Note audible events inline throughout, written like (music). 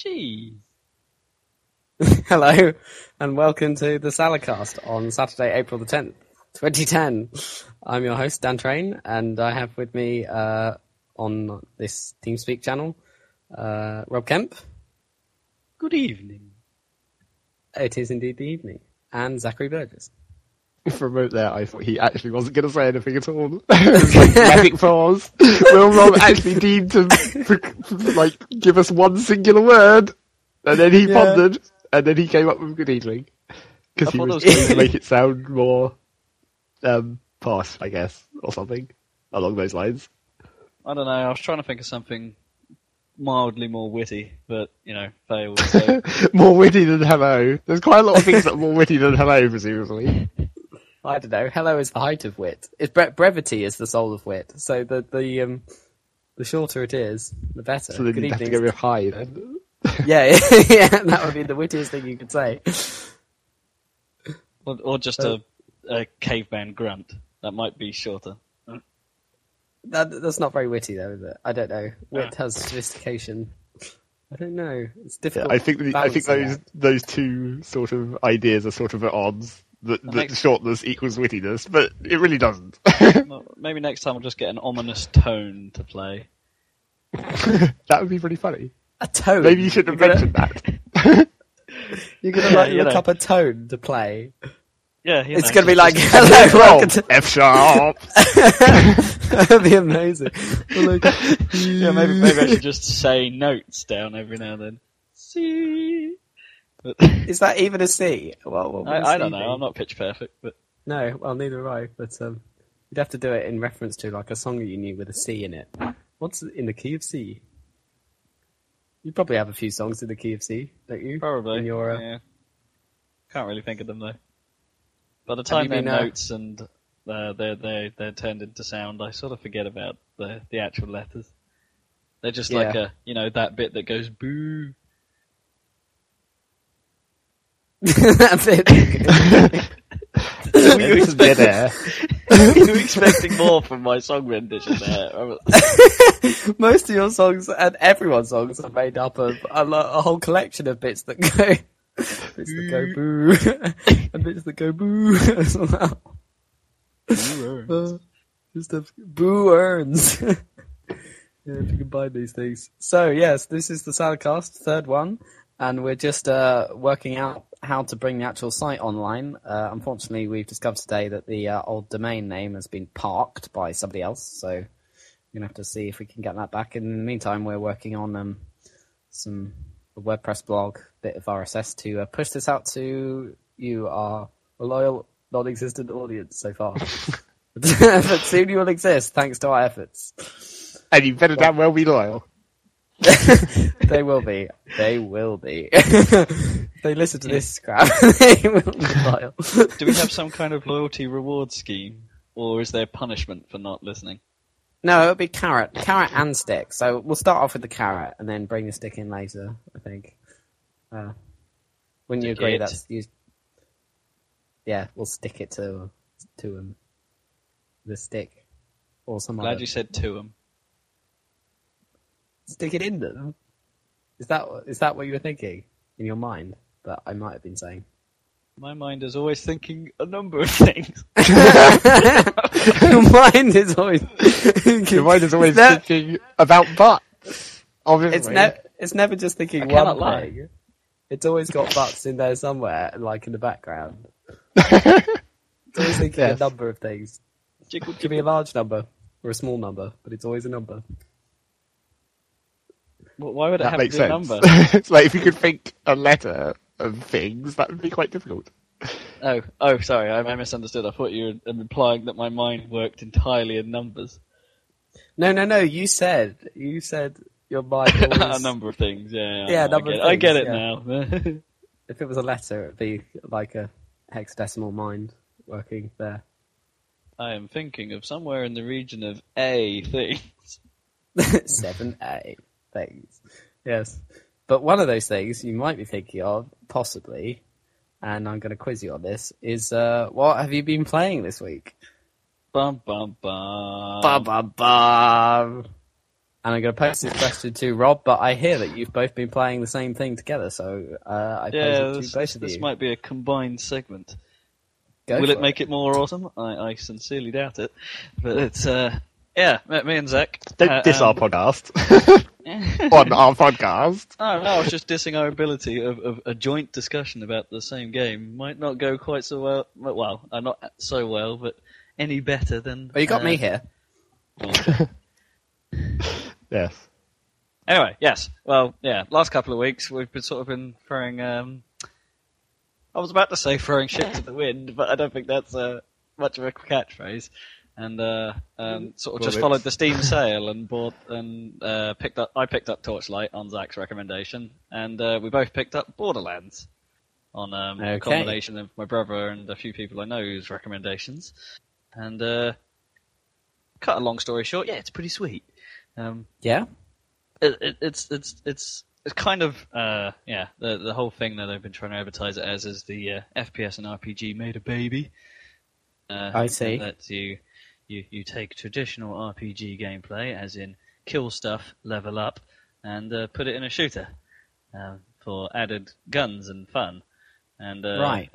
Cheese. (laughs) Hello, and welcome to the Saladcast on Saturday, April the 10th, 2010. I'm your host, Dan Train, and I have with me uh, on this TeamSpeak channel uh, Rob Kemp. Good evening. It is indeed the evening. And Zachary Burgess. For a moment there, I thought he actually wasn't going to say anything at all. (laughs) like magic pause. (laughs) Will Rob actually need to, (laughs) like, give us one singular word? And then he Yeah. pondered, and then he came up with good evening. Because he was was trying to make it sound more, um, posh, I guess, or something along those lines. I don't know. I was trying to think of something mildly more witty, but you know, failed. So more witty than hello. There's quite a lot of things that are more witty than hello, presumably. I don't know. Hello is the height of wit. It's bre- brevity is the soul of wit. So the the um the shorter it is, the better. So then Good you'd have to evening. go with hi then. (laughs) yeah, (laughs) yeah, that would be the wittiest thing you could say. or, or just a, a caveman grunt. That might be shorter. That, that's not very witty, though, is it? I don't know. Wit has sophistication. I don't know. It's Yeah, difficult. I think the, I think those act. those two sort of ideas are sort of at odds. That, that makes- shortness equals wittiness, but it really doesn't. Well, (laughs) Maybe next time I'll just get an ominous tone to play. (laughs) that would be pretty funny. a tone. Maybe you should have (laughs) You're gonna- mentioned that. You're gonna like You look know. up a tone to play. Yeah, you It's know, gonna be like hello, welcome to. F sharp. That'd be amazing. Like, yeah, maybe maybe I should just say notes down every now and then. See. But, Is that even a C? Well, what would a I, I C don't know. be? I'm not pitch perfect, but No, well, neither am I. But um, you'd have to do it in reference to like a song that you knew with a C in it. What's in the key of C? You probably have a few songs in the key of C, don't you? probably. In your, uh, yeah. Can't really think of them though. By the time you they're been, uh, notes and uh, they're they they're turned into sound, I sort of forget about the the actual letters. They're just like a you know that bit that goes boo. That's it. Were you, This is dead were you expecting more from my song rendition there? (laughs) Most of your songs and everyone's songs are made up of a, lo- a whole collection of bits that go bits that go (laughs) boo and bits that go boo as well. Uh, just a boo earns. (laughs) yeah, if you combine these things. So yes, this is the Saladcast, third one, and we're just uh, working out how to bring the actual site online. Uh, unfortunately, we've discovered today that the uh, old domain name has been parked by somebody else, so we're gonna have to see if we can get that back. In the meantime, we're working on um, some a WordPress blog, bit of RSS to uh, push this out to you, our loyal, non-existent audience so far. (laughs) (laughs) but soon you will exist thanks to our efforts. And you better damn well be loyal. (laughs) they will be. They will be. (laughs) they listen to this crap, (laughs) they will be loyal. Do we have some kind of loyalty reward scheme, or is there punishment for not listening? No, it'll be carrot, carrot and stick. So we'll start off with the carrot and then bring the stick in later. I think. Uh, wouldn't you agree? it. That's you. Yeah, we'll stick it to to um, the stick or some Glad other. you said to them. Stick it in them. Is that is that what you were thinking in your mind? That I might have been saying. My mind is always thinking a number of things. (laughs) (laughs) your mind is always. Your mind is always It's ne- thinking about butts. Obviously. It's, ne- it's never just thinking I one lie. thing. It's always got butts in there somewhere, like in the background. (laughs) It's always thinking Yes. a number of things. Jiggle, It could be a large number or a small number, but it's always a number. Well, Why would it that have makes to be a sense. number? (laughs) it's like if you could think a letter of things, that would be quite difficult. Oh, oh, sorry, I, I misunderstood. I thought you were implying that my mind worked entirely in numbers. No, no, no. You said you said your mind (laughs) a number of things, yeah. Yeah, a I number get, of I get it yeah. now. (laughs) If it was a letter, it'd be like a hexadecimal mind working there. I am thinking of somewhere in the region of A things. Seven A things. Yes. But one of those things you might be thinking of, possibly, and I'm going to quiz you on this, is uh, what have you been playing this week? Bum bum bum. Bum bum bum. and I'm going to post this question to Rob, but I hear that you've both been playing the same thing together, so uh, I Yeah, pose it to both of this you. This might be a combined segment. Go Will for it make it more awesome? I, I sincerely doubt it. But it's, uh, yeah, me me and Zach. Don't uh, diss um, (laughs) (laughs) our podcast on our podcast. Oh, no, I was just dissing our ability of, of a joint discussion about the same game. Might not go quite so well. Well, uh, not so well, but any better than. Well, you got uh, me here. (laughs) Yes. Anyway, yes. Well, yeah. Last couple of weeks we've been sort of been throwing. Um, I was about to say throwing shit to the wind, but I don't think that's uh, much of a catchphrase. And uh, um, sort of just Bullets. followed the Steam sale and bought and uh, picked up. I picked up Torchlight on Zach's recommendation, and uh, we both picked up Borderlands on um, a combination of my brother and a few people I know's recommendations. And uh, cut a long story short, yeah, it's pretty sweet. Um, Yeah? it, it, it's it's it's it's kind of uh yeah the the whole thing that they've been trying to advertise it as is the uh, FPS and RPG made a baby. Uh, I see. that you you you take traditional RPG gameplay as in kill stuff, level up, and uh, put it in a shooter um, for added guns and fun. And uh, right.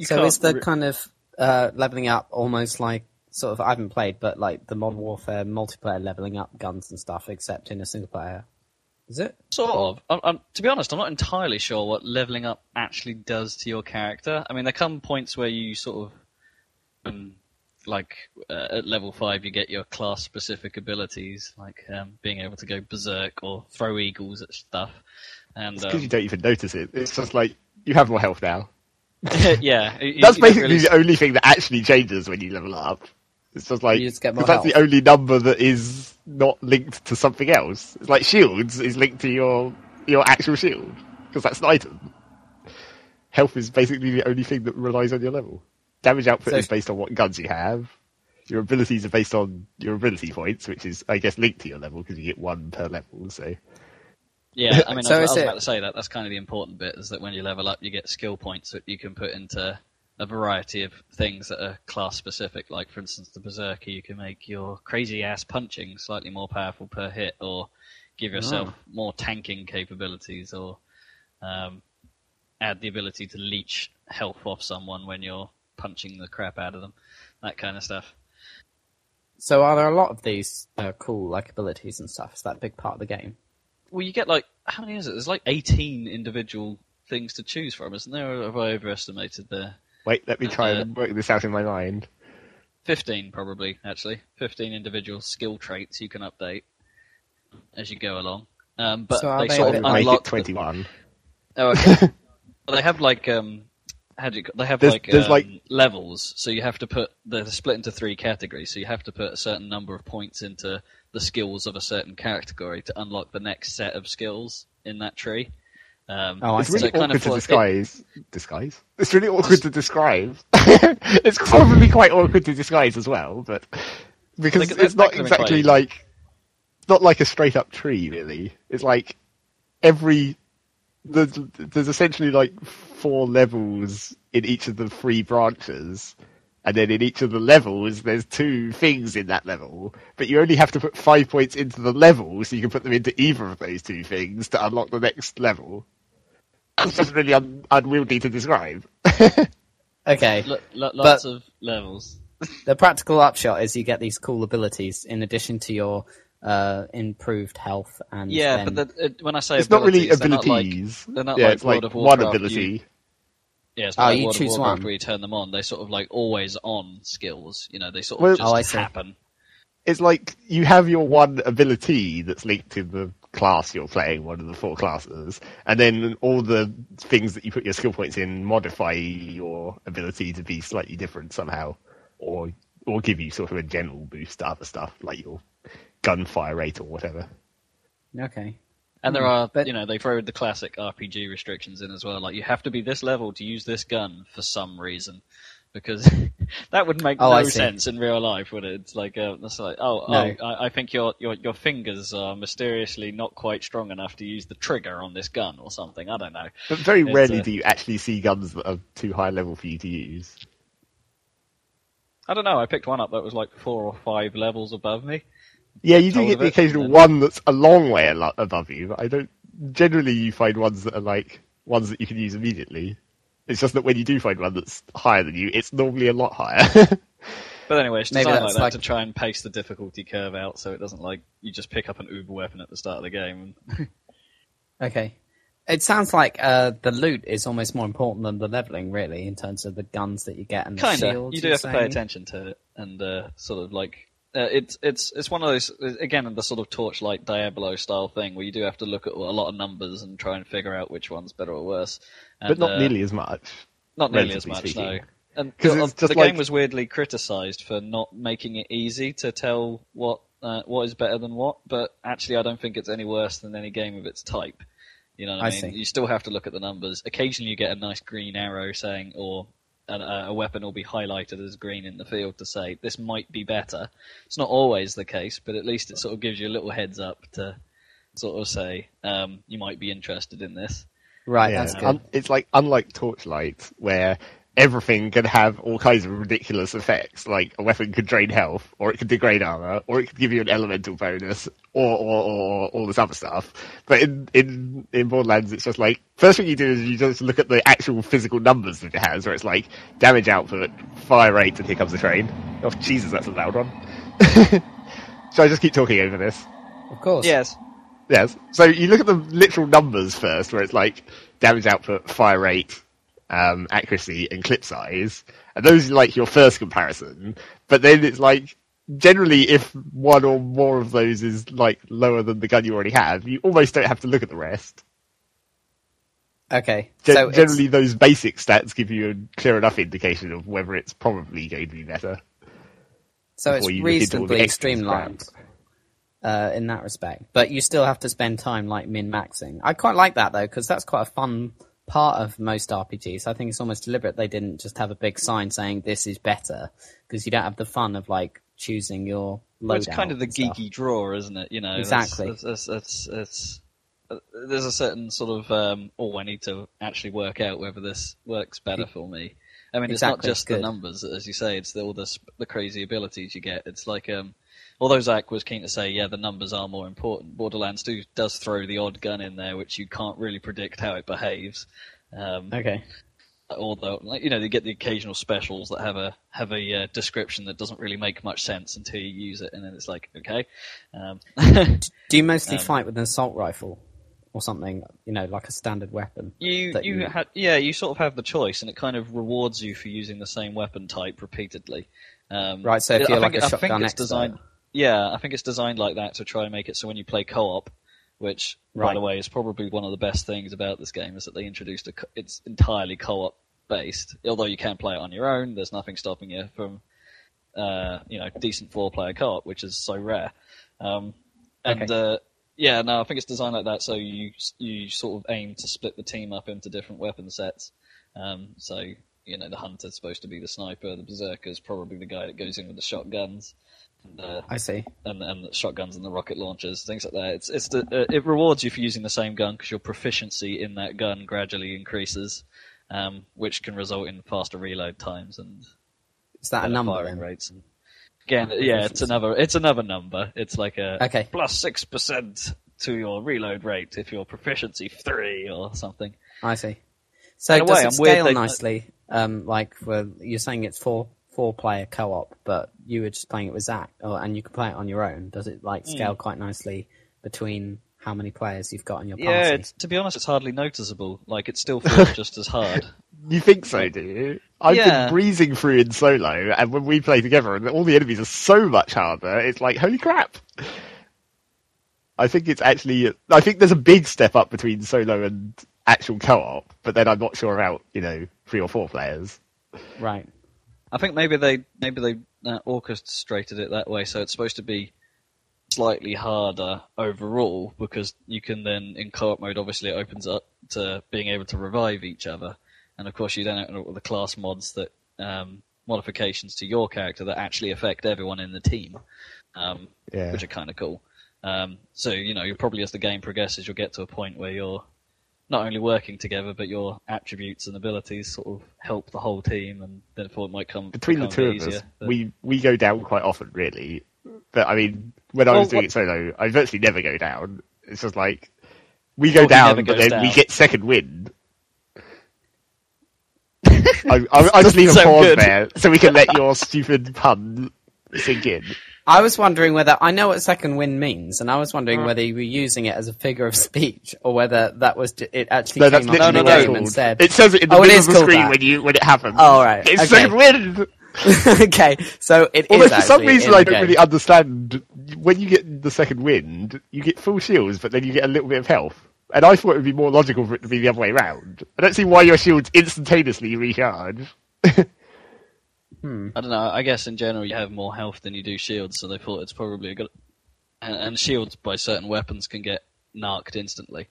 So is the re- kind of uh, leveling up almost like sort of I haven't played, but like the Modern Warfare multiplayer leveling up guns and stuff, except in a single player. Is it? Sort of. I'm, I'm, to be honest, I'm not entirely sure what leveling up actually does to your character. I mean, there come points where you sort of, um, like uh, at level five, you get your class-specific abilities, like um, being able to go berserk or throw eagles at stuff. And It's because you um, don't even notice it. It's just like you have more health now. (laughs) yeah, you- (laughs) you That's don't basically really- the only thing that actually changes when you level up. It's just like You just get more 'cause that's the only number that is not linked to something else. It's like shields is linked to your your actual shield because that's an item. Health is basically the only thing that relies on your level. Damage output So- is based on what guns you have. Your abilities are based on your ability points, which is, I guess, linked to your level because you get one per level. So Yeah, I mean, (laughs) So I, was, I was it- about to say that. That's kind of the important bit, is that when you level up, you get skill points that you can put into a variety of things that are class specific. Like, for instance, the Berserker, you can make your crazy ass punching slightly more powerful per hit, or give yourself more tanking capabilities, or um, add the ability to leech health off someone when you're punching the crap out of them. That kind of stuff. So are there a lot of these uh, cool like abilities and stuff? Is that a big part of the game? Well, you get like how many is it? There's like 18 individual things to choose from, isn't there? Or have I overestimated there? wait, let me try Uh, and work this out in my mind. 15 probably actually 15 individual skill traits you can update as you go along um, but So are they they sort of Make unlock it the- twenty-one. oh, okay. (laughs) well, they have like um how do you, they have There's- like there's, um, like- levels so you have to put they're split into three categories so you have to put a certain number of points into the skills of a certain category to unlock the next set of skills in that tree um, Oh, It's see. so really kind awkward of to fo- it- disguise. Disguise? It's really awkward to describe. (laughs) it's probably quite awkward to disguise as well, but because They- they- it's not they quite exactly like not like a straight up tree. Really, it's like every there's, there's essentially like four levels in each of the three branches. And then in each of the levels, there's two things in that level, but you only have to put five points into the level, so you can put them into either of those two things to unlock the next level. That's just really un- unwieldy to describe. (laughs) Okay. lo- lo- lots of levels the practical upshot is you get these cool abilities in addition to your uh, improved health and yeah then- but the, it, when I say it's not really abilities, they're not like- they're not yeah, like it's like World of one ability. you- Yeah, it's Oh, like you World of choose Warcraft one. where you turn them on. They sort of like always on skills. You know, they sort of Well- just Oh, I see. happen. It's like you have your one ability that's linked to the class you're playing, one of the four classes, and then all the things that you put your skill points in modify your ability to be slightly different somehow, or or give you sort of a general boost to other stuff like your gunfire rate or whatever. okay. And there Hmm, are, but- you know, they throw the classic RPG restrictions in as well. Like you have to be this level to use this gun for some reason, because (laughs) that would make Oh, no sense in real life, would it? It's like, uh, that's like, oh, No. oh I, I think your, your your fingers are mysteriously not quite strong enough to use the trigger on this gun or something. I don't know. But very It's, rarely uh, do you actually see guns that are too high level for you to use. I don't know. I picked one up that was like four or five levels above me. Yeah, you do get the it, occasional and- one that's a long way above you, but I don't. Generally, you find ones that are like ones that you can use immediately. It's just that when you do find one that's higher than you, it's normally a lot higher. (laughs) But anyway, it's Maybe designed like that like- to try and pace the difficulty curve out, so it doesn't like you just pick up an uber weapon at the start of the game. (laughs) Okay. It sounds like uh, the loot is almost more important than the leveling, really, in terms of the guns that you get and the kind of, shields. you do you're have to pay attention to it, and uh, sort of like uh, it's it's it's one of those again the sort of torchlight Diablo style thing where you do have to look at a lot of numbers and try and figure out which one's better or worse. And, but not uh, nearly as much. Not nearly as much, no. speaking. And 'Cause the, it's just the like- game was weirdly criticised for not making it easy to tell what uh, what is better than what. But actually, I don't think it's any worse than any game of its type. You know what I, I mean? see. You still have to look at the numbers. Occasionally, you get a nice green arrow saying, or a, a weapon will be highlighted as green in the field to say this might be better. It's not always the case, but at least it sort of gives you a little heads up to sort of say um, you might be interested in this. Right, Yeah, that's good. un- it's like unlike Torchlight, where everything can have all kinds of ridiculous effects. Like a weapon could drain health, or it could degrade armor, or it could give you an elemental bonus, or or, or all this other stuff. But in in in Borderlands, it's just like first thing you do is you just look at the actual physical numbers that it has, where it's like damage output, fire rate, and here comes the train. Oh Jesus, that's a loud one. (laughs) Should I just keep talking over this? of course. Yes. Yes. So you look at the literal numbers first, where it's like damage output, fire rate, um, accuracy, and clip size, and those are like your first comparison. But then it's like generally, if one or more of those is like lower than the gun you already have, you almost don't have to look at the rest. Okay. Gen- so it's- generally, those basic stats give you a clear enough indication of whether it's probably going to be better. So it's before you look into all the reasonably streamlined uh, in that respect, but you still have to spend time like min maxing. I quite like that though because that's quite a fun part of most RPGs. I think it's almost deliberate they didn't just have a big sign saying this is better because you don't have the fun of like choosing your loadout. Well, it's kind of the geeky draw, isn't it? You know, Exactly. It's, it's, uh, there's a certain sort of um, oh, I need to actually work out whether this works better for me. I mean, it's not Exactly, just the numbers, as you say. It's the, all the the crazy abilities you get. It's like um, although Zach was keen to say, yeah, the numbers are more important. Borderlands too does throw the odd gun in there, which you can't really predict how it behaves. Um, Okay. although like, you know they get the occasional specials that have a have a uh, description that doesn't really make much sense until you use it, and then it's like okay. Um, Do you mostly (laughs) Um, fight with an assault rifle or something? You know, like a standard weapon. you you you- ha- yeah you sort of have the choice, and it kind of rewards you for using the same weapon type repeatedly. Um, Right, so if you're think- like a I think shotgun it's expert. designed. Yeah, I think it's designed like that to try and make it so when you play co-op, which by Right. the way is probably one of the best things about this game is that they introduced a co- it's entirely co-op based. Although you can play it on your own, there's nothing stopping you from uh, you know decent four player co-op, which is so rare. Um, and Okay. uh, yeah, no, I think it's designed like that so you you sort of aim to split the team up into different weapon sets. Um, so you know the hunter's supposed to be the sniper, the berserker's probably the guy that goes in with the shotguns. And, uh, I see. and, and the shotguns and the rocket launchers, things like that. It's it's the, uh, it rewards you for using the same gun because your proficiency in that gun gradually increases, um, which can result in faster reload times and Is that a number firing rates. And again, yeah, it's another it's another number. It's like a Okay. plus six percent to your reload rate if your proficiency three or something. I see. So In does way, it I'm scale nicely? Um, like for you're saying it's four four player co op, but you were just playing it with Zach, or, and you can play it on your own. Does it like scale hmm. quite nicely between how many players you've got in your Yeah, party? it's, to be honest, it's hardly noticeable. Like it still (laughs) feels just as hard. You think so, do you? I've Yeah. been breezing through in solo, and when we play together, and all the enemies are so much harder, it's like, holy crap! I think it's actually, I think there's a big step up between solo and actual co-op, but then I'm not sure about, you know, three or four players. Right. I think maybe they maybe they uh, orchestrated it that way, so it's supposed to be slightly harder overall because you can then in co-op mode obviously it opens up to being able to revive each other, and of course you then have all the class mods that um, modifications to your character that actually affect everyone in the team, um, Yeah. which are kind of cool. Um, so you know, you probably as the game progresses, you'll get to a point where you're not only working together, but your attributes and abilities sort of help the whole team, and therefore it might come Between the two easier. of us, but- we, we go down quite often, really. But I mean, when I was doing what- it solo, I virtually never go down. It's just like we go Well, down, but then we get second wind. (laughs) I, I, I just leave a So pause good. there so we can let your stupid pun sink in. I was wondering whether I know what second wind means, and I was wondering mm. whether you were using it as a figure of speech or whether that was ju- it actually No, that's came up literally in what the it's game and said. It says it in the Oh, middle of the screen that. when you when it happens. Oh, right. It's Okay. second wind. (laughs) okay, so it is Although for some reason in I don't game. really understand when you get the second wind, you get full shields, but then you get a little bit of health. And I thought it would be more logical for it to be the other way around. I don't see why your shields instantaneously recharge. (laughs) Hmm. I don't know. I guess in general you have more health than you do shields, so they thought it's probably a good. And, and shields by certain weapons can get narked instantly,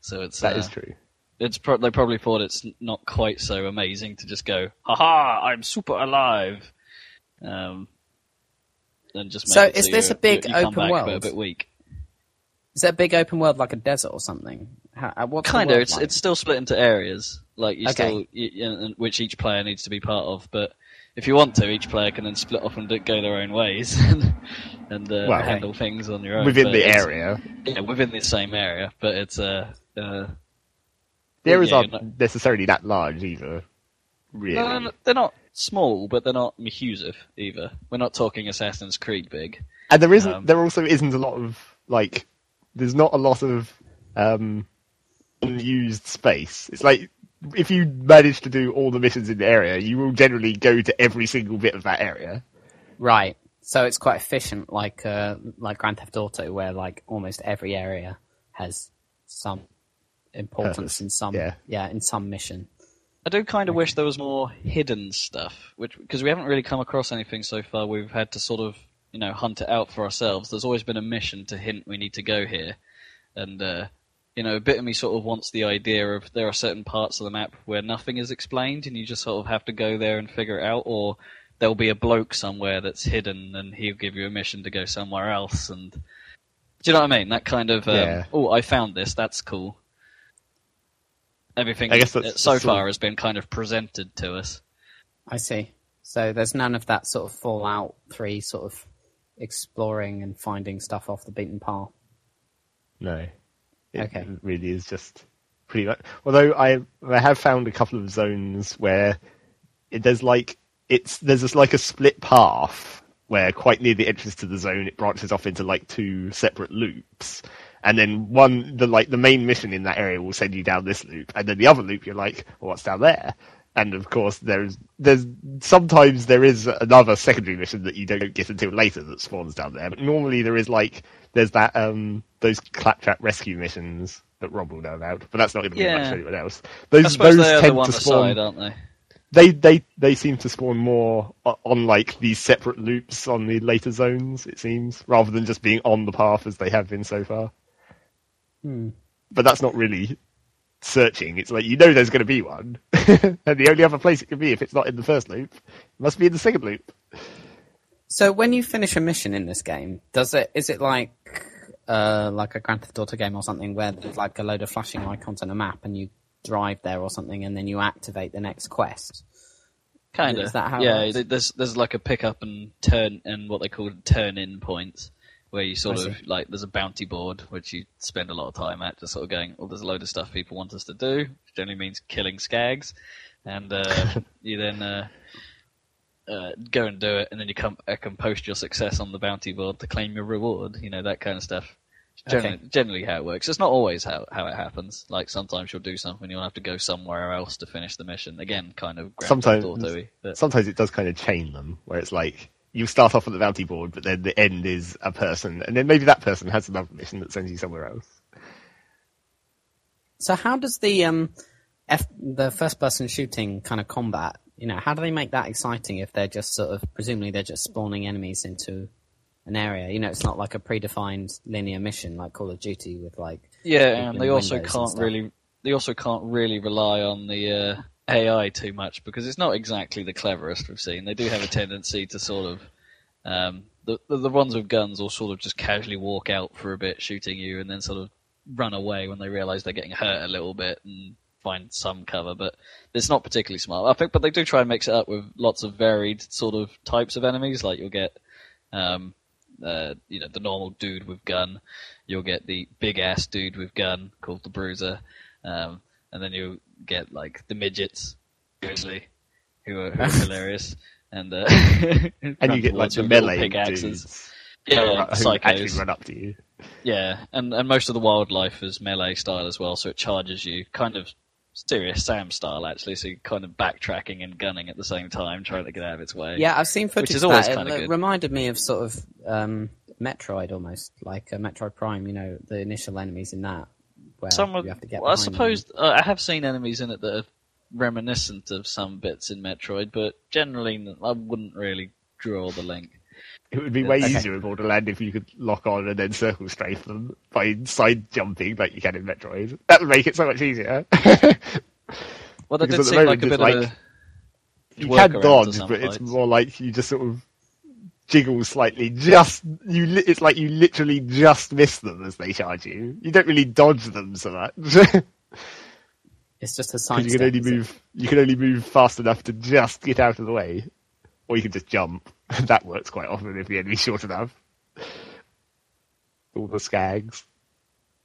so it's That uh, is true. It's pro- they probably thought it's not quite so amazing to just go, "Haha, I'm super alive," um, and just make So it is so is this you- a big you come open back, but a bit weak. Is that a big open world like a desert or something? How, uh, what's Kind of. It's like? it's still split into areas, like you Okay. still, you, you know, which each player needs to be part of. But if you want to, each player can then split off and go their own ways (laughs) and, uh, Well, handle things on your own Within the area. Yeah, within the same area, but it's uh, uh The areas yeah, aren't not- necessarily that large either. Really. No, they're not small, but they're not massive either. We're not talking Assassin's Creed big. And there isn't. Um, there also isn't a lot of like. There's not a lot of um, unused space. It's like if you manage to do all the missions in the area, you will generally go to every single bit of that area. Right. So it's quite efficient, like uh, like Grand Theft Auto, where like almost every area has some importance Purpose, in some yeah. in some mission. I do kind of wish there was more hidden stuff, which because we haven't really come across anything so far. We've had to sort of you know hunt it out for ourselves. There's always been a mission to hint we need to go here, and uh, you know a bit of me sort of wants the idea of there are certain parts of the map where nothing is explained, and you just sort of have to go there and figure it out, or there'll be a bloke somewhere that's hidden, and he'll give you a mission to go somewhere else, and do you know what I mean? That kind of um, Yeah. oh, I found this. That's cool. Everything I guess that's so the sort far of- has been kind of presented to us. I see. So there's none of that sort of Fallout Three sort of exploring and finding stuff off the beaten path. No. It Okay. really is just pretty much. Although I I have found a couple of zones where it, there's like it's there's this like a split path where quite near the entrance to the zone it branches off into like two separate loops. And then one the like the main mission in that area will send you down this loop, and then the other loop you're like, well, what's down there? And of course, there's there's sometimes there is another secondary mission that you don't get until later that spawns down there. But normally there is like there's that um those claptrap rescue missions that Rob will know about, but that's not going to be Yeah. much for anyone else. Those suppose those they are the tend one to spawn. aside, aren't they? They they they seem to spawn more on like these separate loops on the later zones. It seems rather than just being on the path as they have been so far. Hmm. But that's not really searching. It's like you know there's going to be one, (laughs) and the only other place it can be if it's not in the first loop must be in the second loop. So when you finish a mission in this game, does it is it like uh, like a Grand Theft Auto game or something where there's like a load of flashing icons on a map and you drive there or something and then you activate the next quest? Kind of. Is that how yeah, there's there's like a pick up and turn and what they call turn in points where you sort of like there's a bounty board which you spend a lot of time at, just sort of going, oh, there's a load of stuff people want us to do, which generally means killing skags, and uh, (laughs) you then. Uh, uh, go and do it, and then you come back and post your success on the bounty board to claim your reward. You know that kind of stuff. Generally, generally how it works. It's not always how how it happens. Like sometimes you'll do something, you'll have to go somewhere else to finish the mission. Again, kind of Sometimes- Auto-y, but- Sometimes it does kind of chain them, where it's like you start off on the bounty board, but then the end is a person, and then maybe that person has another mission that sends you somewhere else. So how does the um F, the first person shooting kind of combat, you know, how do they make that exciting if they're just sort of presumably they're just spawning enemies into an area? You know, it's not like a predefined linear mission like Call of Duty with like Yeah, and they also can't really they also can't really rely on the uh, AI too much because it's not exactly the cleverest we've seen. They do have a tendency to sort of um, the, the the ones with guns will sort of just casually walk out for a bit, shooting you, and then sort of run away when they realise they're getting hurt a little bit and find some cover. But it's not particularly smart. I think, but they do try and mix it up with lots of varied sort of types of enemies. Like you'll get um, uh, you know the normal dude with gun. You'll get the big ass dude with gun called the Bruiser, um, and then you'll get like the midgets, usually, who are, who are (laughs) hilarious. And uh, (laughs) And you get like the melee pickaxes. dudes Yeah, who yeah, actually psychos. run up to you. Yeah, and and most of the wildlife is melee style as well, so it charges you kind of serious Sam style actually. So you're kind of backtracking and gunning at the same time, trying to get out of its way. Yeah, I've seen footage is of always that. It good. reminded me of sort of um, Metroid almost, like uh, Metroid Prime. You know, the initial enemies in that, where Some of, you have to get. well, I suppose uh, I have seen enemies in it that are reminiscent of some bits in Metroid, but generally I wouldn't really draw the link. It would be way Okay. easier in Borderland if you could lock on and then circle strafe them by side jumping like you can in Metroid. That would make it so much easier. (laughs) Well, that did seem like a bit it's of like- a you can dodge, but it's more like you just sort of jiggle slightly. Just you, li- it's like you literally just miss them as they charge you. You don't really dodge them so much (laughs) It's just a sign. you can only move. You can only move fast enough to just get out of the way, or you can just jump. (laughs) that works quite often if the enemy's short enough. All the skags.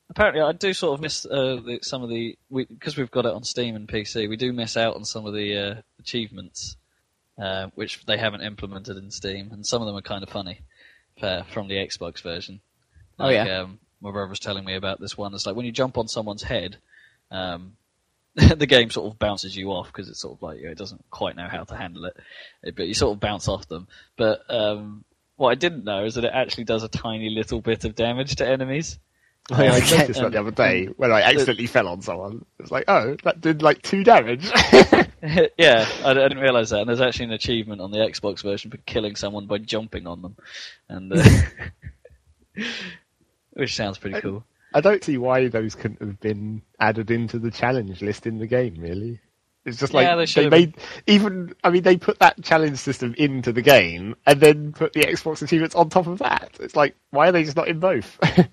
Apparently, I do sort of miss uh, the, some of the because we, have got it on Steam and PC. We do miss out on some of the uh, achievements, uh, which they haven't implemented in Steam, and some of them are kind of funny uh, from the Xbox version. Oh, yeah. Um, my brother was telling me about this one. It's like when you jump on someone's head, um, (laughs) the game sort of bounces you off because it's sort of like you know, it doesn't quite know how to handle it, Uh, but you sort of bounce off them. But um, what I didn't know is that it actually does a tiny little bit of damage to enemies. (laughs) I, I noticed that the other day when I accidentally fell on someone. It was like, oh, that did like two damage. (laughs) yeah, I, I didn't realize that. And there's actually an achievement on the Xbox version for killing someone by jumping on them, and uh, which sounds pretty cool. I don't see why those couldn't have been added into the challenge list in the game. Really, it's just like Yeah, they they, should have made even. I mean, they put that challenge system into the game and then put the Xbox achievements on top of that. It's like, why are they just not in both? (laughs)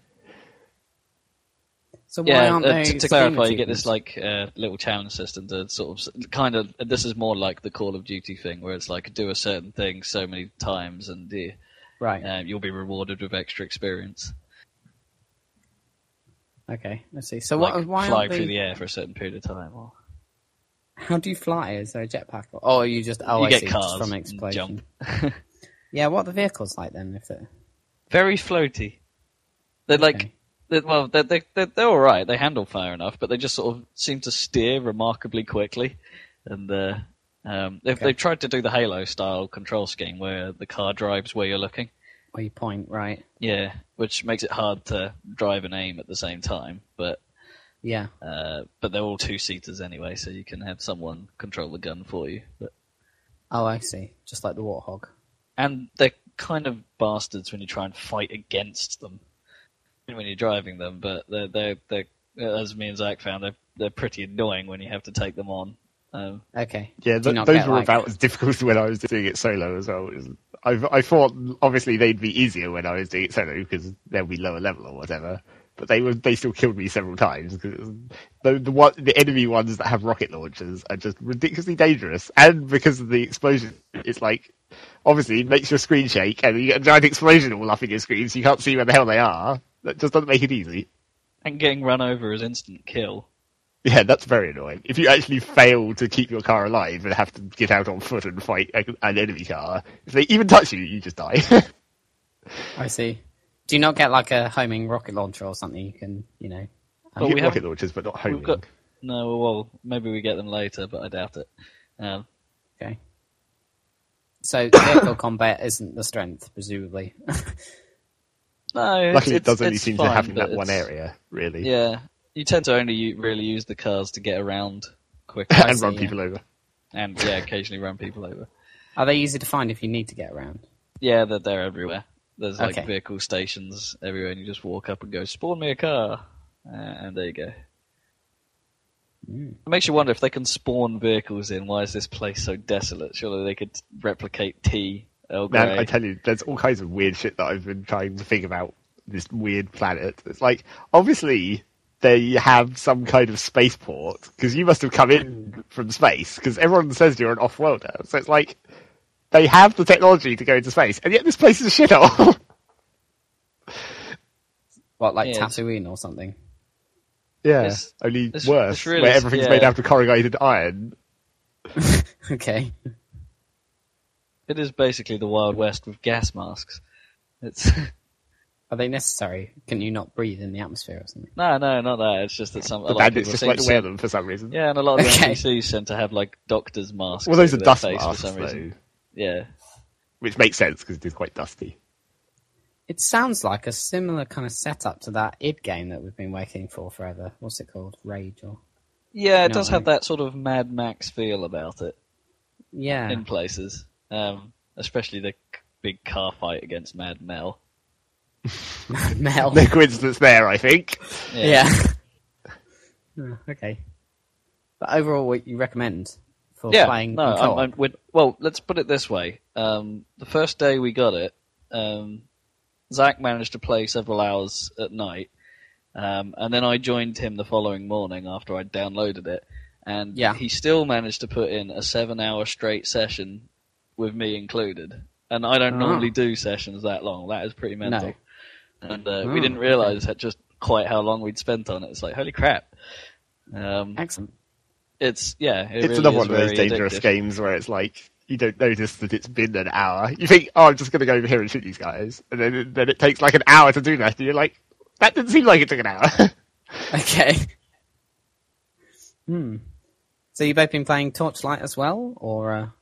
So why Yeah, aren't uh, to, to Steam clarify, you get this like uh, little challenge system to sort of kind of. This is more like the Call of Duty thing, where it's like do a certain thing so many times, and uh, right. uh, you'll be rewarded with extra experience. Okay, let's see. So like what? Why flying they? through the air for a certain period of time, or How do you fly? Is there a jetpack? Or, oh, you just oh, you I get see, cars from explosion. jump. (laughs) Yeah, what are the vehicles like then? If they're Very floaty. They're like okay. They, well, they're, they're, they're, they're all right. They handle fire enough, but they just sort of seem to steer remarkably quickly. And uh, um, they've, Okay. they've tried to do the Halo style control scheme where the car drives where you're looking. Where you point, right? Yeah, which makes it hard to drive and aim at the same time. But Yeah. uh, but they're all two seaters anyway, so you can have someone control the gun for you. But Oh, I see. Just like the warthog. and they're kind of bastards when you try and fight against them when you're driving them. But they're they're, they're as me and Zach found, they're they're pretty annoying when you have to take them on. Um, Okay. Yeah, th- those were like- about as difficult (laughs) when I was doing it solo as well. It was- I, I thought obviously they'd be easier when I was doing it solo because they'll be lower level or whatever. But they were they still killed me several times because the the one the enemy ones that have rocket launchers are just ridiculously dangerous, and because of the explosion, it's like obviously it makes your screen shake, and you get a giant explosion all up in your screen, so you can't see where the hell they are. That just doesn't make it easy. and getting run over is instant kill. Yeah, that's very annoying. If you actually fail to keep your car alive and have to get out on foot and fight an enemy car, if they even touch you, you just die. (laughs) I see. Do you not get like a homing rocket launcher or something? You can, you know. But you we get have- rocket launchers, but not homing. Got no. Well, maybe we get them later, but I doubt it. Um, Okay. So (coughs) vehicle combat isn't the strength, presumably. (laughs) no, it's, Luckily, it doesn't it's seem fine, to happen in that one area, really, Yeah, you tend to only really use the cars to get around quickly, (laughs) and see, run yeah. people over. and yeah, occasionally run people over. Are they easy to find if you need to get around? Yeah, they're, they're everywhere. There's like Okay. vehicle stations everywhere, and you just walk up and go, "Spawn me a car," uh, and there you go. Mm. It makes you wonder if they can spawn vehicles in. Why is this place so desolate? Surely they could replicate T. Earl Man, I tell you, there's all kinds of weird shit that I've been trying to think about this weird planet. It's like, obviously, they have some kind of spaceport, because you must have come in from space, because everyone says you're an off-worlder. So it's like, they have the technology to go into space, and yet this place is a shithole. (laughs) What, like Yeah, Tatooine or something? Yeah, It's- only it's- worse, it's really- where everything's yeah. made out of corrugated iron. (laughs) Okay. It is basically the Wild West with gas masks. It's (laughs) Are they necessary? Can you not breathe in the atmosphere or something? no, no, not that. It's just that some a The lot of bandits people just seem like to to- wear them for some reason. Yeah, and a lot of the Okay. NPCs tend to have like doctor's masks. Well, those are dust masks, for some though, reason. Yeah, which makes sense because it is quite dusty. It sounds like a similar kind of setup to that id game that we've been waiting for forever. What's it called? Rage or yeah. It No, does have that sort of Mad Max feel about it yeah. in places, um, especially the big car fight against Mad Mel. (laughs) Mel. No coincidence there, I think. Yeah. Oh, okay. But overall, what you recommend for yeah, playing no. I'm, I'm, with, well, let's put it this way. Um, the first day we got it, um, Zach managed to play several hours at night, um, and then I joined him the following morning after I'd downloaded it, and Yeah. he still managed to put in a seven-hour straight session with me included. And I don't Ah. normally do sessions that long. That is pretty mental. No. And uh, Oh, we didn't realise that just quite how long we'd spent on it. It's like holy crap. Um, Excellent. it's yeah, it it's really another one of those dangerous addictive. games where it's like you don't notice that it's been an hour. You think, oh, I'm just going to go over here and shoot these guys, and then then it takes like an hour to do that, and you're like, that didn't seem like it took an hour. (laughs) Okay. Hmm. So you've both been playing Torchlight as well, or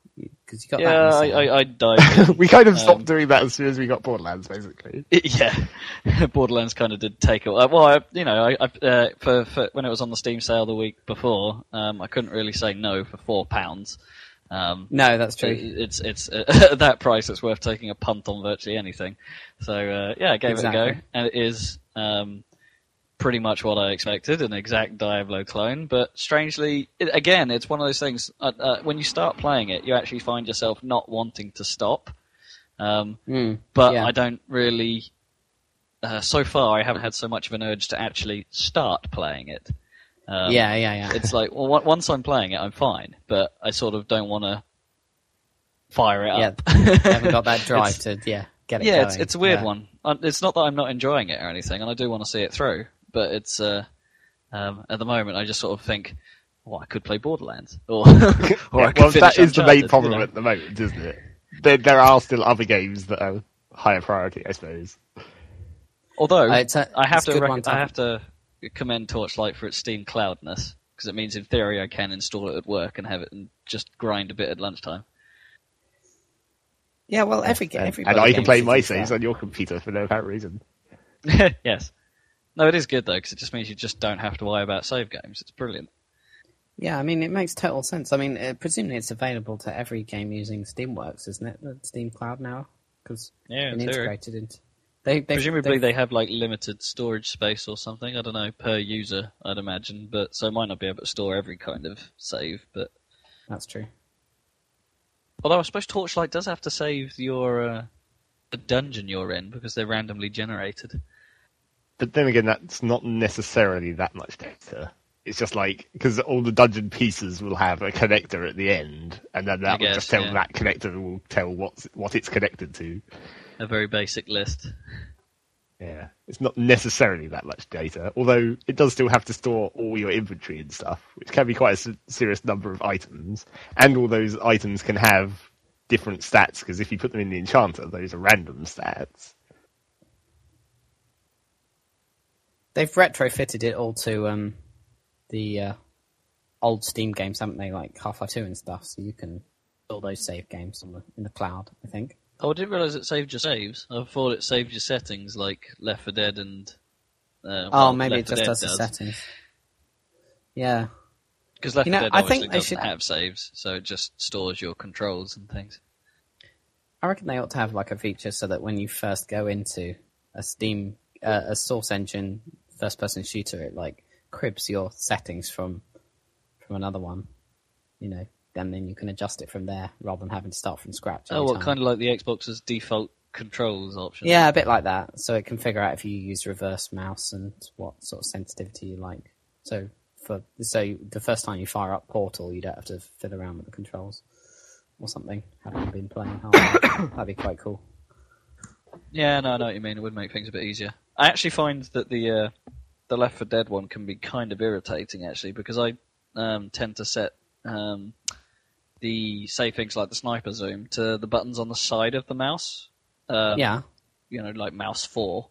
because you got that? Yeah, I, I, I (laughs) died. we kind of stopped Um, doing that as soon as we got Borderlands, basically. (laughs) yeah, (laughs) Borderlands kind of did take it. uh, Well, I, you know, I, I uh, for, for when it was on the Steam sale the week before, um, I couldn't really say no for four pounds. Um, No, that's it- true. it's it's uh, at that price, it's worth taking a punt on virtually anything. So uh, yeah, I gave it a go, and it is um, pretty much what I expected, an exact Diablo clone. But strangely, it, again, it's one of those things. Uh, uh, when you start playing it, you actually find yourself not wanting to stop. Um, Hmm. but Yeah. I don't really. Uh, so far, I haven't had so much of an urge to actually start playing it. Um, yeah, yeah, yeah. it's like well, on- once I'm playing it, I'm fine, but I sort of don't want to fire it Yeah, up. you haven't got that (laughs) drive to yeah get it yeah, going. it's it's a weird Yeah. one. Um, It's not that I'm not enjoying it or anything, and I do want to see it through. But it's uh, um, at the moment, I just sort of think, well, I could play Borderlands, or (laughs) or I could well, that is the main problem you know? at the moment, isn't it? There, there are still other games that are higher priority, I suppose. Although Uh, it's a- I have it's to rec- to I have. have to commend Torchlight for its Steam cloudness because it means in theory I can install it at work and have it and just grind a bit at lunchtime. Yeah, well, every And, every and I can play my do saves on your computer for no apparent reason. (laughs) yes. No, it is good though because it just means you just don't have to worry about save games. It's brilliant. Yeah, I mean, it makes total sense. I mean, uh, presumably it's available to every game using SteamWorks, isn't it? The Steam Cloud now, because Yeah, theory. integrated into. They, they Presumably they, they have like limited storage space or something. I don't know per user. I'd imagine, but so it might not be able to store every kind of save. But That's true. although I suppose Torchlight does have to save your uh, the dungeon you're in because they're randomly generated. But then again, that's not necessarily that much data. It's just like because all the dungeon pieces will have a connector at the end, and then that I will guess, just tell yeah. that connector will tell what's what it's connected to. A very basic list. Yeah, it's not necessarily that much data, although it does still have to store all your inventory and stuff, which can be quite a serious number of items. And all those items can have different stats because if you put them in the enchanter, those are random stats. They've retrofitted it all to um, the uh, old Steam games, haven't they? Like Half-Life Two and stuff, so you can all those save games on the, in the cloud. I think. Oh, I didn't realise it saved your saves. I thought it saved your settings like Left 4 Dead and. Uh, Oh, maybe Left it just Dead does the settings. Yeah, Because Left You 4 know, Dead I think they doesn't should- have saves, so it just stores your controls and things. I reckon they ought to have like a feature so that when you first go into a Steam, uh, a Source Engine first-person shooter, it like cribs your settings from from another one. You know, and then you can adjust it from there rather than having to start from scratch. Oh, what kind of like the Xbox's default controls option? Yeah, a bit like that. So it can figure out if you use reverse mouse and what sort of sensitivity you like. So for so the first time you fire up Portal, you don't have to fiddle around with the controls or something. Having been playing hard, (coughs) that'd be quite cool. Yeah, no, I know what you mean. It would make things a bit easier. I actually find that the uh, the Left 4 Dead one can be kind of irritating actually because I um, tend to set um, the say things like the sniper zoom to the buttons on the side of the mouse. Um, yeah. you know, like mouse four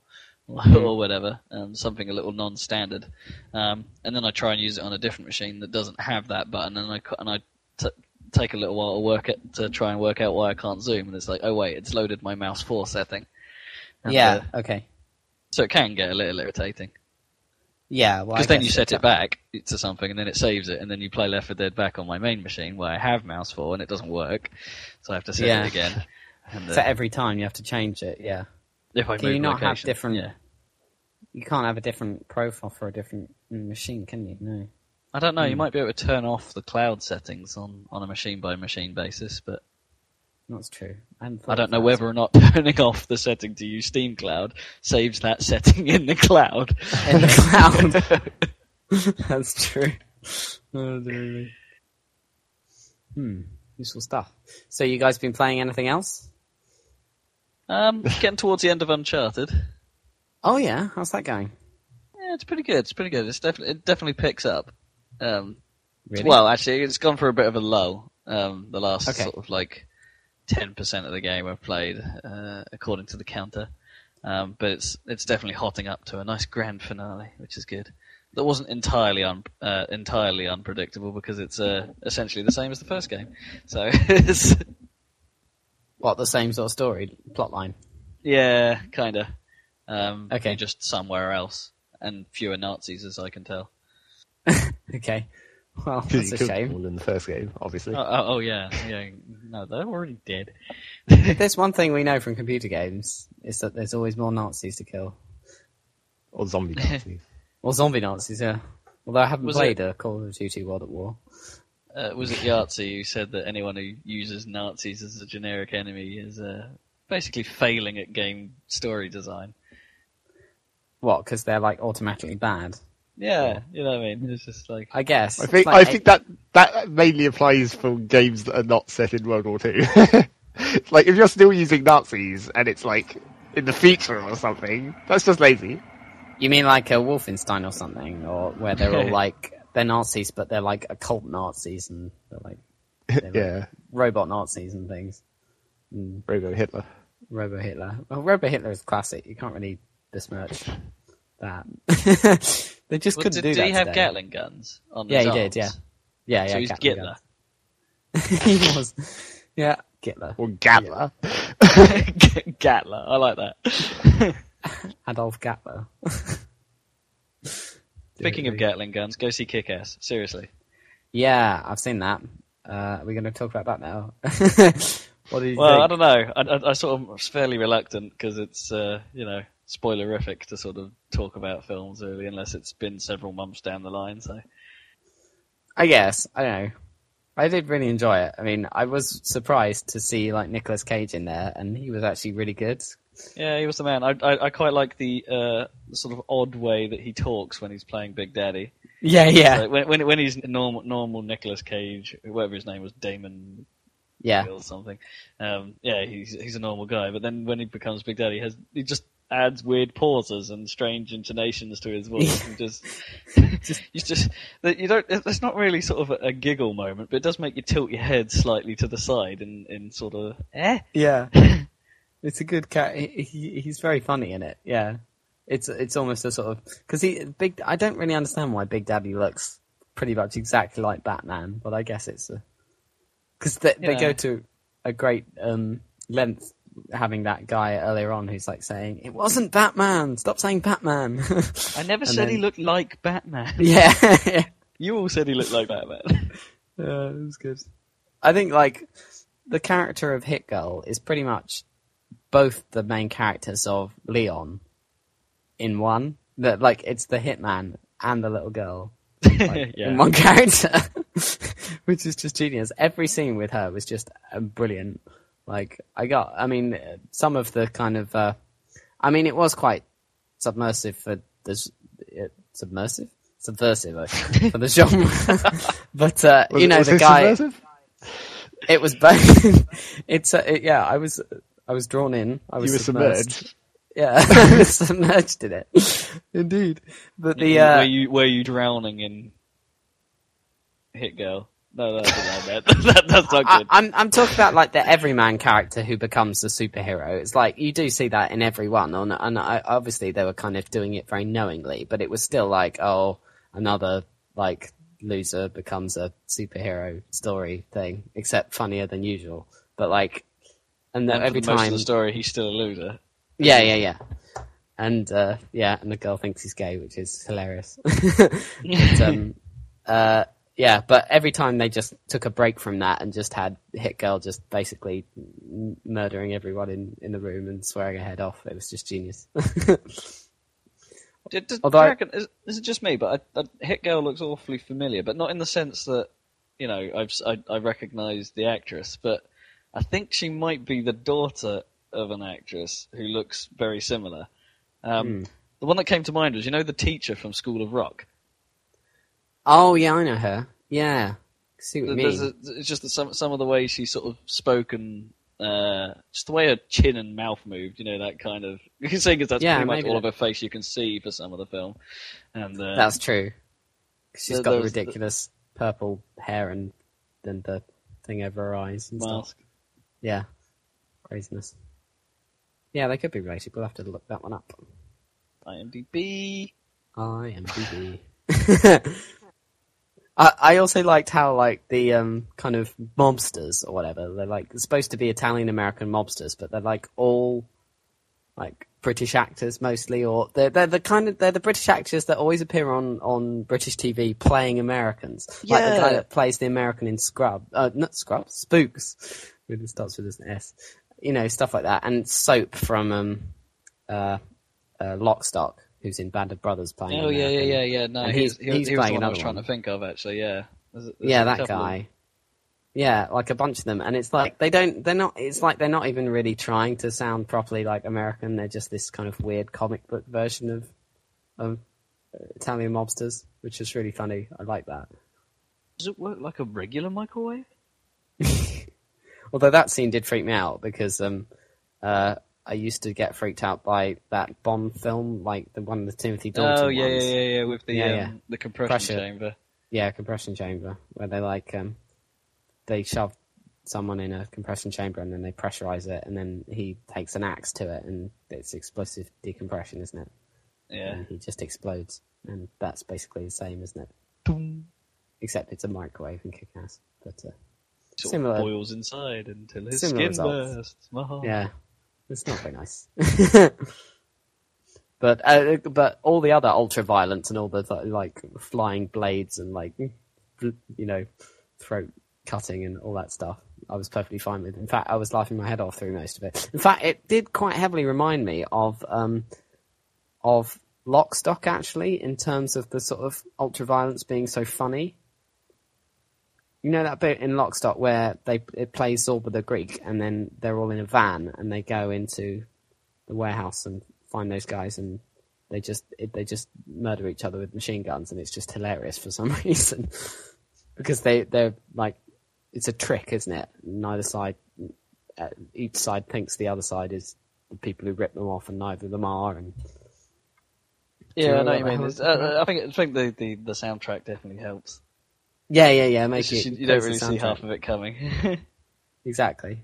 Mm-hmm. or whatever, um, something a little non-standard. Um, and then I try and use it on a different machine that doesn't have that button, and I and I t- take a little while to work it to try and work out why I can't zoom, and it's like, oh wait, it's loaded my mouse four setting. And, Yeah. uh, Okay. So it can get a little irritating Yeah. Well, because then you set it back to something, and then it saves it, and then you play Left 4 Dead back on my main machine where I have mouse four, and it doesn't work, so I have to set Yeah. it again. (laughs) And, So every time you have to change it. Yeah. if I Can you not have different- Yeah. You can't have a different profile for a different machine, can you? No. I don't know. You Hmm. might be able to turn off the cloud settings on, on a machine by machine basis, but That's true. I, I don't know whether or not (laughs) turning off the setting to use Steam Cloud saves that setting in the cloud. in the cloud. (laughs) (laughs) That's true. Oh. Hmm. Useful stuff. So you guys been playing anything else? um, getting towards the end of Uncharted. Oh yeah, how's that going? Yeah, it's pretty good. It's pretty good. It's definitely it definitely picks up. Um, Really? Well, actually, it's gone for a bit of a lull. Um, the last Okay. sort of like ten percent of the game I've played, uh, according to the counter. Um, but it's it's definitely hotting up to a nice grand finale, which is good. That wasn't entirely un, uh, entirely unpredictable because it's uh, essentially the same as the first game. So (laughs) it's, what the same sort of story plotline? yeah, kind of. Um, Okay. just somewhere else and fewer Nazis, as I can tell. (laughs) Okay. Well, (laughs) Because that's you a shame. all in the first game, obviously. Oh, oh, oh yeah, yeah. No, they're already dead. If there's one thing we know from computer games, it's that there's always more Nazis to kill. Or zombie Nazis. (laughs) Or zombie Nazis, yeah. Although I haven't Was played a Call of Duty World at War. Uh, was it Yahtzee who said that anyone who uses Nazis as a generic enemy is uh, basically failing at game story design? What? Because they're like automatically bad. Yeah, you know what I mean. It's just like I guess. I think like I think that that mainly applies for games that are not set in World War Two. (laughs) like if you're still using Nazis and it's like in the future or something, that's just lazy. You mean like a Wolfenstein or something, or where they're all (laughs) like they're Nazis, but they're like occult Nazis and they're like (laughs) they're yeah, robot Nazis and things. Mm, Robo Hitler. Robo Hitler. Well, Robo Hitler is classic. You can't really besmirch that. They just Well, couldn't did, do did that he have today. Gatling guns on Yeah, his he did, yeah. Yeah, yeah. So he's Gatling Gitler. (laughs) he was. Yeah, Hitler. Or Gatler. (laughs) Gatler, I like that. (laughs) Adolf Gatler. Speaking of Gatling guns, go see Kick-Ass. Seriously. Yeah, I've seen that. Uh, are we're going to talk about that now. what do you Well, I don't know. I, I, I sort of was fairly reluctant because it's, uh, you know, spoilerific to sort of talk about films really, unless it's been several months down the line. So I guess I don't know. I did really enjoy it. I mean, I was surprised to see like Nicolas Cage in there, and he was actually really good. yeah, he was the man. I I, I quite like the uh, sort of odd way that he talks when he's playing Big Daddy. Yeah, yeah, Like, when when when he's normal normal Nicolas Cage, whatever his name was, Damon yeah. or something. Um, yeah, he's he's a normal guy. But then when he becomes Big Daddy, he has he just adds weird pauses and strange intonations to his voice, (laughs) and (laughs) just you just you don't. There's not really sort of a, a giggle moment, but it does make you tilt your head slightly to the side and in sort of eh. Yeah, (laughs) it's a good cat. He, he, he's very funny in it. Yeah, it's it's almost a sort of because he big. I don't really understand why Big Daddy looks pretty much exactly like Batman, but I guess it's because they, they go to a great um, length having that guy earlier on who's like saying it wasn't Batman. Stop saying Batman. (laughs) I never said he looked like Batman. (laughs) yeah. (laughs) You all said he looked like Batman. Yeah, it was good. I think like the character of Hit Girl is pretty much both the main characters of Leon in one. That like it's the hitman and the little girl like, yeah. in one character, which is just genius. Every scene with her was just uh, brilliant. Like I got, I mean, uh, some of the kind of, uh, I mean, it was quite submersive for the s- uh, submersive, subversive uh, for the genre. (laughs) but uh, Was you know, was the this guy. subversive? It was both. (laughs) it's uh, it, yeah. I was I was drawn in. I was You were submerged. Yeah, (laughs) submerged in it. Indeed. But the uh, were you were you drowning in Hit Girl? No, that's not that. (laughs) that that's not I, good. I'm I'm talking about like the everyman character who becomes a superhero. It's like you do see that in every one, and, and I, obviously they were kind of doing it very knowingly, but it was still like, oh, another like loser becomes a superhero story thing, except funnier than usual. But like, and the, for every the time, of the story, he's still a loser. yeah, yeah, yeah. And uh, yeah, and the girl thinks he's gay, which is hilarious. (laughs) but, um, (laughs) uh, yeah, but every time they just took a break from that and just had Hit Girl just basically murdering everyone in, in the room and swearing her head off, it was just genius. (laughs) Did, did, Although reckon, is, is it just me? But I, I, Hit Girl looks awfully familiar, but not in the sense that you know I've I, I recognise the actress, but I think she might be the daughter of an actress who looks very similar. Um, Hmm. The one that came to mind was you know the teacher from School of Rock. Oh, yeah, I know her. Yeah. See what you There's mean. a, it's just that some some of the way she sort of spoken, uh, just the way her chin and mouth moved. You know that kind of. (laughs) You can say because that's Yeah, pretty much maybe all of her face you can see for some of the film, and uh, That's true. She's There- got the the- ridiculous purple hair and then the thing over her eyes and stuff. mask. Yeah. Craziness. Yeah, they could be related. We'll have to look that one up. IMDb. IMDb. (laughs) I I also liked how like the um kind of mobsters or whatever they're like supposed to be Italian American mobsters, but they're like all like British actors mostly, or they're they're the kind of they're the British actors that always appear on on British TV playing Americans. Like the guy that plays the American in Scrub, uh, not Scrub, Spooks. With it starts with an S. You know stuff like that, and Soap from um uh, uh Lockstock, who's in Band of Brothers playing. Oh yeah, yeah, American. yeah, yeah. No, And he's, he's- he, he's he was the playing one I was trying one. to think of actually. Yeah, There's- there's yeah, that of- guy. Yeah, like a bunch of them, and it's like they don't. They're not. It's like they're not even really trying to sound properly like American. They're just this kind of weird comic book version of of Italian mobsters, which is really funny. I like that. Does it work like a regular microwave? (laughs) Although that scene did freak me out because um, uh, I used to get freaked out by that Bond film, like the one with Timothy Dalton. Oh yeah, yeah, ones. yeah, yeah, with the Yeah, um, yeah. the compression Pressure. chamber. Yeah, compression chamber, where they like um, they shove someone in a compression chamber and then they pressurize it, and then he takes an axe to it, and it's explosive decompression, isn't it? Yeah. And he just explodes, and that's basically the same, isn't it? Boom. Except it's a microwave and kick ass. But uh, Similar- boils inside until his skin results. bursts. (laughs) Yeah, it's not very nice. (laughs) but uh, but all the other ultra violence and all the like flying blades and like you know throat cutting and all that stuff, I was perfectly fine with. In fact, I was laughing my head off through most of it. In fact, it did quite heavily remind me of um, of Lockstock actually, in terms of the sort of ultra violence being so funny. You know that bit in Lockstock where they it plays Zorba the Greek, and then they're all in a van and they go into the warehouse and find those guys, and they just it, they just murder each other with machine guns, and it's just hilarious for some (laughs) reason because they they're like it's a trick, isn't it? Neither side, uh, each side thinks the other side is the people who rip them off, and neither of them are, and Yeah, I know know what what you mean. hell It's, it's about? uh, I think I think the, the, the soundtrack definitely helps. Yeah, yeah, yeah, make it you, you don't really see half of it coming. (laughs) Exactly.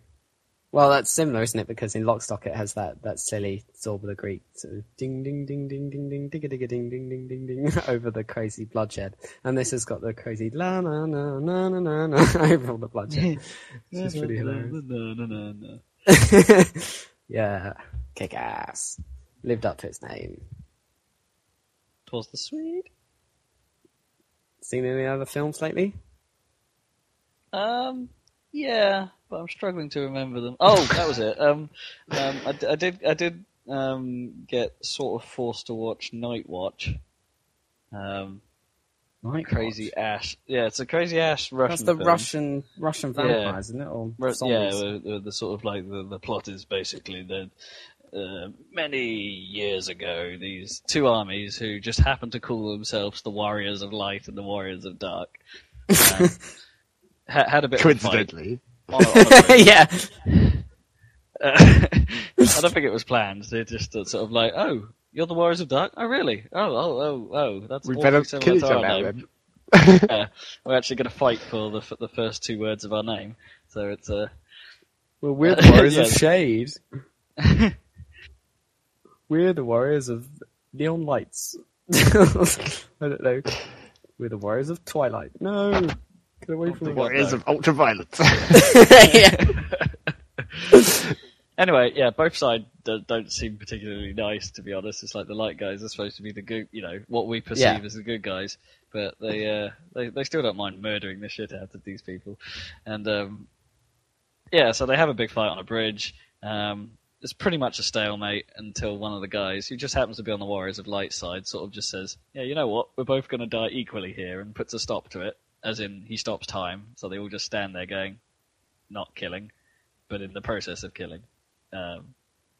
Well, that's similar, isn't it? Because in Lockstock it has that, that silly Zorba the Greek sort of ding ding ding ding ding ding digga digga ding ding ding ding ding (laughs) over the crazy bloodshed, and this has got the crazy la na na na na na na (laughs) over all the bloodshed. It's just pretty hilarious. Yeah, kick ass. Lived up to its name. Twas the sweet. Seen any other films lately? Um, yeah, but I'm struggling to remember them. Oh, that was it. Um, um, I, d- I did, I did, um, get sort of forced to watch Night Watch. Um, Crazy Ash. Yeah, it's a Crazy Ash Russian. That's the film. Russian Russian Yeah. vampires, isn't it? Or Ru- yeah, the, the, the sort of like the, the plot is basically that uh, many years ago, these two armies who just happened to call themselves the Warriors of Light and the Warriors of Dark (laughs) ha- had a bit of a Coincidentally. on on a yeah. Uh, (laughs) I don't think it was planned. They're just uh, sort of like, oh, you're the Warriors of Dark. Oh, really? Oh, oh, oh, oh. That's We better kill each to other name. then. Yeah, we're actually going to fight for the f- the first two words of our name. So it's uh, Well, we're the (laughs) warriors of shade. We're the warriors of neon lights. (laughs) I don't know. We're the warriors of twilight. No, get away from The me. Warriors of Ultraviolet. (laughs) Anyway, yeah, both sides do- don't seem particularly nice, to be honest. It's like the light guys are supposed to be the good, you know, what we perceive Yeah. as the good guys, but they, uh, they, they still don't mind murdering the shit out of these people. And, um, yeah, so they have a big fight on a bridge. Um, it's pretty much a stalemate until one of the guys, who just happens to be on the Warriors of Light side, sort of just says, yeah, you know what, we're both going to die equally here, and puts a stop to it, as in he stops time, so they all just stand there going, not killing, but in the process of killing. Um,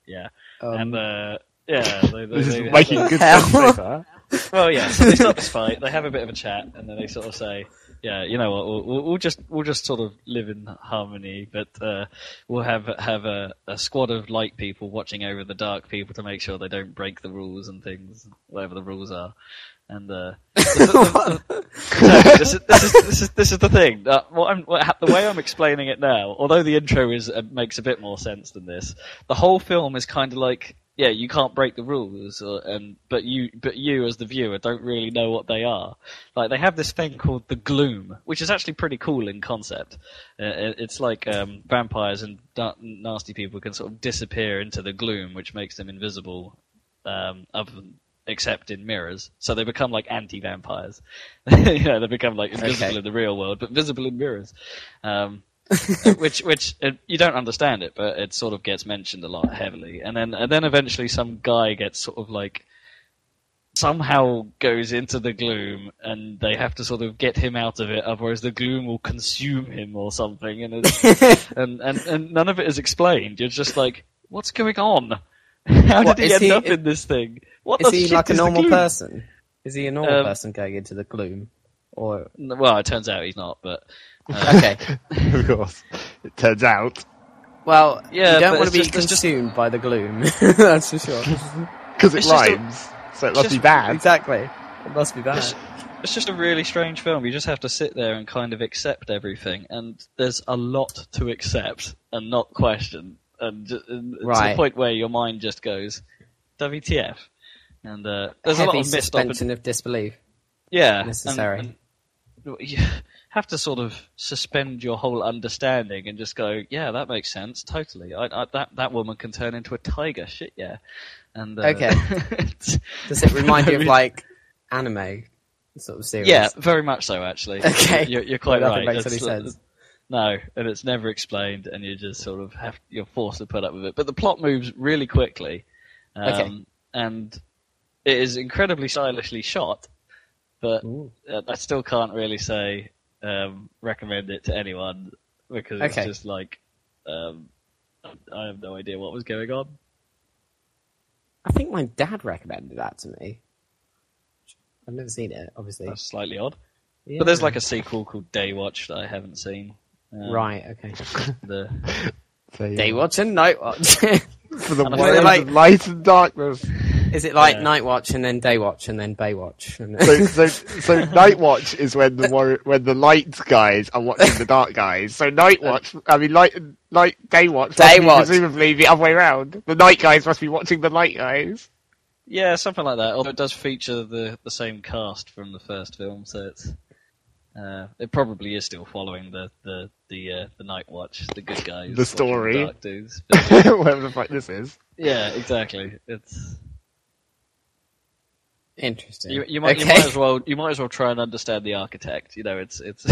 yeah, Um, and uh, yeah, they, they, this they is making good Hell. sense so far. (laughs) well, yeah. So they stop this fight. They have a bit of a chat, and then they sort of say, "Yeah, you know what? We'll, we'll, we'll just we'll just sort of live in harmony, but uh, we'll have have a, a squad of light people watching over the dark people to make sure they don't break the rules and things, whatever the rules are." And uh, (laughs) no, this, is, this, is, this is this is the thing. Uh, what I'm, what, the way I'm explaining it now, although the intro is uh, makes a bit more sense than this, the whole film is kind of like, yeah, you can't break the rules, or, and but you but you as the viewer don't really know what they are. Like they have this thing called the gloom, which is actually pretty cool in concept. Uh, it- it's like um, vampires and da- nasty people can sort of disappear into the gloom, which makes them invisible. Um, other than, except in mirrors, so they become like anti-vampires. (laughs) you know, they become like invisible Okay. in the real world, but visible in mirrors. Um, (laughs) which which uh, you don't understand it, but it sort of gets mentioned a lot heavily, and then and then eventually some guy gets sort of like somehow goes into the gloom, and they have to sort of get him out of it, otherwise the gloom will consume him or something, and it's, (laughs) and, and and none of it is explained. You're just like, what's going on? (laughs) How What, did he end he- up in this thing? What is he like a is the normal person? Is he a normal Um, person going into the gloom? Or Well, it turns out he's not, but okay, (laughs) of course. It turns out. well, Yeah, you don't want to be just- it's just- consumed by the gloom. (laughs) (laughs) That's for sure. Because it It's just a- rhymes. so it must just- be bad. exactly. It must be bad. It's, it's just a really strange film. You just have to sit there and kind of accept everything, and there's a lot to accept and not question, and, ju- and to the point where your mind just goes, "WTF?" And uh, there's a lot of missed suspension of disbelief. Yeah, necessary. and you have to sort of suspend your whole understanding and just go, "Yeah, that makes sense. Totally. I, I, that that woman can turn into a tiger. Shit, yeah." And uh, Okay. (laughs) Does it remind you of like anime sort of series? Yeah, very much so. Actually, (laughs) Okay. you're, you're quite Well, right. makes any sense. No, and it's never explained, and you just sort of have you're forced to put up with it. But the plot moves really quickly, um, Okay. and it is incredibly stylishly shot. But I still can't really say um, recommend it to anyone because it's Okay. just like um, I have no idea what was going on. I think my dad recommended that to me. I've never seen it, obviously. That's slightly odd. Yeah. But there's like a sequel called Daywatch that I haven't seen. Um, right, okay. (laughs) The (laughs) So, yeah. Day watch and night watch. (laughs) For the And I warriors feel like- of light and darkness. Is it like Yeah. night watch and then day watch and then bay watch? And So, (laughs) so, so night watch is when the war- when the light guys are watching the dark guys. So night watch, I mean, light, light, day watch. Day watch, presumably the other way around. The night guys must be watching the light guys. Yeah, something like that. Although it does feature the, the same cast from the first film, so it's uh, it probably is still following the the the, uh, the Night Watch, the good guys, The watching story. dark dudes. But, (laughs) Whatever the fuck this is. yeah, exactly. It's Interesting. you, you might okay. you might as well you might as well try and understand the architect. You know, it's it's (laughs)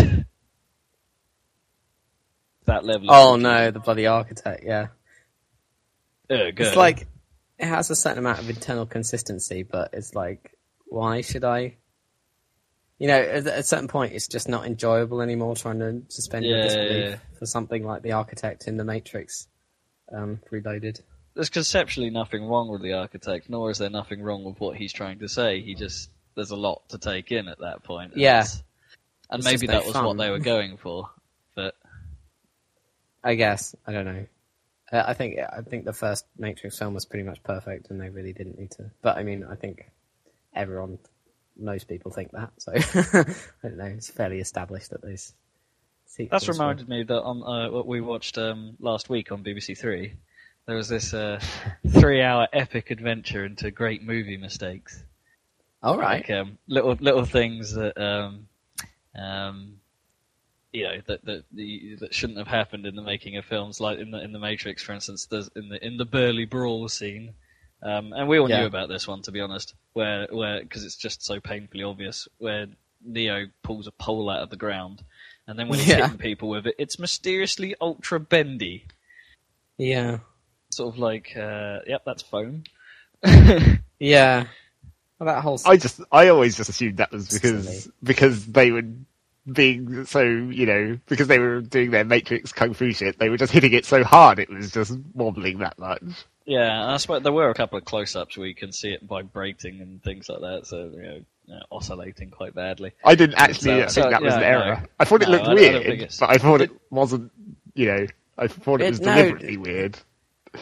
that level. Oh no, the bloody architect, yeah. Good. It's like, it has a certain amount of internal consistency, but it's like, why should I? You know, at a certain point, it's just not enjoyable anymore trying to suspend your disbelief yeah, yeah. for something like the architect in The Matrix um, Reloaded. There's conceptually nothing wrong with the architect, nor is there nothing wrong with what he's trying to say. He just there's a lot to take in at that point. and Yeah. and It's maybe that was fun. what they were going for. But I guess. I don't know. Uh, I think I think the first Matrix film was pretty much perfect, and they really didn't need to. But I mean, I think everyone, most people think that. So (laughs) I don't know. It's fairly established that those. That's sequels were- reminded me that on uh, what we watched um, last week on BBC Three, there was this uh, three-hour epic adventure into great movie mistakes. All right. like um, little little things that um, um, you know that that the, that shouldn't have happened in the making of films, like in the in the Matrix, for instance. There's in the in the Burly Brawl scene, um, and we all Yeah. knew about this one to be honest, where where because it's just so painfully obvious, where Neo pulls a pole out of the ground, and then when he's Yeah. hitting people with it, it's mysteriously ultra bendy, Yeah. Sort of like uh, yep, that's foam. (laughs) Yeah. Well, that whole. I just, I always just assumed that was because Silly. because they were being so, you know, because they were doing their Matrix kung fu shit. They were just hitting it so hard it was just wobbling that much. Yeah, and I suppose there were a couple of close-ups where you can see it vibrating and things like that, so you know, uh, oscillating quite badly. I didn't actually So- think so, that was yeah, an no. error. I thought it No, looked I don't- I weird, but I thought it, it- wasn't. You know, I thought it It- was no, deliberately weird.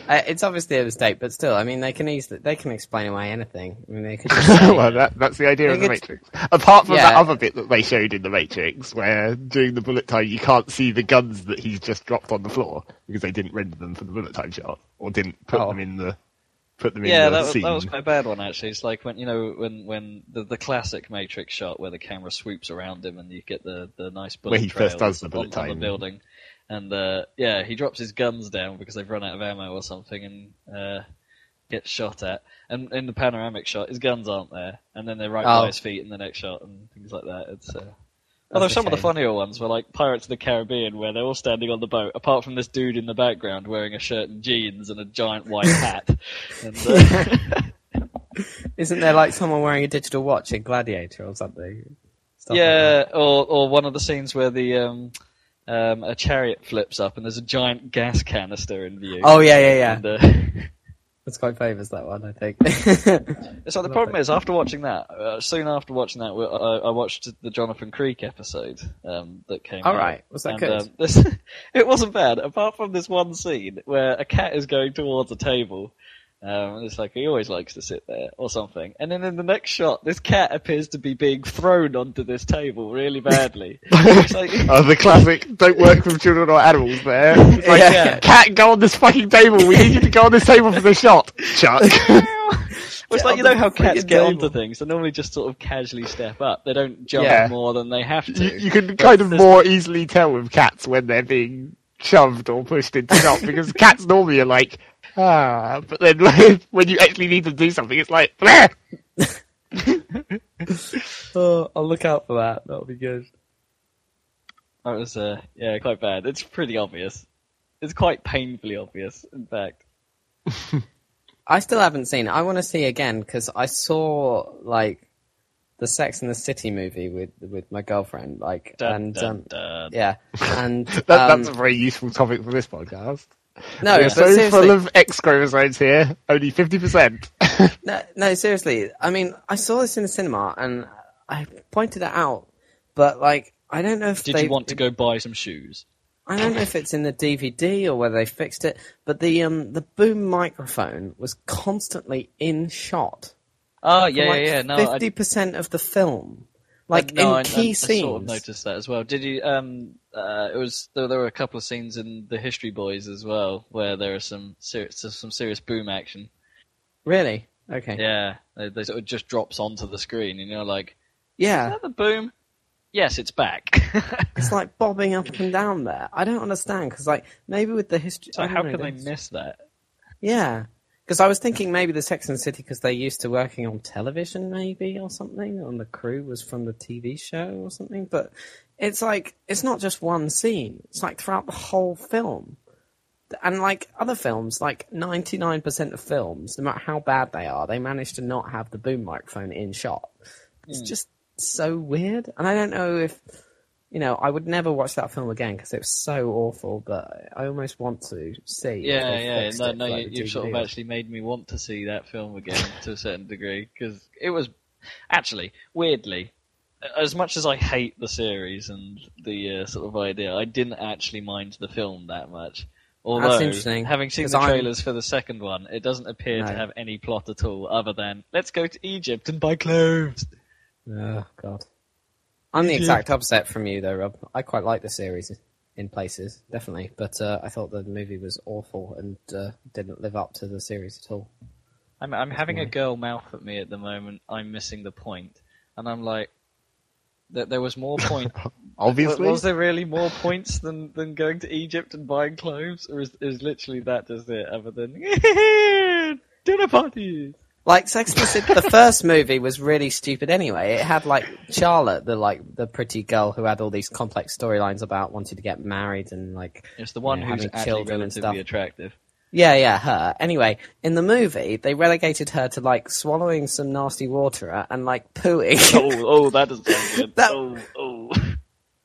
Uh, it's obviously a mistake, but still, I mean, they can easily they can explain away anything. I mean, they could just (laughs) say, well, that, that's the idea of the Think Matrix. Apart from that other bit that they showed in the Matrix, where during the bullet time you can't see the guns that he's just dropped on the floor because they didn't render them for the bullet time shot or didn't put Oh. them in the put them in Yeah, the that was, scene. that was quite a bad one actually. It's like when you know when when the, the classic Matrix shot where the camera swoops around him and you get the, the nice bullet Where he first does the on- bullet on, the time. building, and uh, yeah, he drops his guns down because they've run out of ammo or something and uh, gets shot at. And in the panoramic shot, his guns aren't there, and then they're right Oh. by his feet in the next shot and things like that. It's uh, Although some of the funnier ones were like Pirates of the Caribbean, where they're all standing on the boat, apart from this dude in the background wearing a shirt and jeans and a giant white hat. (laughs) and, uh, (laughs) isn't there like someone wearing a digital watch in Gladiator or something? Stuff like yeah, or or one of the scenes where the um, um, a chariot flips up and there's a giant gas canister in view. Oh yeah, yeah, yeah. And, uh, (laughs) It's quite famous that one, I think. (laughs) So the problem is, after watching that, uh, soon after watching that, I, I watched the Jonathan Creek episode um, that came. All out. right, was that And, good? Um, this, (laughs) it wasn't bad, apart from this one scene where a cat is going towards a table. Um, it's like he always likes to sit there or something. And then in the next shot, this cat appears to be being thrown onto this table really badly. (laughs) It's like- Oh, the classic "don't work with children or animals." There, it's like, Yeah. cat, go on this fucking table. We need you to go on this table for the shot, Chuck. (laughs) Well, it's like you know how cats get table. onto things. They normally just sort of casually step up. They don't jump Yeah. more than they have to. you, you can kind of there's- more easily tell with cats when they're being shoved or pushed into shot because (laughs) cats normally are like ah, but then like, (laughs) when you actually need to do something, it's like "Bleh!" (laughs) (laughs) oh, I'll look out for that. That'll be good. That was, uh, yeah, quite bad. It's pretty obvious. It's quite painfully obvious, in fact. I still haven't seen it. I want to see again because I saw like the Sex and the City movie with with my girlfriend. Like, Dun, and dun, um, dun. yeah, and that, um, that's a very useful topic for this podcast. No, We're so seriously, full of X chromosomes here, only fifty percent. (laughs) No, no, seriously. I mean, I saw this in the cinema and I pointed it out, but like, I don't know if Did they. you want to go buy some shoes? I don't know if it's in the DVD or whether they fixed it, but the um the boom microphone was constantly in shot. Oh, yeah, like yeah, yeah. No, fifty percent of the film, like no, in I, key I, scenes. I sort of noticed that as well. Did you? Um, uh, it was there, there were a couple of scenes in the History Boys as well where there are some serious, some serious boom action. Really? Okay. Yeah, they, they sort of just drops onto the screen, and you're like, Yeah. "Is that the boom?" Yes, it's back. (laughs) It's like bobbing up and down there. I don't understand because, like, maybe with the history. so how know, can they miss that? Yeah, because I was thinking maybe the Sex and City because they're used to working on television, maybe or something, and the crew was from the TV show or something. But it's like it's not just one scene; it's like throughout the whole film. And like other films, like ninety nine percent of films, no matter how bad they are, they manage to not have the boom microphone in shot. It's Hmm. just so weird, and I don't know if you know, I would never watch that film again because it was so awful. But I almost want to see. Yeah, yeah. No, it no, like, you, you've sort of actually made me want to see that film again to a certain degree because it was actually weirdly. As much as I hate the series and the uh, sort of idea, I didn't actually mind the film that much. Although, interesting, having seen the I'm- trailers for the second one, it doesn't appear to have any plot at all other than let's go to Egypt and buy clothes. Oh God. I'm the exact opposite from you, though, Rob. I quite like the series in places, definitely, but uh, I thought the movie was awful and uh, didn't live up to the series at all. I'm, I'm having a girl mouth at me at the moment. I'm missing the point, and I'm like, that there was more point. (laughs) Obviously, Was there really more points than, than going to Egypt and buying clothes, or is, is literally that just it? Other than (laughs) dinner parties. Like Sex and the City, the first movie was really stupid anyway. It had like Charlotte, the like the pretty girl who had all these complex storylines about wanting to get married and like It's the one Yeah, who's having actually children and relatively stuff. attractive. Yeah, yeah, her. Anyway, in the movie, they relegated her to like swallowing some nasty water and like pooing. (laughs) oh, oh, that doesn't sound good. (laughs) That- Oh, oh.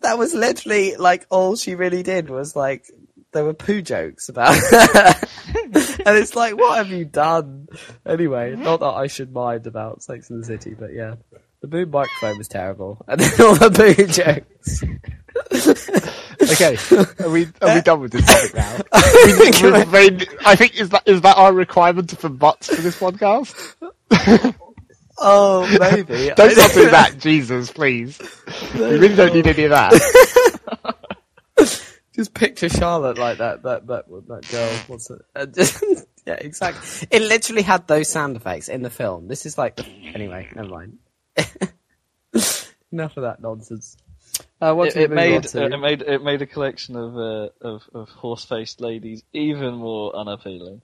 that was literally like all she really did was like there were poo jokes about (laughs) her. and it's like, what have you done? Anyway, mm-hmm. not that I should mind about Sex in the City, but yeah. The boom microphone was terrible. And then all the poo jokes. Okay. (laughs) Are we are we done with this topic now? (laughs) We think made- I think is that is that our requirement for butts for this podcast? (laughs) Oh, maybe. Don't stop doing that, Jesus, please. We really don't need any of that. Just picture Charlotte like that, that, that, that girl. What's it? Uh, just- yeah, exactly. It literally had those sound effects in the film. This is like, anyway, never mind. Enough of that nonsense. Uh, what It, it made uh, it made it made a collection of uh, of, of horse faced ladies even more unappealing.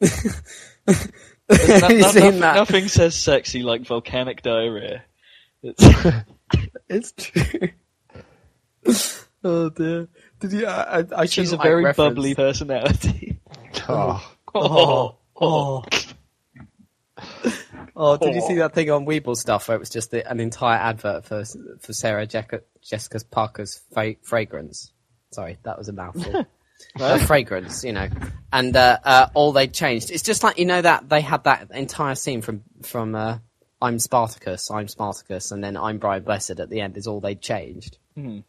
No- (laughs) Have you seen nothing, that? nothing says sexy like volcanic diarrhea. It's, (laughs) It's true. (laughs) oh dear. Did you? I, I, I she's a shouldn't, like, very reference- bubbly personality. Oh, Oh, oh. Oh, did you see that thing on Weebl stuff where it was just the, an entire advert for for Sarah Jessica, Jessica Parker's fa- fragrance? Sorry, that was a mouthful. (laughs) Fragrance, you know, and uh, uh, all they changed. It's just like you know that they had that entire scene from from uh, I'm Spartacus, I'm Spartacus, and then I'm Brian Blessed at the end is all they changed. Hmm.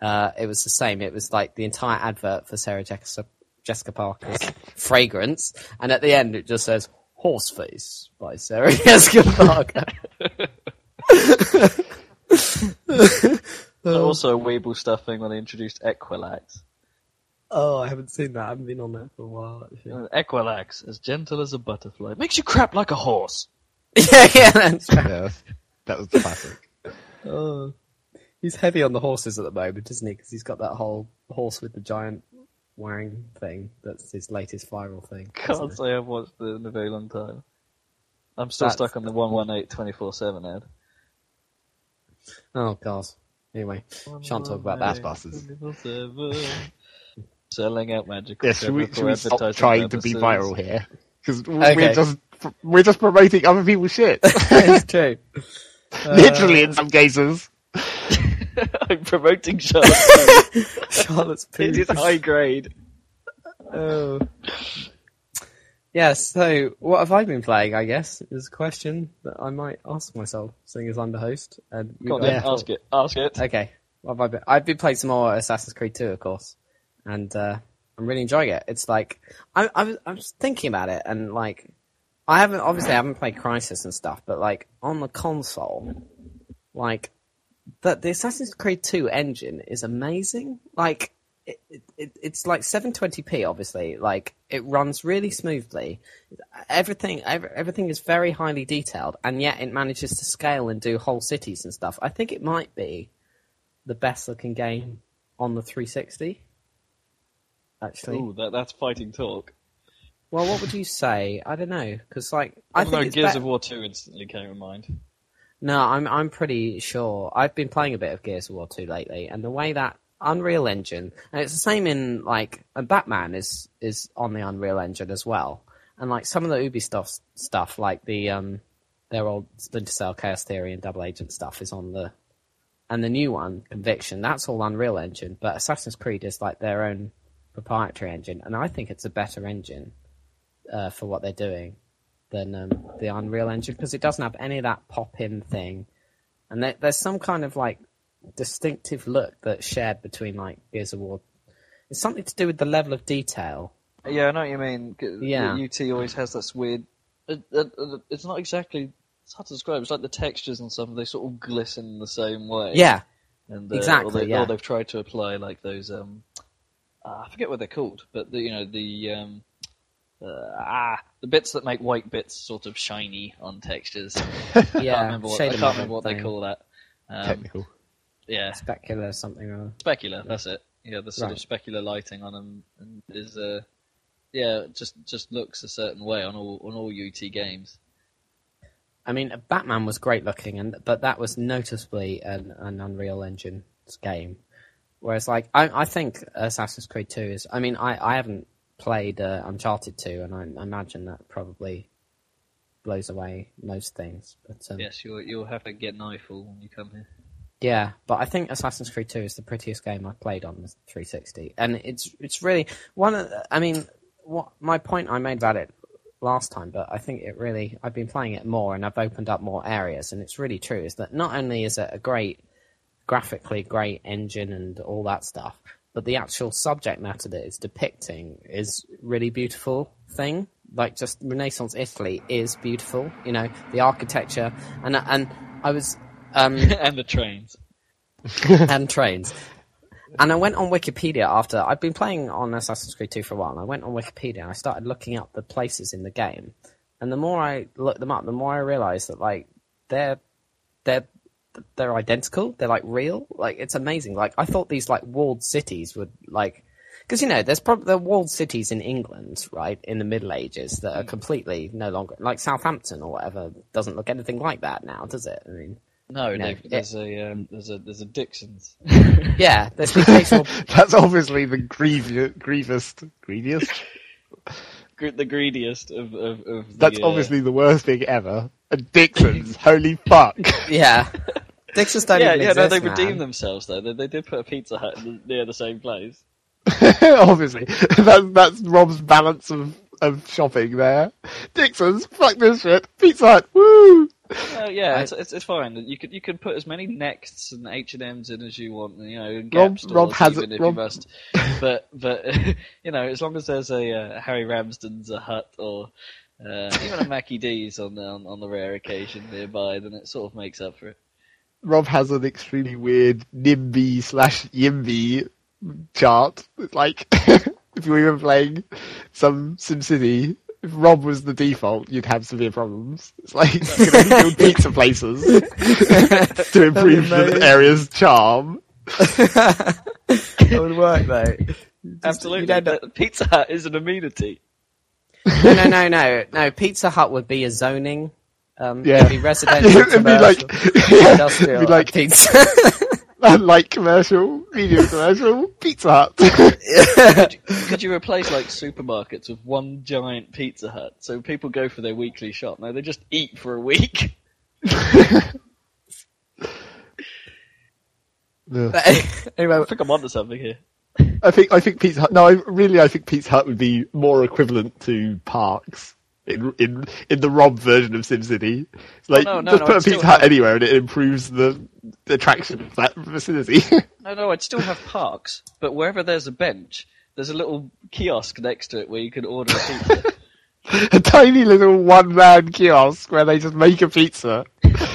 Uh, it was the same. It was like the entire advert for Sarah Jessica, Jessica Parker's fragrance, and at the end it just says "Horseface" by Sarah (laughs) Jessica Parker. also, Weebl stuffing when they introduced Equilax. oh, I haven't seen that. I haven't been on that for a while. Actually. Uh, Equilax, as gentle as a butterfly, makes you crap like a horse. (laughs) yeah, yeah, that's right. yeah, that was the classic. Oh. He's heavy on the horses at the moment, isn't he? Because he's got that whole horse with the giant wang thing. That's his latest viral thing. isn't Can't it? say I've watched it in a very long time. I'm still That's- stuck on the 118 24 7 ad. Oh god. Anyway, shan't talk about that. Ghostbusters. (laughs) Selling out magical Yeah, should we, cover should we stop advertising trying to be purposes. viral here? Because Okay. we're just we're just promoting other people's shit. (laughs) it's true. (laughs) Literally, uh, in some cases. (laughs) I'm promoting Charlotte. Charlotte's (laughs) (laughs) it is high grade. Oh. Yeah, so what have I been playing, I guess, is a question that I might ask myself, seeing as I'm the host. And Go on, then, talk. ask it. Ask it. Okay. What have I been? I've been playing some more Assassin's Creed 2, of course, and uh, I'm really enjoying it. It's like I, I was I was thinking about it, and like I haven't obviously I haven't played Crysis and stuff, but like on the console, like the the Assassin's Creed 2 engine is amazing. Like it, it, it it's like 720p, obviously. Like it runs really smoothly. Everything every, everything is very highly detailed, and yet it manages to scale and do whole cities and stuff. I think it might be the best looking game on the 360. Actually, Ooh, that, that's fighting talk. well, what would you say? I don't know, because like I think Gears bet- of War 2 instantly came to mind. No, I'm I'm pretty sure. I've been playing a bit of Gears of War 2 lately, and the way that Unreal Engine, and it's the same in like, Batman is is on the Unreal Engine as well, and like some of the Ubisoft stuff, like the um, their old Splinter Cell, Chaos Theory, and Double Agent stuff is on the, and the new one, Conviction, that's all Unreal Engine, but Assassin's Creed is like their own proprietary engine, and I think it's a better engine uh, for what they're doing than um, the Unreal Engine because it doesn't have any of that pop-in thing, and there, there's some kind of like distinctive look that's shared between like Gears of War It's something to do with the level of detail. Yeah, I know what you mean. Yeah. UT always has this weird. It, it, it- it's not exactly. It's hard to describe. It's like the textures and stuff. They sort of glisten the same way. Yeah, and, uh, exactly, Or, they, yeah. or they've tried to apply like those. Um, uh, I forget what they're called, but the, you know the um, uh, ah the bits that make white bits sort of shiny on textures. (laughs) I can't yeah. remember what, I of can't remember what they call that. Um, Technical. yeah, Specular something or other. specular. That's it. Yeah, the sort Right. of specular lighting on them and is uh, yeah, just just looks a certain way on all on all UT games. I mean, Batman was great looking, and but that was noticeably an, an Unreal Engine game. Whereas, like, I, I think Assassin's Creed 2 is. I mean, I, I haven't played uh, Uncharted 2, and I, I imagine that probably blows away most things. But um, Yes, you'll you'll have to get Nightfall when you come here. Yeah, but I think Assassin's Creed 2 is the prettiest game I've played on the 360, and it's it's really one. Of, the- I mean, what my point I made about it last time, but I think it really I've been playing it more and I've opened up more areas, and it's really true. Is that not only is it a great graphically great engine and all that stuff, but the actual subject matter that it's depicting is really beautiful thing. Like just Renaissance Italy is beautiful, you know, the architecture and and I was um (laughs) and the trains. (laughs) and trains. And I went on Wikipedia after I'd been playing on Assassin's Creed 2 for a while. And I went on Wikipedia and I started looking up the places in the game. And the more I looked them up, the more I realized that like they're they're they're identical. They're like real. Like it's amazing. Like I thought these like walled cities would like because you know there's probably there walled cities in England, right, in the Middle Ages that are completely no longer like Southampton or whatever doesn't look anything like that now, does it? I mean, No, No, Dave, it- there's a um, there's a there's a Dixon's. (laughs) yeah, there's the occasional (laughs) That's obviously the grievous, grievous, grievous. (laughs) The greediest of of, of the, That's uh, obviously the worst thing ever. And Dixon's, holy fuck. Yeah. Dixon's don't yeah, even yeah. No, they man. redeemed themselves though. They, they did put a Pizza Hut the, near the same place. (laughs) obviously, (laughs) that's that's Rob's balance of of shopping there. Dixon's, fuck this shit. Pizza Hut, woo. Uh, yeah, it's, it's it's fine. You could you could put as many Nexts and H and M's in as you want. You know, and Rob- stores Rob has even it- if Rob- you must. (laughs) But but you know, as long as there's a uh, Harry Ramsden's a hut or uh, even a Mackie D's on the on, on the rare occasion nearby, then it sort of makes up for it. Rob has an extremely weird NIMBY slash YIMBY chart. It's like, (laughs) if you were even playing some SimCity, if Rob was the default, you'd have severe problems. It's like, you can only build pizza places (laughs) to improve the area's charm. That would work though. (laughs) Absolutely, you'd end up- But Pizza Hut is an amenity. No, no, no, no, no. Pizza Hut would be a zoning. Um, Yeah. It'd be residential, (laughs) It'd be like, commercial, yeah, industrial, it'd be like, pizza. (laughs) light commercial, medium commercial, Pizza Hut. (laughs) could, you, could you replace like supermarkets with one giant Pizza Hut so people go for their weekly shop? No, they just eat for a week. Ugh. anyway, I think I'm onto something here. I think I think Pizza Hut. No, I, really, I think Pizza Hut would be more equivalent to parks in in in the Rob version of SimCity. It's like Oh, no, no, just no, put a Pizza Hut have- anywhere, and it improves the, the attraction of that vicinity. (laughs) No, no, I'd still have parks, but wherever there's a bench, there's a little kiosk next to it where you can order a pizza. (laughs) a tiny little one man kiosk where they just make a pizza.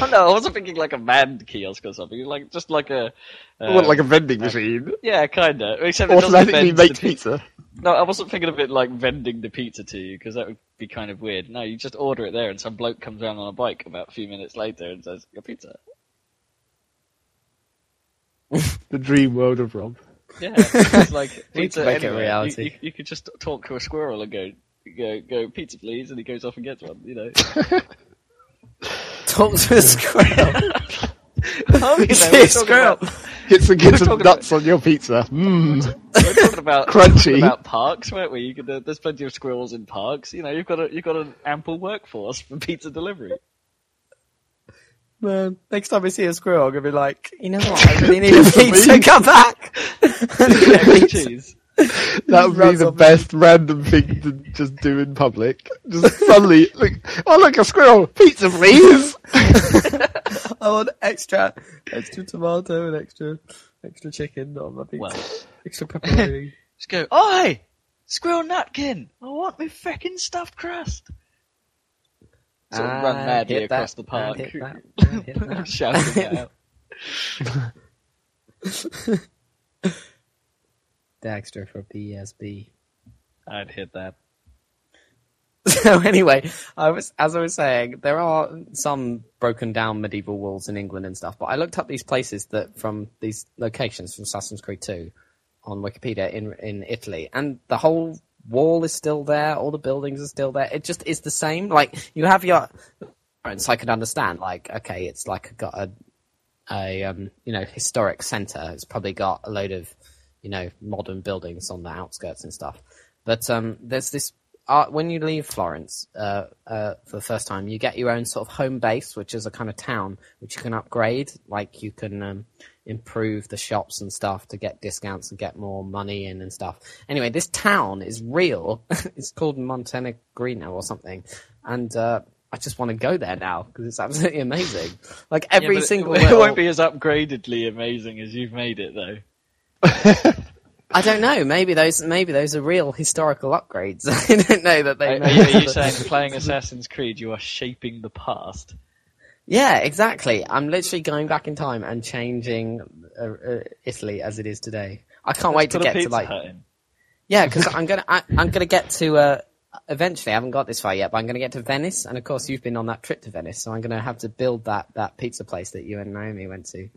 Oh, (laughs) no, I wasn't thinking like a manned kiosk or something. Like just like a, uh, What, like a vending machine. yeah, kinda. Except it doesn't Automatically vend makes the pizza. No, I wasn't thinking of it like vending the pizza to you because that would be kind of weird. No, you just order it there, and some bloke comes around on a bike about a few minutes later and says, "Your pizza." (laughs) The dream world of Rob. Yeah, it's like (laughs) pizza can make it reality. You, you, you could just talk to a squirrel and go, go, go, pizza please, and he goes off and gets one. You know, talk to a squirrel. (laughs) You know, (laughs) See a talking squirrel. about- Get some, get some talking nuts on your pizza. Mmm. We're talking about Crunchy. talking about parks, weren't we? You could, uh, there's plenty of squirrels in parks. You know, you've got a you've got an ample workforce for pizza delivery. Man, next time I see a squirrel, I'm gonna be like, you know (laughs) what? I really need a pizza. Come back. Yeah, cheese. (laughs) That would be the off best random thing to just do in public. Just suddenly, look, oh look, a squirrel! Pizza, please! (laughs) I want extra, extra tomato and extra, extra chicken on my pizza. Well, extra pepperoni. (laughs) Just go, Oi! Squirrel Nutkin! I want me feckin' stuffed crust! Sort of run ah, madly hit that, across the ah, park. hit that, hit that. Shouting out. Dexter for PSB. I'd hit that. (laughs) So anyway, I was as I was saying, there are some broken down medieval walls in England and stuff, but I looked up these places that from these locations from Assassin's Creed 2 on Wikipedia in in Italy, and the whole wall is still there, all the buildings are still there. It just is the same. Like you have your so I could understand, like, okay, it's like got a a um, you know historic center. It's probably got a load of you know modern buildings on the outskirts and stuff. But um, there's this uh, when you leave Florence uh, uh, for the first time, you get your own sort of home base, which is a kind of town which you can upgrade. Like you can um, improve the shops and stuff to get discounts and get more money in and stuff. Anyway, this town is real. (laughs) it's called Montenegrino or something, and uh, I just want to go there now because it's absolutely amazing. Like every Yeah, single (laughs) It, little- won't be as upgradedly amazing as you've made it, though. (laughs) I don't know. Maybe those maybe those are real historical upgrades. (laughs) I don't know that they. Are, are you saying playing Assassin's Creed, you are shaping the past? Yeah, exactly. I'm literally going back in time and changing uh, uh, Italy as it is today. I can't wait to get to like yeah, because I'm gonna I, I'm gonna get to uh, eventually. I haven't got this far yet, but I'm gonna get to Venice, and of course you've been on that trip to Venice, so I'm gonna have to build that that pizza place that you and Naomi went to.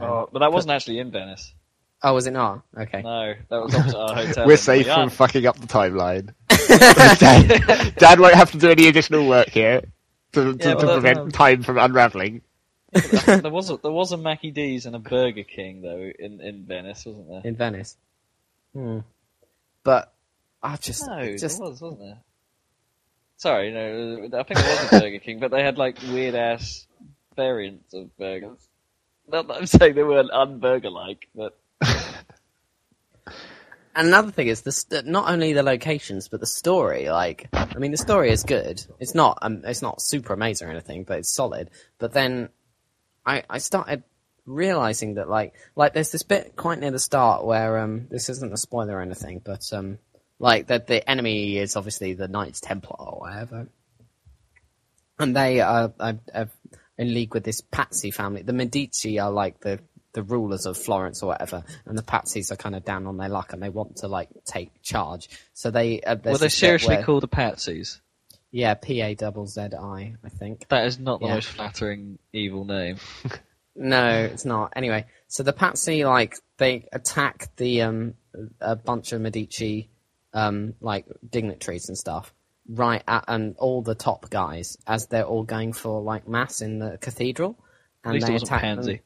Oh, but that wasn't actually in Venice. Oh, was it not? Okay. No, that was opposite our hotel. We're safe Milan. from fucking up the timeline. (laughs) Dad, Dad won't have to do any additional work here to, to, Yeah, to but that- prevent time from unraveling. there was a, there was a Mackie D's and a Burger King though in, in Venice, wasn't there? In Venice. Hmm. But I just No, just there was, wasn't there? Sorry, no, I think it was a Burger King, but they had like weird ass variants of burgers. Not that I'm saying they weren't unburger like, but And (laughs) another thing is the not only the locations but the story. Like, I mean, the story is good. It's not um, it's not super amazing or anything, but it's solid. But then I I started realizing that like like there's this bit quite near the start where um this isn't a spoiler or anything, but um like that the enemy is obviously the Knights Templar or whatever, and they are, are, are in league with this Pazzi family. The Medici are like the the rulers of Florence or whatever, and the Pazzis are kind of down on their luck and they want to like take charge. So they uh, there's were they this bit seriously where- called the Pazzis? Yeah, P A double Z I, I think. That is not the Yeah. most flattering evil name. (laughs) No, it's not. Anyway, so the Pazzi like they attack the um a bunch of Medici um like dignitaries and stuff right at and all the top guys as they're all going for like mass in the cathedral. At And least they it wasn't attack them- Pansy.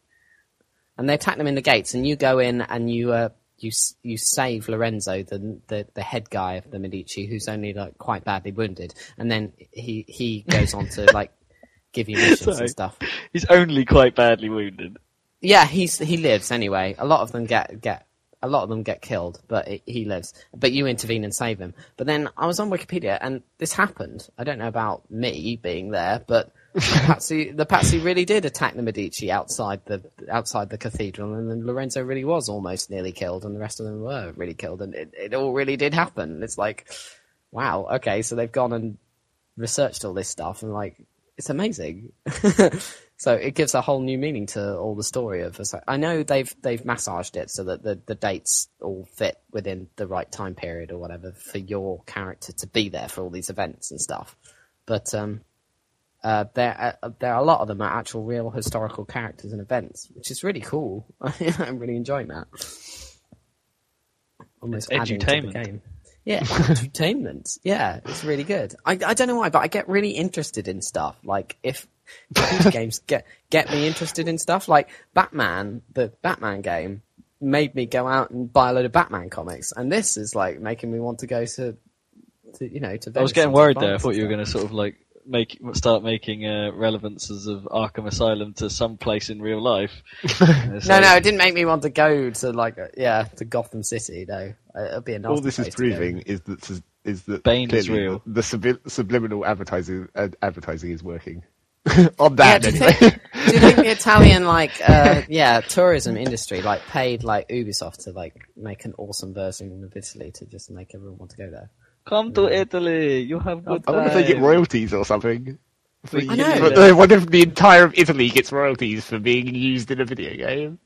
And they attack them in the gates, and you go in and you uh, you you save Lorenzo, the, the the head guy of the Medici, who's only like quite badly wounded, and then he he goes on to like give you missions Sorry. and stuff. He's only quite badly wounded. Yeah, he's he lives anyway. A lot of them get get a lot of them get killed, but he- he lives. But you intervene and save him. But then I was on Wikipedia, and this happened. I don't know about me being there, but Pazzi the Pazzi really did attack the Medici outside the outside the cathedral, and then Lorenzo really was almost nearly killed, and the rest of them were really killed, and it, it all really did happen. It's like, wow, okay, so they've gone and researched all this stuff, and like, it's amazing. (laughs) so it gives a whole new meaning to all the story of. I know they've they've massaged it so that the, the dates all fit within the right time period or whatever for your character to be there for all these events and stuff. But um, uh, there uh, there are a lot of them are actual real historical characters and events, which is really cool. (laughs) I'm really enjoying that. Almost It's edutainment. game. Yeah, (laughs) entertainment. Yeah, it's really good. I I don't know why, but I get really interested in stuff. Like if (laughs) games get get me interested in stuff, like Batman, the Batman game made me go out and buy a load of Batman comics, and this is like making me want to go to, to you know, to. I was getting worried there. I thought you were going to sort of like make start making uh, relevances of Arkham Asylum to some place in real life. (laughs) No, no, it didn't make me want to go to like uh, yeah to Gotham City. No, it'll be a nasty All this is place to proving is that is that Bane is real. The, the subi- subliminal advertising uh, advertising is working. (laughs) on Yeah, that do, you anyway. think, do you think the Italian like uh, yeah tourism industry like paid like Ubisoft to like make an awesome version of Italy to just make everyone want to go there? Come to Italy. You have good I wonder if they get royalties or something. For, I know. but I wonder if the entire of Italy gets royalties for being used in a video game.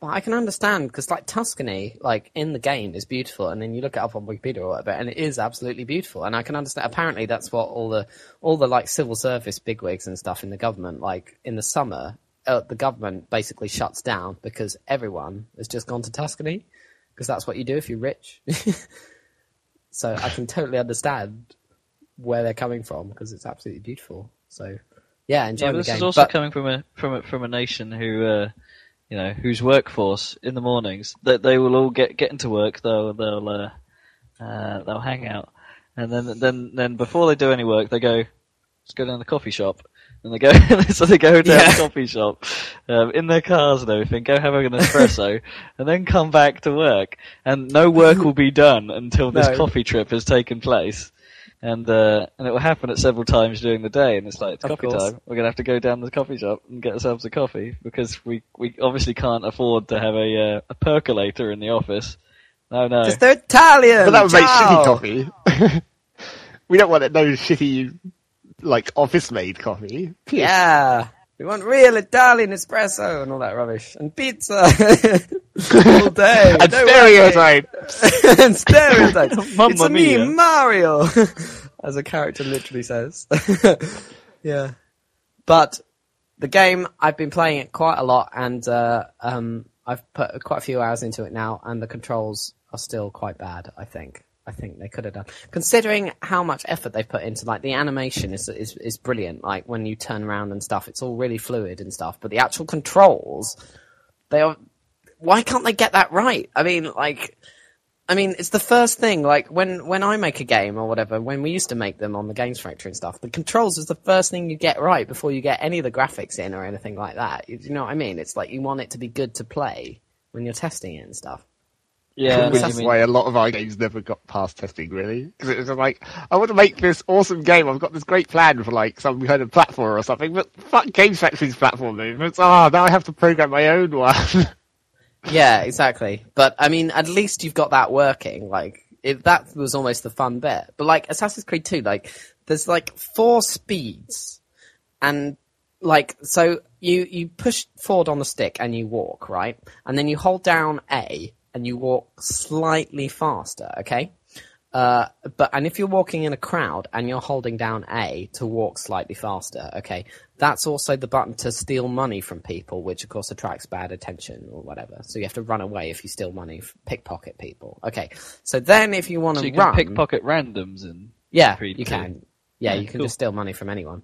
Well, I can understand because like Tuscany, like in the game, is beautiful, and then you look it up on Wikipedia or whatever, and it is absolutely beautiful. And I can understand. Apparently, that's what all the all the like civil service bigwigs and stuff in the government, like in the summer, uh, the government basically shuts down because everyone has just gone to Tuscany because that's what you do if you're rich. (laughs) so I can totally understand where they're coming from because it's absolutely beautiful. So yeah, enjoy Yeah, the this game. is also But- coming from a from a from a nation who, uh, you know, whose workforce in the mornings that they will all get get into work. They'll they'll uh, uh, they'll hang out, and then then then before they do any work, they go, let's go down to the coffee shop. And they go, (laughs) so they go down Yeah. the coffee shop, um, in their cars and everything, go have an espresso, and then come back to work. And no work will be done until this (laughs) No. coffee trip has taken place. And, uh, and it will happen at several times during the day, and it's like, it's Of coffee course. time. We're gonna have to go down to the coffee shop and get ourselves a coffee, because we, we obviously can't afford to have a, uh, a percolator in the office. No, no. Because they're Italian. But that would make shitty coffee. (laughs) we don't want no shitty, like, office-made coffee. Yeah. We want real Italian espresso and all that rubbish. And pizza. (laughs) all day. (laughs) and no stereotypes! (laughs) and stereotypes. Mamma it's a me. Mario. As a character literally says. yeah. But the game, I've been playing it quite a lot and, uh, um, I've put quite a few hours into it now and the controls are still quite bad, I think. I think they could have done. Considering how much effort they've put into, like, the animation is, is, is brilliant. Like, when you turn around and stuff, it's all really fluid and stuff. But the actual controls, they are, why can't they get that right? I mean, like, I mean, it's the first thing. Like when when I make a game or whatever, when we used to make them on the Games Factory and stuff, the controls is the first thing you get right before you get any of the graphics in or anything like that. You, you know what I mean? It's like you want it to be good to play when you're testing it and stuff. Yeah, (laughs) Which is why a lot of our games never got past testing, really. Because it was like, I want to make this awesome game. I've got this great plan for like some kind of platform or something, but fuck Games Factory's platform movements. Ah, now I have to program my own one. (laughs) Yeah, exactly. But I mean, at least you've got that working. Like, if that was almost the fun bit. But like Assassin's Creed 2, like, there's like four speeds, and like, so you you push forward on the stick and you walk, right? And then you hold down A and you walk slightly faster. Okay. Uh, but and if you're walking in a crowd and you're holding down A to walk slightly faster, okay, that's also the button to steal money from people, which of course attracts bad attention or whatever. So you have to run away if you steal money, pickpocket people. Okay, so then if you want to can run, pickpocket randoms and yeah, you can. Yeah, Yeah, you can cool. just steal money from anyone,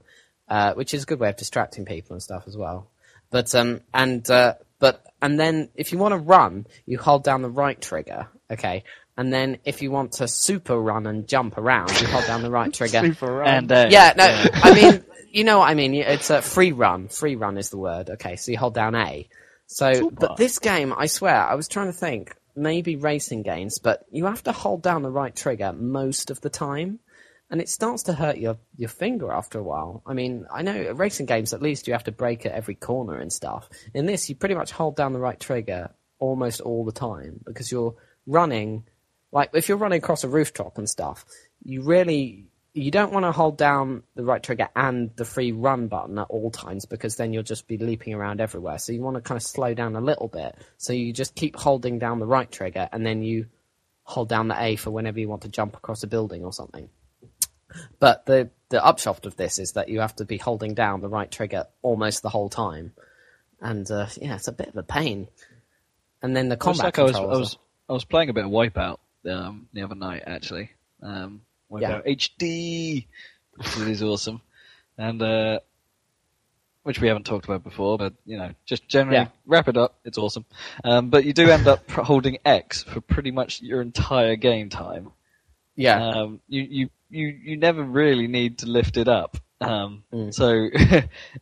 uh, which is a good way of distracting people and stuff as well. But um, and uh, but and then if you want to run, you hold down the right trigger, okay. And then if you want to super run and jump around, you hold down the right (laughs) trigger. Super run. and uh, yeah, no, I mean, you know what I mean. It's a free run. Free run is the word. Okay, so you hold down A. So, Super. but this game, I swear, I was trying to think, maybe racing games, but you have to hold down the right trigger most of the time, and it starts to hurt your your finger after a while. I mean, I know racing games, at least you have to break at every corner and stuff. In this, you pretty much hold down the right trigger almost all the time because you're running like if you're running across a rooftop and stuff, you really you don't want to hold down the right trigger and the free run button at all times because then you'll just be leaping around everywhere. So you want to kind of slow down a little bit. So you just keep holding down the right trigger and then you hold down the A for whenever you want to jump across a building or something. But the the upshot of this is that you have to be holding down the right trigger almost the whole time, and uh, yeah, it's a bit of a pain. And then the combat like I was, I was, I was playing a bit of Wipeout um, the other night actually. Um, Wipeout HD, which is awesome, and uh, which we haven't talked about before, but you know, just generally Yeah. wrap it up. It's awesome, um, but you do end up (laughs) holding X for pretty much your entire game time. yeah, Um, you, you, you, you never really need to lift it up. Um, Mm. So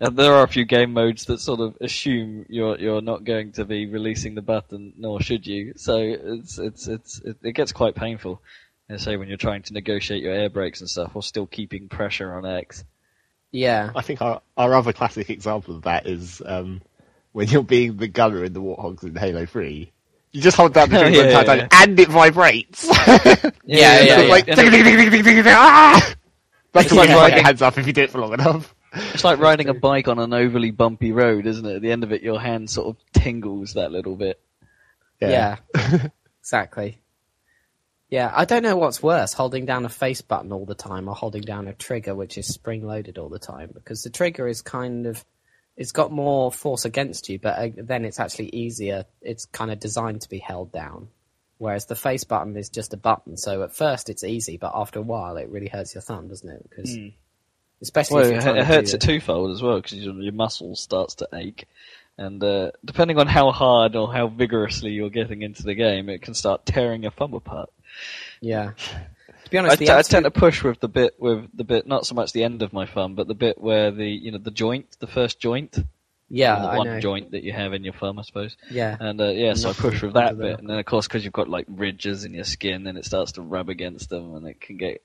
(laughs) there are a few game modes that sort of assume you're you're not going to be releasing the button, nor should you. So it's it's it's it, it gets quite painful. I say when you're trying to negotiate your air brakes and stuff, while still keeping pressure on X. Yeah. I think our, our other classic example of that is um, when you're being the gunner in the Warthogs in Halo 3. You just hold down the trigger (laughs) yeah, the entire yeah, time, and it vibrates. Yeah, (laughs) yeah, So yeah. like, And ding, ding, ding, ding, ding, ding, ding, ah! That's the like way you hold riding- your hands up if you do it for long enough. It's like riding a bike on an overly bumpy road, isn't it? At the end of it, your hand sort of tingles that little bit. Yeah. (laughs) exactly. Yeah, I don't know what's worse, holding down a face button all the time or holding down a trigger which is spring loaded all the time because the trigger is kind of it's got more force against you, but uh, then it's actually easier. It's kind of designed to be held down. Whereas the face button is just a button, so at first it's easy, but after a while it really hurts your thumb, doesn't it? Because especially Well, if it, you're trying it hurts do it twofold as well because your, your muscles starts to ache, and uh, depending on how hard or how vigorously you're getting into the game, it can start tearing your thumb apart. Yeah. Be I, honest, t- I tend to push with the bit with the bit not so much the end of my thumb, but the bit where the you know the joint, the first joint, yeah, the I one know. joint that you have in your thumb, I suppose. Yeah. And uh, yeah, so I push with that bit, and then of course because you've got like ridges in your skin, then it starts to rub against them, and it can get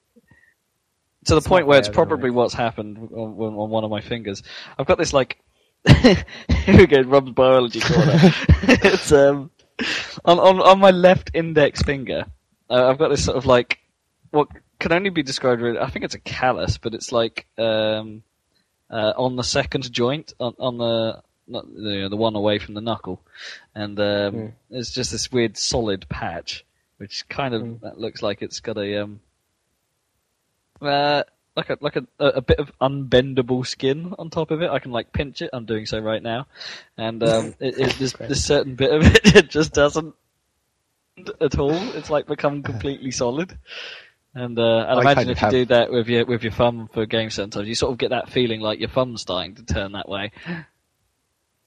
to the It's point where it's probably what's happened on, on on one of my fingers. I've got this like (laughs) here we go, Rob's biology corner. (laughs) it's um on, on on my left index finger. Uh, I've got this sort of like what can only be described. With, I think it's a callus, but it's like um uh, on the second joint on, on the not you know, the one away from the knuckle, and um, Mm. it's just this weird solid patch, which kind of Mm. looks like it's got a um, uh, like a like a, a bit of unbendable skin on top of it. I can like pinch it. I'm doing so right now, and um, (laughs) it, it, there's Great. this certain bit of it (laughs) it just doesn't at all. It's like become completely solid. And uh, I'd I imagine if you have- do that with your with your thumb for games sometimes, you sort of get that feeling like your thumb's starting to turn that way.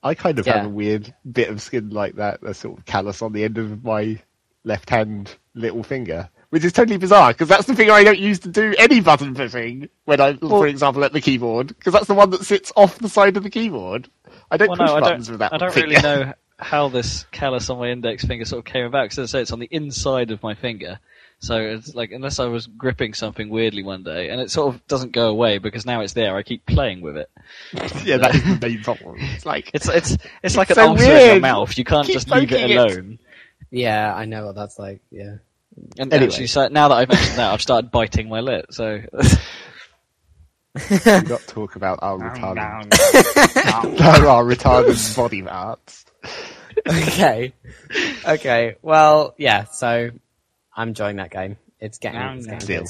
I kind of Yeah. have a weird bit of skin like that, a sort of callus on the end of my left hand little finger, which is totally bizarre because that's the finger I don't use to do any button pushing when I, for example, at the keyboard, because that's the one that sits off the side of the keyboard. I don't Well, push no, I buttons don't. with that I don't finger. really know (laughs) how this callus on my index finger sort of came about. Because as I say, it's on the inside of my finger, so it's like unless I was gripping something weirdly one day, and it sort of doesn't go away because now it's there. I keep playing with it. (laughs) yeah, that is the main problem. It's like It's it's it's like an so ulcer in your mouth. You can't Keep just leave it poking it. alone. Yeah, I know what that's like. Yeah. And Anyway. actually, so now that I've mentioned that, I've started biting my lip. So (laughs) do not talk about our retarded, (laughs) our retarded body parts. okay. Okay. Well, yeah. So I'm enjoying that game. It's getting, it's getting good.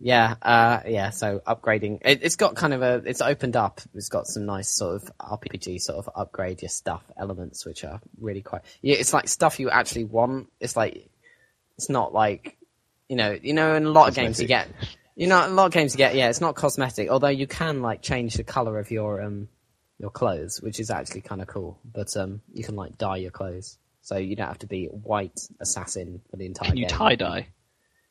Yeah. Uh, yeah. So upgrading. It, it's got kind of a. It's opened up. It's got some nice sort of RPG sort of upgrade your stuff elements, which are really quite. Yeah. It's like stuff you actually want. It's like. It's not like. You know. You know. In a lot of games you get. You know, a lot of games you get. Yeah. It's not cosmetic. Although you can like change the color of your um your clothes, which is actually kind of cool. But um, you can like dye your clothes, so you don't have to be white assassin for the entire can you tie dye?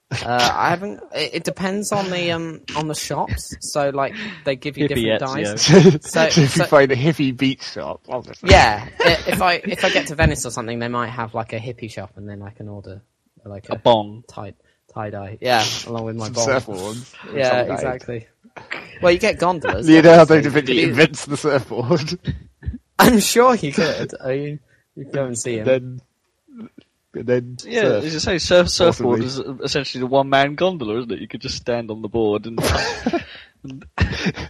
Uh, I haven't. It, it depends on the um on the shops. So like they give you Hippie different dyes. Ezio. So, So- if you so- find a hippie beach shop, obviously. Yeah, if I if I get to Venice or something, they might have like a hippie shop, and then I can order like A a bong. tie tie dye. Yeah, along with my Some bomb. surfboards. Yeah, exactly. Well, you get gondolas. Leonardo da obviously. Vinci You- invents the surfboard, (laughs) I'm sure he could. I mean, you go and see him. then, then Yeah, surf. as you say, surf surfboard is essentially the one man gondola, isn't it? You could just stand on the board and. (laughs)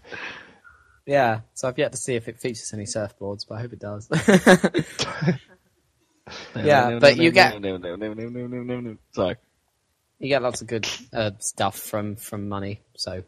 Yeah, so I've yet to see if it features any surfboards, but I hope it does. Yeah, but you get- Sorry. you get lots of good uh, stuff from from money. So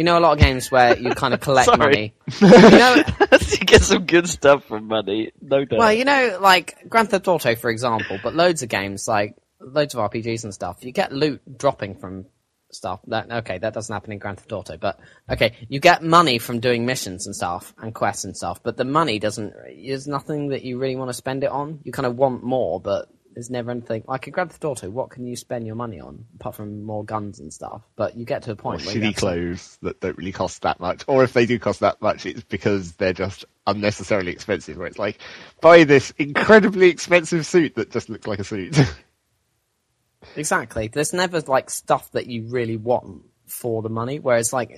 you know a lot of games where you kind of (laughs) collect money. (laughs) You know, (laughs) you get some good stuff from money, no doubt. well, you know, like Grand Theft Auto, for example, but loads of games like loads of RPGs and stuff. You get loot dropping from stuff. That okay, that doesn't happen in Grand Theft Auto, but okay, you get money from doing missions and stuff and quests and stuff. But the money doesn't. There's nothing that you really want to spend it on. You kind of want more, but there's never anything like in Grand Theft Auto. What can you spend your money on apart from more guns and stuff? But you get to a or point where you shitty have to- clothes that don't really cost that much, or if they do cost that much, it's because they're just unnecessarily expensive. Where it's like, buy this incredibly expensive suit that just looks like a suit. (laughs) Exactly. There's never like stuff that you really want for the money. Whereas like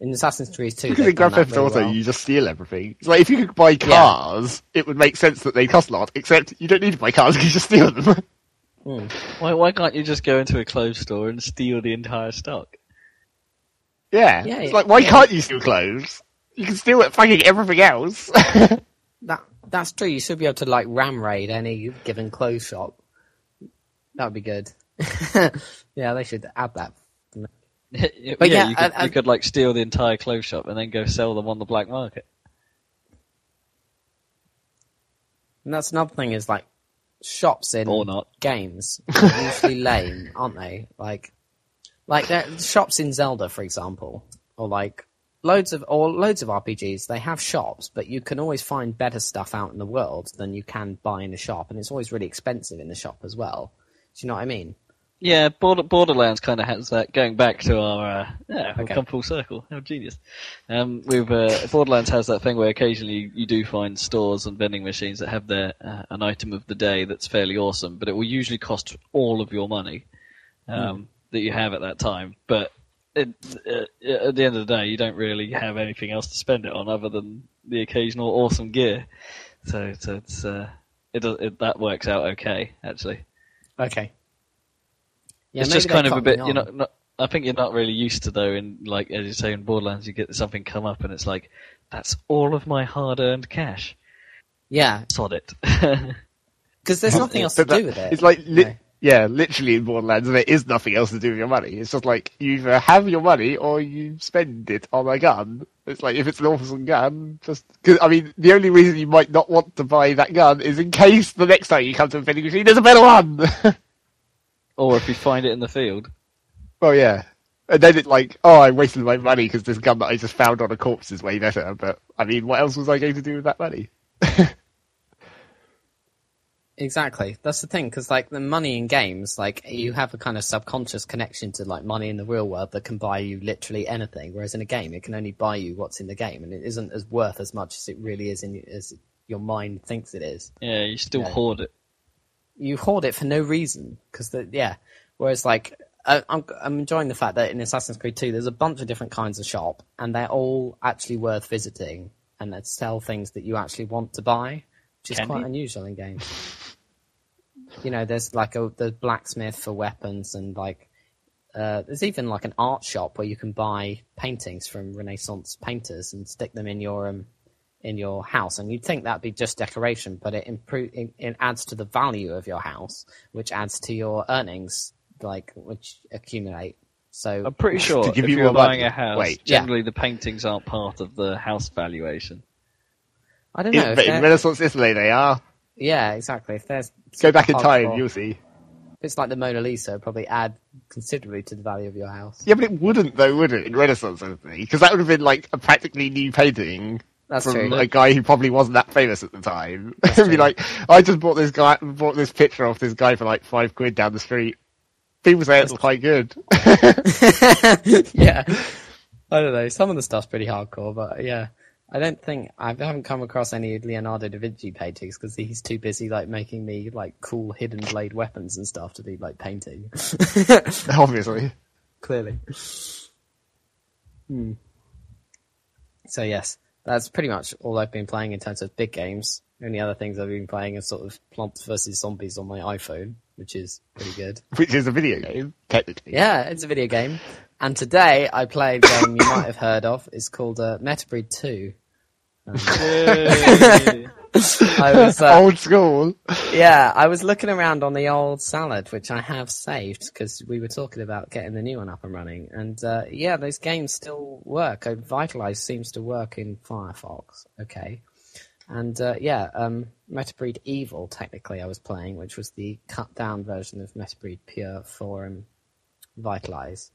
in Assassin's Creed 2, Because in Grand Theft Auto, well. you just steal everything. It's like if you could buy cars, it would make sense that they cost a lot. Except you don't need to buy cars because you just steal them. (laughs) Hmm. Why, why can't you just go into a clothes store and steal the entire stock? yeah. Yeah, it's like why yeah. can't you steal clothes? You can steal it fucking everything else. (laughs) That that's true. You should be able to like ram raid any given clothes shop. That would be good. (laughs) yeah, they should add that. (laughs) yeah, But yeah, you, could, I- I- you could like steal the entire clothes shop and then go sell them on the black market. And that's another thing is like shops in Or not. games (laughs) are usually lame, aren't they? Like, like shops in Zelda, for example, or like loads of or loads of RPGs. They have shops, but you can always find better stuff out in the world than you can buy in a shop, and it's always really expensive in the shop as well. Do you know what I mean? Yeah, Border, Borderlands kind of has that. Going back to our, uh, yeah, we've Okay. come full circle. How genius! Um, with uh, Borderlands has that thing where occasionally you, do find stores and vending machines that have their uh, an item of the day that's fairly awesome, but it will usually cost all of your money um, that you have at that time. But it, uh, at the end of the day, you don't really have anything else to spend it on other than the occasional awesome gear. So, so it's uh, it, it that works out okay actually Okay. Yeah, it's just kind of a bit, you know. on. Not, I think you're not really used to though. In like as you say in Borderlands, you get something come up and it's like, that's all of my hard-earned cash. Yeah, Sod it. (laughs) because there's nothing else to that- do with it. It's like, li- No. yeah, literally in Borderlands, there is nothing else to do with your money. It's just like you either have your money or you spend it on a gun. It's like if it's an awesome gun, just cause, I mean, the only reason you might not want to buy that gun is in case the next time you come to a vending machine, there's a better one. (laughs) or if you find it in the field. well, yeah. And then it's like, oh, I wasted my money because this gun that I just found on a corpse is way better. But I mean, what else was I going to do with that money? (laughs) Exactly. That's the thing, because like the money in games, like you have a kind of subconscious connection to like money in the real world that can buy you literally anything, whereas in a game it can only buy you what's in the game, and it isn't as worth as much as it really is in as your mind thinks it is. Yeah, you still Yeah. hoard it. You hoard it for no reason, because the yeah. Whereas like I, I'm I'm enjoying the fact that in Assassin's Creed 2 there's a bunch of different kinds of shop, and they're all actually worth visiting, and they sell things that you actually want to buy, which is Can quite unusual in games. you know, there's like a the blacksmith for weapons, and like uh, there's even like an art shop where you can buy paintings from Renaissance painters and stick them in your um, in your house. And you'd think that'd be just decoration, but it improve it, it adds to the value of your house, which adds to your earnings, like which accumulate. So I'm pretty sure give if you you're buying a house, Wait. Yeah. generally the paintings aren't part of the house valuation. I don't know. In, but in Renaissance Italy, they are. yeah, exactly. If there's Go back in time, hardcore- you'll see. If it's like the Mona Lisa, it'd probably add considerably to the value of your house. Yeah, but it wouldn't though, would it? In Renaissance Italy, because that would have been like a practically new painting That's from true. a guy who probably wasn't that famous at the time. (laughs) It'd be like, I just bought this guy, bought this picture off this guy for like five quid down the street. People say it's quite good. (laughs) (laughs) yeah. I don't know. Some of the stuff's pretty hardcore, but yeah. I don't think I haven't come across any Leonardo da Vinci paintings because he's too busy like making me like cool hidden blade weapons and stuff to be like painting. Obviously. Clearly. Hmm. So yes, that's pretty much all I've been playing in terms of big games. The only other things I've been playing are sort of Plants vs Zombies on my iPhone, which is pretty good. (laughs) Which is a video game, technically. Yeah, it's a video game. And today I played a game you might have heard of. It's called uh, Metabreed 2. (laughs) (laughs) I (laughs) was, uh, Old school. yeah, I was looking around on the old salad, which I have saved because we were talking about getting the new one up and running. And uh, yeah, those games still work. Vitalize seems to work in Firefox. Okay. And uh, yeah, um, Metabreed Evil, technically, I was playing, which was the cut down version of Metabreed Pure for um, Vitalize.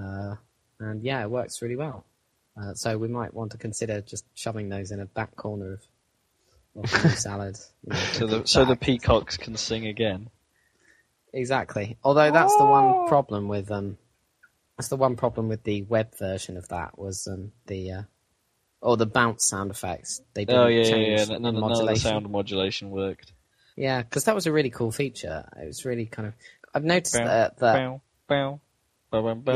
Uh, and yeah, it works really well. Uh, so we might want to consider just shoving those in a back corner of, of the new salad. you know, So the so the peacocks can sing again. Exactly. Although that's the one problem with um, that's the one problem with the web version of that was um the uh, or the bounce sound effects. They didn't Oh yeah, yeah, change yeah. the None, none of the modulation. sound modulation worked. Yeah, because that was a really cool feature. It was really kind of. I've noticed Bow, that, that Bow, bow,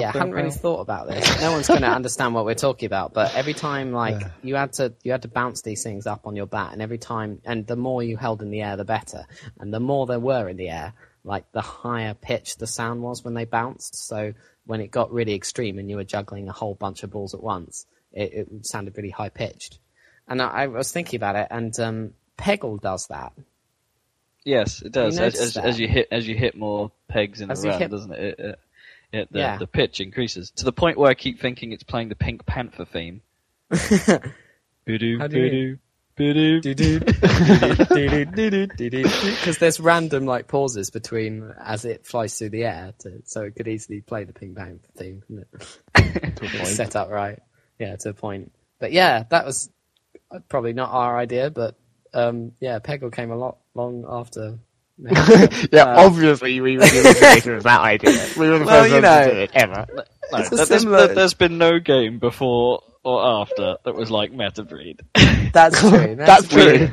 yeah, I hadn't really thought about this. No one's going to understand what we're talking about, but every time, like, you had to, you had to bounce these things up on your bat, and every time, and the more you held in the air, the better. And the more there were in the air, like, the higher pitch the sound was when they bounced. So when it got really extreme and you were juggling a whole bunch of balls at once, it, it sounded really high pitched. And I, I, was thinking about it, and um, Peggle does that. Yes, it does. You As, as, as you hit as you hit more pegs in As the you round, hit- doesn't it? It, it, it the, Yeah. the pitch increases to the point where I keep thinking it's playing the Pink Panther theme. (laughs) Bidoo, How do you bidoo, bidoo. (laughs) Because there's random like pauses between as it flies through the air, to, so it could easily play the Ping Bang theme. couldn't it? It's (laughs) set up right, yeah, to a point. But yeah, that was uh, probably not our idea, but um, yeah, Peggle came a lot long after. (laughs) yeah, Uh, obviously we were the originator of that idea. We were the Well, first you know. to do it ever. No, It's a there- there's, similar- there- there's been no game before or after that was like Metabreed. (laughs) That's true. (laughs) That's true. true.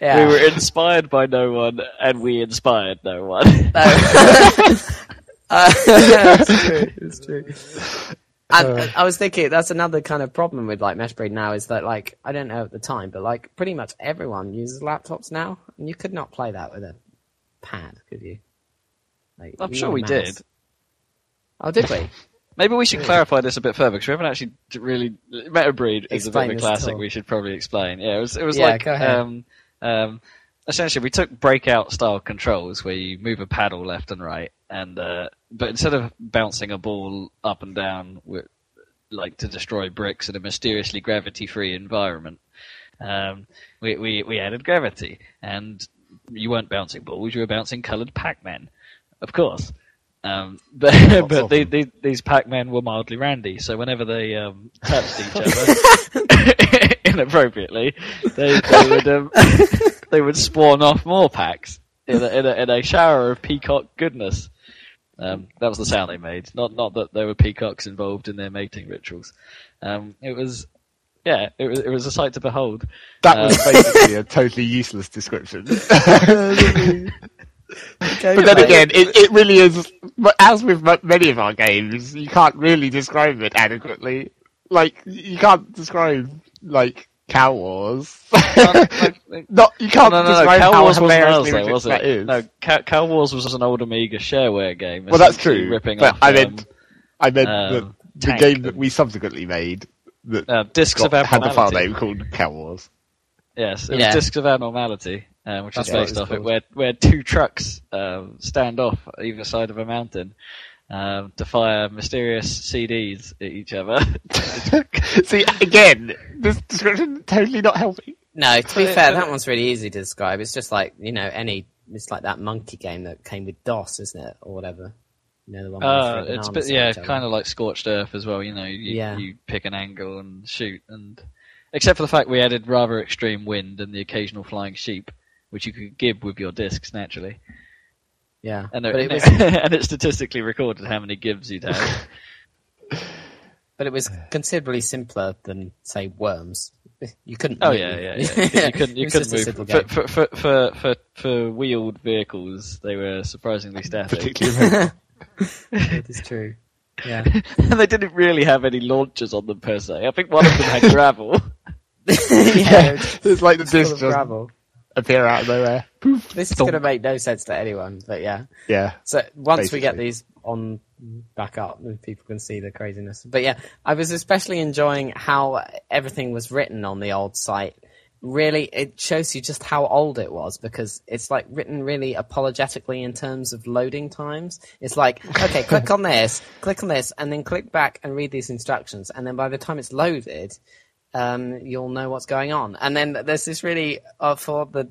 Yeah. We were inspired by no one, and we inspired no one. Uh, it's true. It's true. And uh, I was thinking that's another kind of problem with like Meshbreed now is that like I don't know at the time, but like pretty much everyone uses laptops now, and you could not play that with a pad, could you? Like, I'm you sure we did. Oh, did we? (laughs) Maybe we should clarify this a bit further because we haven't actually really. Metabreed is a bit of a classic. We should probably explain. Yeah, it was. It was Yeah, like um, um, essentially we took breakout style controls where you move a paddle left and right, and uh, but instead of bouncing a ball up and down with like to destroy bricks in a mysteriously gravity free environment, um, we, we we added gravity, and you weren't bouncing balls; you were bouncing coloured Pac-Man, of course. Um, (laughs) but but of the, the, these Pac-Men were mildly randy, so whenever they um, touched each (laughs) other (laughs) inappropriately, they, they would um, they would spawn off more packs in a, in a, in a shower of peacock goodness. Um, that was the sound they made. Not not that there were peacocks involved in their mating rituals. Um, it was, yeah, it was it was a sight to behold. That Uh, was basically a (laughs) totally useless description. (laughs) Okay, But then mate. again, it, it really is. But as with many of our games, you can't really describe it adequately. Like you can't describe like Cow Wars. (laughs) Not you can't no, no, no. describe Cow how Wars wasn't hilariously though, was it? is. No, Cow, Cow Wars was an old Amiga shareware game. well, that's true. Ripping but off, I um, I meant um, the, the game that we subsequently made that uh, Discs of got, had the file name called Cow Wars. Yes, it Yeah. was Discs of Abnormality, um, which That's is what it based was off it, where where two trucks um, stand off either side of a mountain um, to fire mysterious CDs at each other. (laughs) (laughs) See, again, this description totally not helping. No, to be fair, that one's really easy to describe. It's just like you know any. It's like that monkey game that came with DOS, isn't it, or whatever? You know the one. where Uh, it's bit, yeah, kind of like Scorched Earth as well. You know, you, Yeah. you pick an angle and shoot, and except for the fact we added rather extreme wind and the occasional flying sheep, which you could gib with your discs naturally, Yeah, and it, it was (laughs) and it statistically recorded how many gibs you'd have. (laughs) but it was considerably simpler than say Worms. You couldn't. Oh yeah, yeah, (laughs) yeah. You couldn't, you couldn't just a simple move for, for, for, for, for, for wheeled vehicles. They were surprisingly static, Particularly, It is true. Yeah. and (laughs) they didn't really have any launchers on them per se. I think one of them had gravel. (laughs) yeah. it's like the Full disc just gravel. appear out of nowhere. Poof. This is going to make no sense to anyone, but yeah. Yeah. So once we get these on back up, then people can see the craziness. But yeah, I was especially enjoying how everything was written on the old site. Really, it shows you just how old it was because it's like written really apologetically in terms of loading times. It's like, okay, click on this, (laughs) click on this, and then click back and read these instructions. And then by the time it's loaded, um, you'll know what's going on. And then there's this really, uh, for the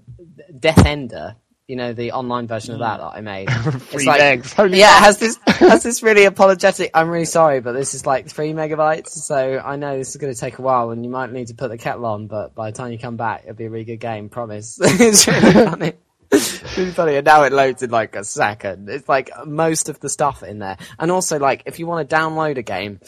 Death Ender, you know, the online version of that that I made. (laughs) Free eggs. Holy yeah, it has this has this really apologetic. I'm really sorry, but this is like three megabytes, so I know this is going to take a while, and you might need to put the kettle on. But by the time you come back, it'll be a really good game. Promise. (laughs) it's really (laughs) funny. It's really funny, and now it loads in like a second. It's like most of the stuff in there, and also like if you want to download a game,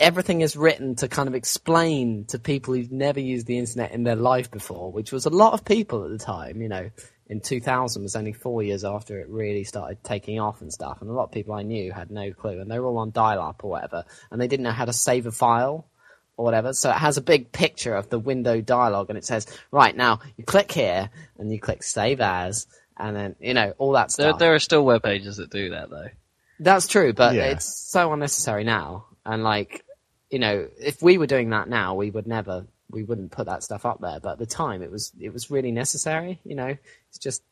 everything is written to kind of explain to people who've never used the internet in their life before, which was a lot of people at the time. You know, in 2000 was only four years after it really started taking off and stuff. And a lot of people I knew had no clue, and they were all on dial-up or whatever, and they didn't know how to save a file or whatever. So it has a big picture of the window dialogue, and it says, "Right now, you click here, and you click save as." And then you know all that There, stuff. there are still web pages that do that though. That's true, but Yeah. it's so unnecessary now. And like, you know, if we were doing that now, we would never, we wouldn't put that stuff up there. But at the time, it was, it was really necessary. You know, it's just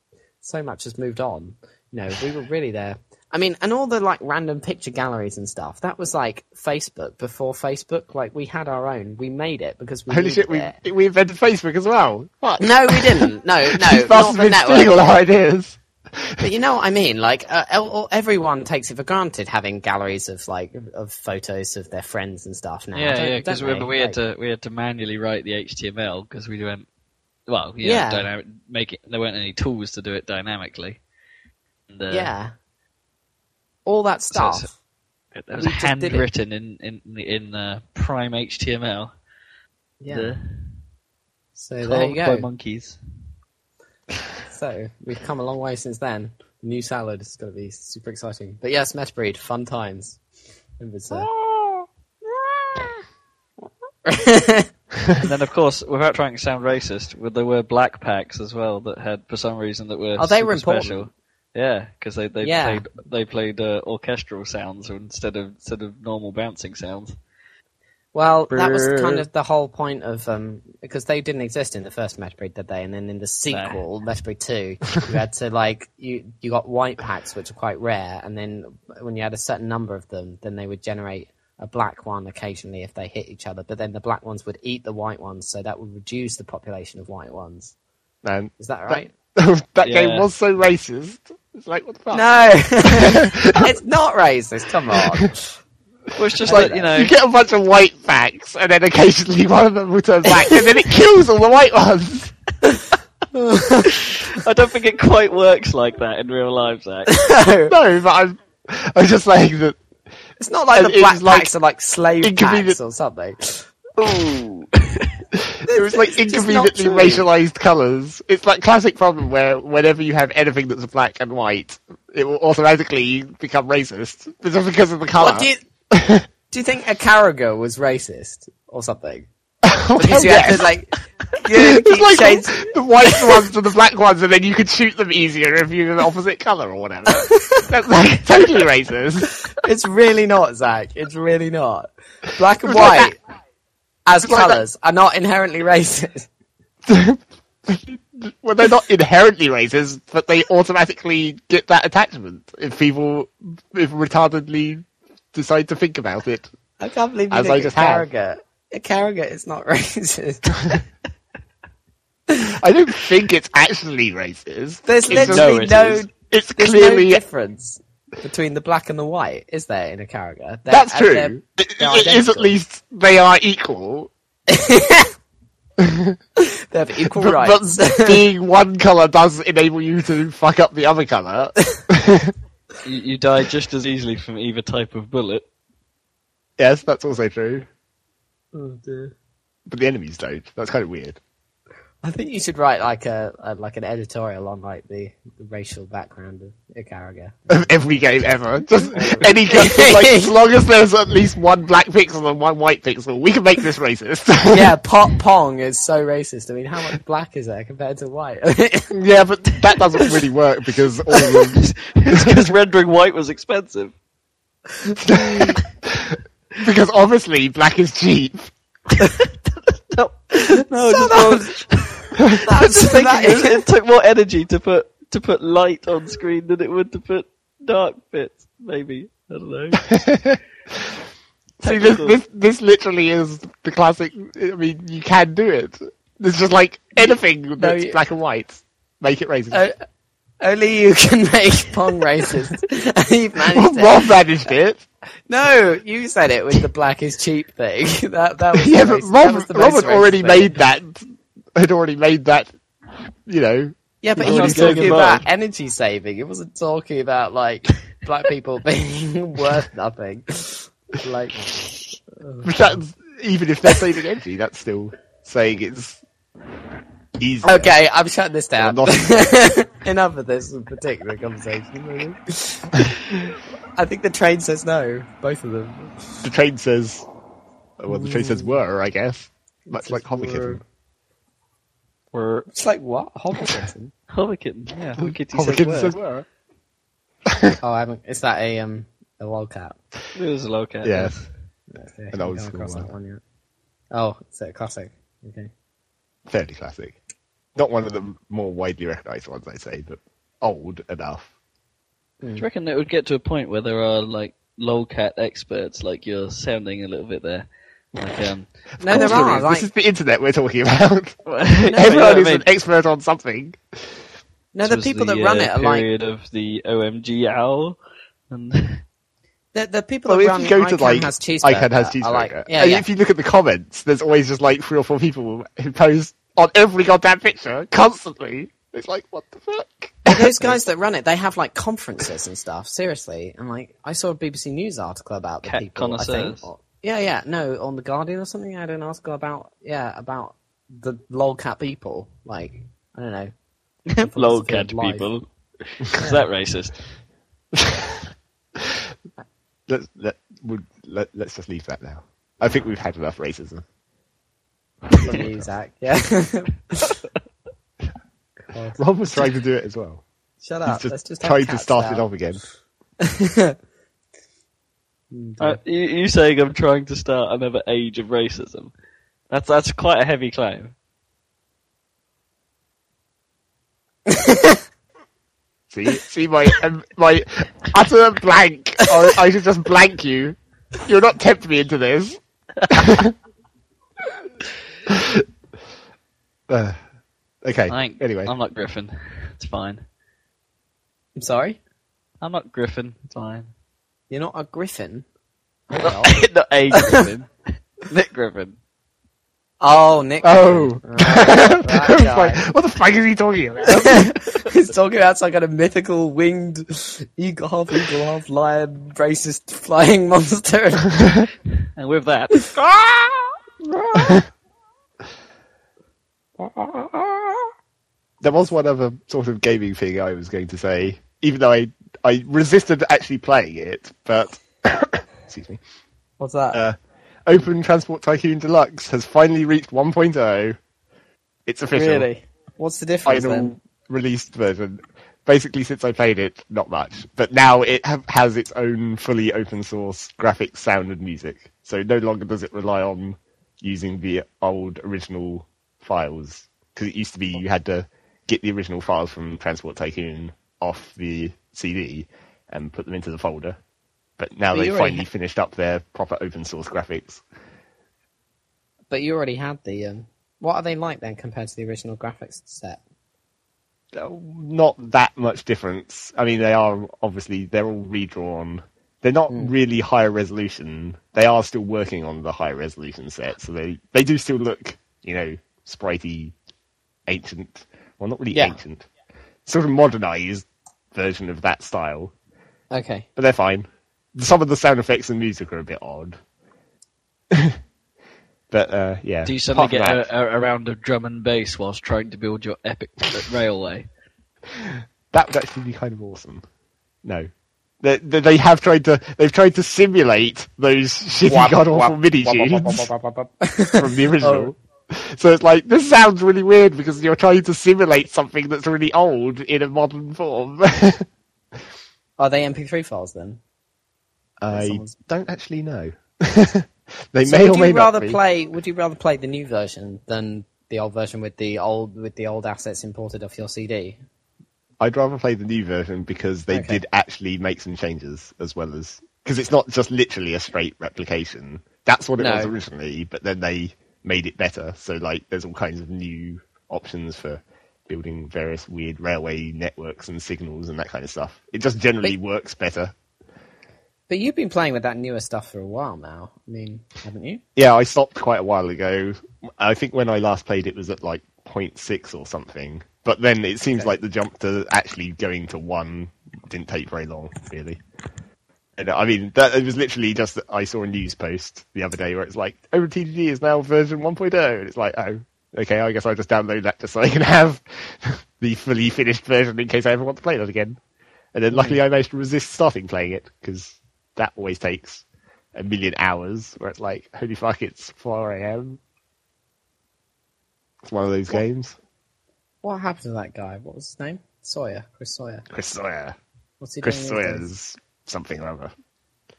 so much has moved on. You know, we were really there. I mean, and all the like random picture galleries and stuff. That was like Facebook before Facebook. Like we had our own. We made it because we. Holy needed shit, we it. we invented Facebook as well. What? No, we didn't. No, (laughs) no, These not bastards the been stealing network. all our ideas. But you know what I mean? Like, uh, everyone takes it for granted having galleries of like of photos of their friends and stuff now. Yeah, don't- yeah. Because remember they? we had to we had to manually write the HTML because we went well, yeah, Yeah. dynamic, make it. There weren't any tools to do it dynamically. And, uh, yeah, all that So stuff. it's- It was We just did it. handwritten in in in uh, prime HTML. yeah. The, so there you carved by go. monkeys. (laughs) So we've come a long way since then. The new salad is going to be super exciting. But yes, Metabreed, fun times. It was, uh... (laughs) (laughs) and then, of course, without trying to sound racist, there were black packs as well that had, for some reason, that were Oh, they super were important. special. Yeah, because they they Yeah. played they played uh, orchestral sounds instead of instead of normal bouncing sounds. Well, that was kind of the whole point of um because they didn't exist in the first Metabreed, did they? And then in the sequel, Metabreed Two, you had to like you you got white packs, which are quite rare, and then when you had a certain number of them, then they would generate a black one occasionally if they hit each other. But then the black ones would eat the white ones, so that would reduce the population of white ones. Man, Is that right? (laughs) that game Yeah. was so racist. It's like what the fuck? No, (laughs) it's not racist. Come on. Well, it's just like you know. know, You get a bunch of white facts, and then occasionally one of them will turn black, and then it kills all the white ones. (laughs) I don't think it quite works like that in real life, Zac. No, No, but I'm, I'm just saying that. It's not like And the black like packs are like slave inconvenient- packs or something. Ooh. (laughs) It was like It's just not inconveniently racialized colours. It's that classic problem where whenever you have anything that's black and white, it will automatically become racist. It's just because of the colour. What do you (laughs) do? You think Ikaruga was racist or something? (laughs) Well, Because you had yes. to like, (laughs) It's like change- the, white ones and the black ones, and then you could shoot them easier if you were the opposite colour or whatever. (laughs) That's like totally racist. It's really not, Zac. It's really not. Black and It's like white as like that- colours are not inherently racist. well, they're not inherently racist, but they automatically get that attachment if people, if retardedly decide to think about it. I can't believe you As I think just have. Ikaruga. Ikaruga is not (laughs) racist. I don't think it's actually racist. There's It's literally No, no. It's there's clearly no difference between the black and the white, is there, in Ikaruga? They're- that's true. they're- they're it is at least they are equal. (laughs) They have equal But, rights. but (laughs) being one color does enable you to fuck up the other color. you, you die just as easily from either type of bullet. yes, that's also true. Oh dear. But the enemies don't. That's kind of weird. I think you should write like a, a like an editorial on like the, the racial background of Ikaruga. Of every game ever. (laughs) Just any game, like, as long as there's at least one black pixel and one white pixel, we can make this racist. (laughs) yeah, (laughs) Pop Pong is so racist. I mean, how much black is there compared to white? yeah, but that doesn't really work because all of them, it's because rendering white was expensive. Because obviously black is cheap. (laughs) No, no, So just that That's, just thinking that it, is, it took more energy to put to put light on screen than it would to put dark bits. Maybe I don't know. (laughs) See, this, this this literally is the classic. I mean, you can do it. It's just like anything that's you- black and white. Make it racist. uh, only you can (laughs) make Pong racist. (laughs) You've managed it. Rob managed (laughs) it. No, you said it with the black is cheap thing. That that was yeah, but that Rob, was Rob had already thing. made that. Had already made that. You know. Yeah, but he was talking about involved. energy saving. He wasn't talking about like black people being worth nothing. Like, But that's, even if they're saving energy, that's still saying it's easier. Okay, I'm shutting this down. Well, not- (laughs) (laughs) Enough of this particular conversation. Really. (laughs) I think the train says no. Both of them. The train says, well, the train says were, I guess. Much says like Hobbiton. We're It's like what? Hobbiton? Hobbiton. Yeah, Hobbiton Hobbiton says says word. were. oh, I haven't. Is that a um a lolcat? It was a low cat. Yes. Okay, An old haven't come school across one. yet. Oh, it's a classic. Okay. Fairly classic. Not one of the more widely recognised ones, I'd say, but old enough. Do you reckon it would get to a point where there are like lolcat experts, like you're sounding a little bit there? Like, um, (laughs) No, there Of course are. Like, This is the internet we're talking about. (laughs) no, Everyone is an expert on something. no, the people that run it are like period of the OMG owl, and (laughs) the, the people Well, that run you go ICANN to like has cheeseburger. I Can Has Cheezburger, Like, yeah, and yeah. if you look at the comments, there's always just like three or four people who post on every goddamn picture constantly. It's like, what the fuck? Those (laughs) guys that run it, they have like conferences and stuff. Seriously, and like I saw a BBC News article about the Cat people. I think. Or- Yeah, yeah. No, on the Guardian or something. I had an article about yeah about the lolcat people. Like I don't know. (laughs) lolcat Life. people. (laughs) Is that racist? Let's let, would, let let's just leave that now. I think we've had enough racism. From you, Zac. Yeah. (laughs) Rob was trying to do it as well. Shut He's up. just, Let's just have trying to cats start it off again. (laughs) Uh, you, you saying I'm trying to start another age of racism? That's that's quite a heavy claim. (laughs) See, see my um, my utter blank. I, I should just blank you. You're not tempt me into this. (laughs) Uh, okay. I Anyway, I'm not Griffin. It's fine. I'm sorry. I'm not Griffin. It's fine. You're not a griffin. not, (laughs) not a Griffin. (laughs) Nick Griffin. Oh, Nick. Oh. Griffin. Right, that I was guy. like, what the fuck is he talking about? He's talking about some kind of mythical winged eagle, half eagle, half lion, racist flying monster. And with that, there was one other sort of gaming thing I was going to say, even though I I resisted actually playing it, but (coughs) excuse me. What's that? Uh, Open Transport Tycoon Deluxe has finally reached 1.0. It's official. really? What's the difference Final then? released version. Basically, since I played it, not much. But now it ha- has its own fully open source graphics, sound, and music. So no longer does it rely on using the old original files. Because it used to be you had to get the original files from Transport Tycoon off the CD and put them into the folder. But now But they've finally finished up their proper open source graphics. But you already had the. Um, what are they like then compared to the original graphics set? Uh, not that much difference. I mean, they are obviously they're all redrawn. They're not really higher resolution. They are still working on the high resolution set, so they they do still look, you know, spritey, ancient. Well, not really Yeah. ancient, sort of modernized version of that style. Okay. But they're fine. Some of the sound effects and music are a bit odd. (laughs) but uh, yeah, do you suddenly get that, a, a, a round of drum and bass whilst trying to build your epic (laughs) railway? that would actually be kind of awesome. No. They, they they have tried to they've tried to simulate those shitty god awful mini tunes from the (laughs) original. (laughs) So it's like this sounds really weird because you're trying to simulate something that's really old in a modern form. (laughs) Are they MP3 files then? I Someone's- don't actually know. (laughs) they So may or would may you rather not be. play? Would you rather play the new version than the old version with the old with the old assets imported off your CD? I'd rather play the new version because they Okay. did actually make some changes as well as because it's not just literally a straight replication. That's what it No. was originally, but then they made it better. So like, there's all kinds of new options for building various weird railway networks and signals and that kind of stuff. It just generally works better. But you've been playing with that newer stuff for a while now. I mean, haven't you? Yeah, I stopped quite a while ago. I think when I last played it was at like 0.6 or something. But then it seems Okay. like the jump to actually going to one didn't take very long, really. And I mean, that it was literally just that I saw a news post the other day where it's like, Over OpenTTD is now version 1.0, and it's like, oh, okay, I guess I'll just download that just so I can have (laughs) the fully finished version in case I ever want to play that again. And then luckily I managed to resist starting playing it because that always takes a million hours where it's like, holy fuck, it's 4 a.m. It's one of those What? games. What happened to that guy? What was his name? Sawyer. Chris Sawyer. Chris Sawyer. What's he Chris doing? days? Sawyer's something or other.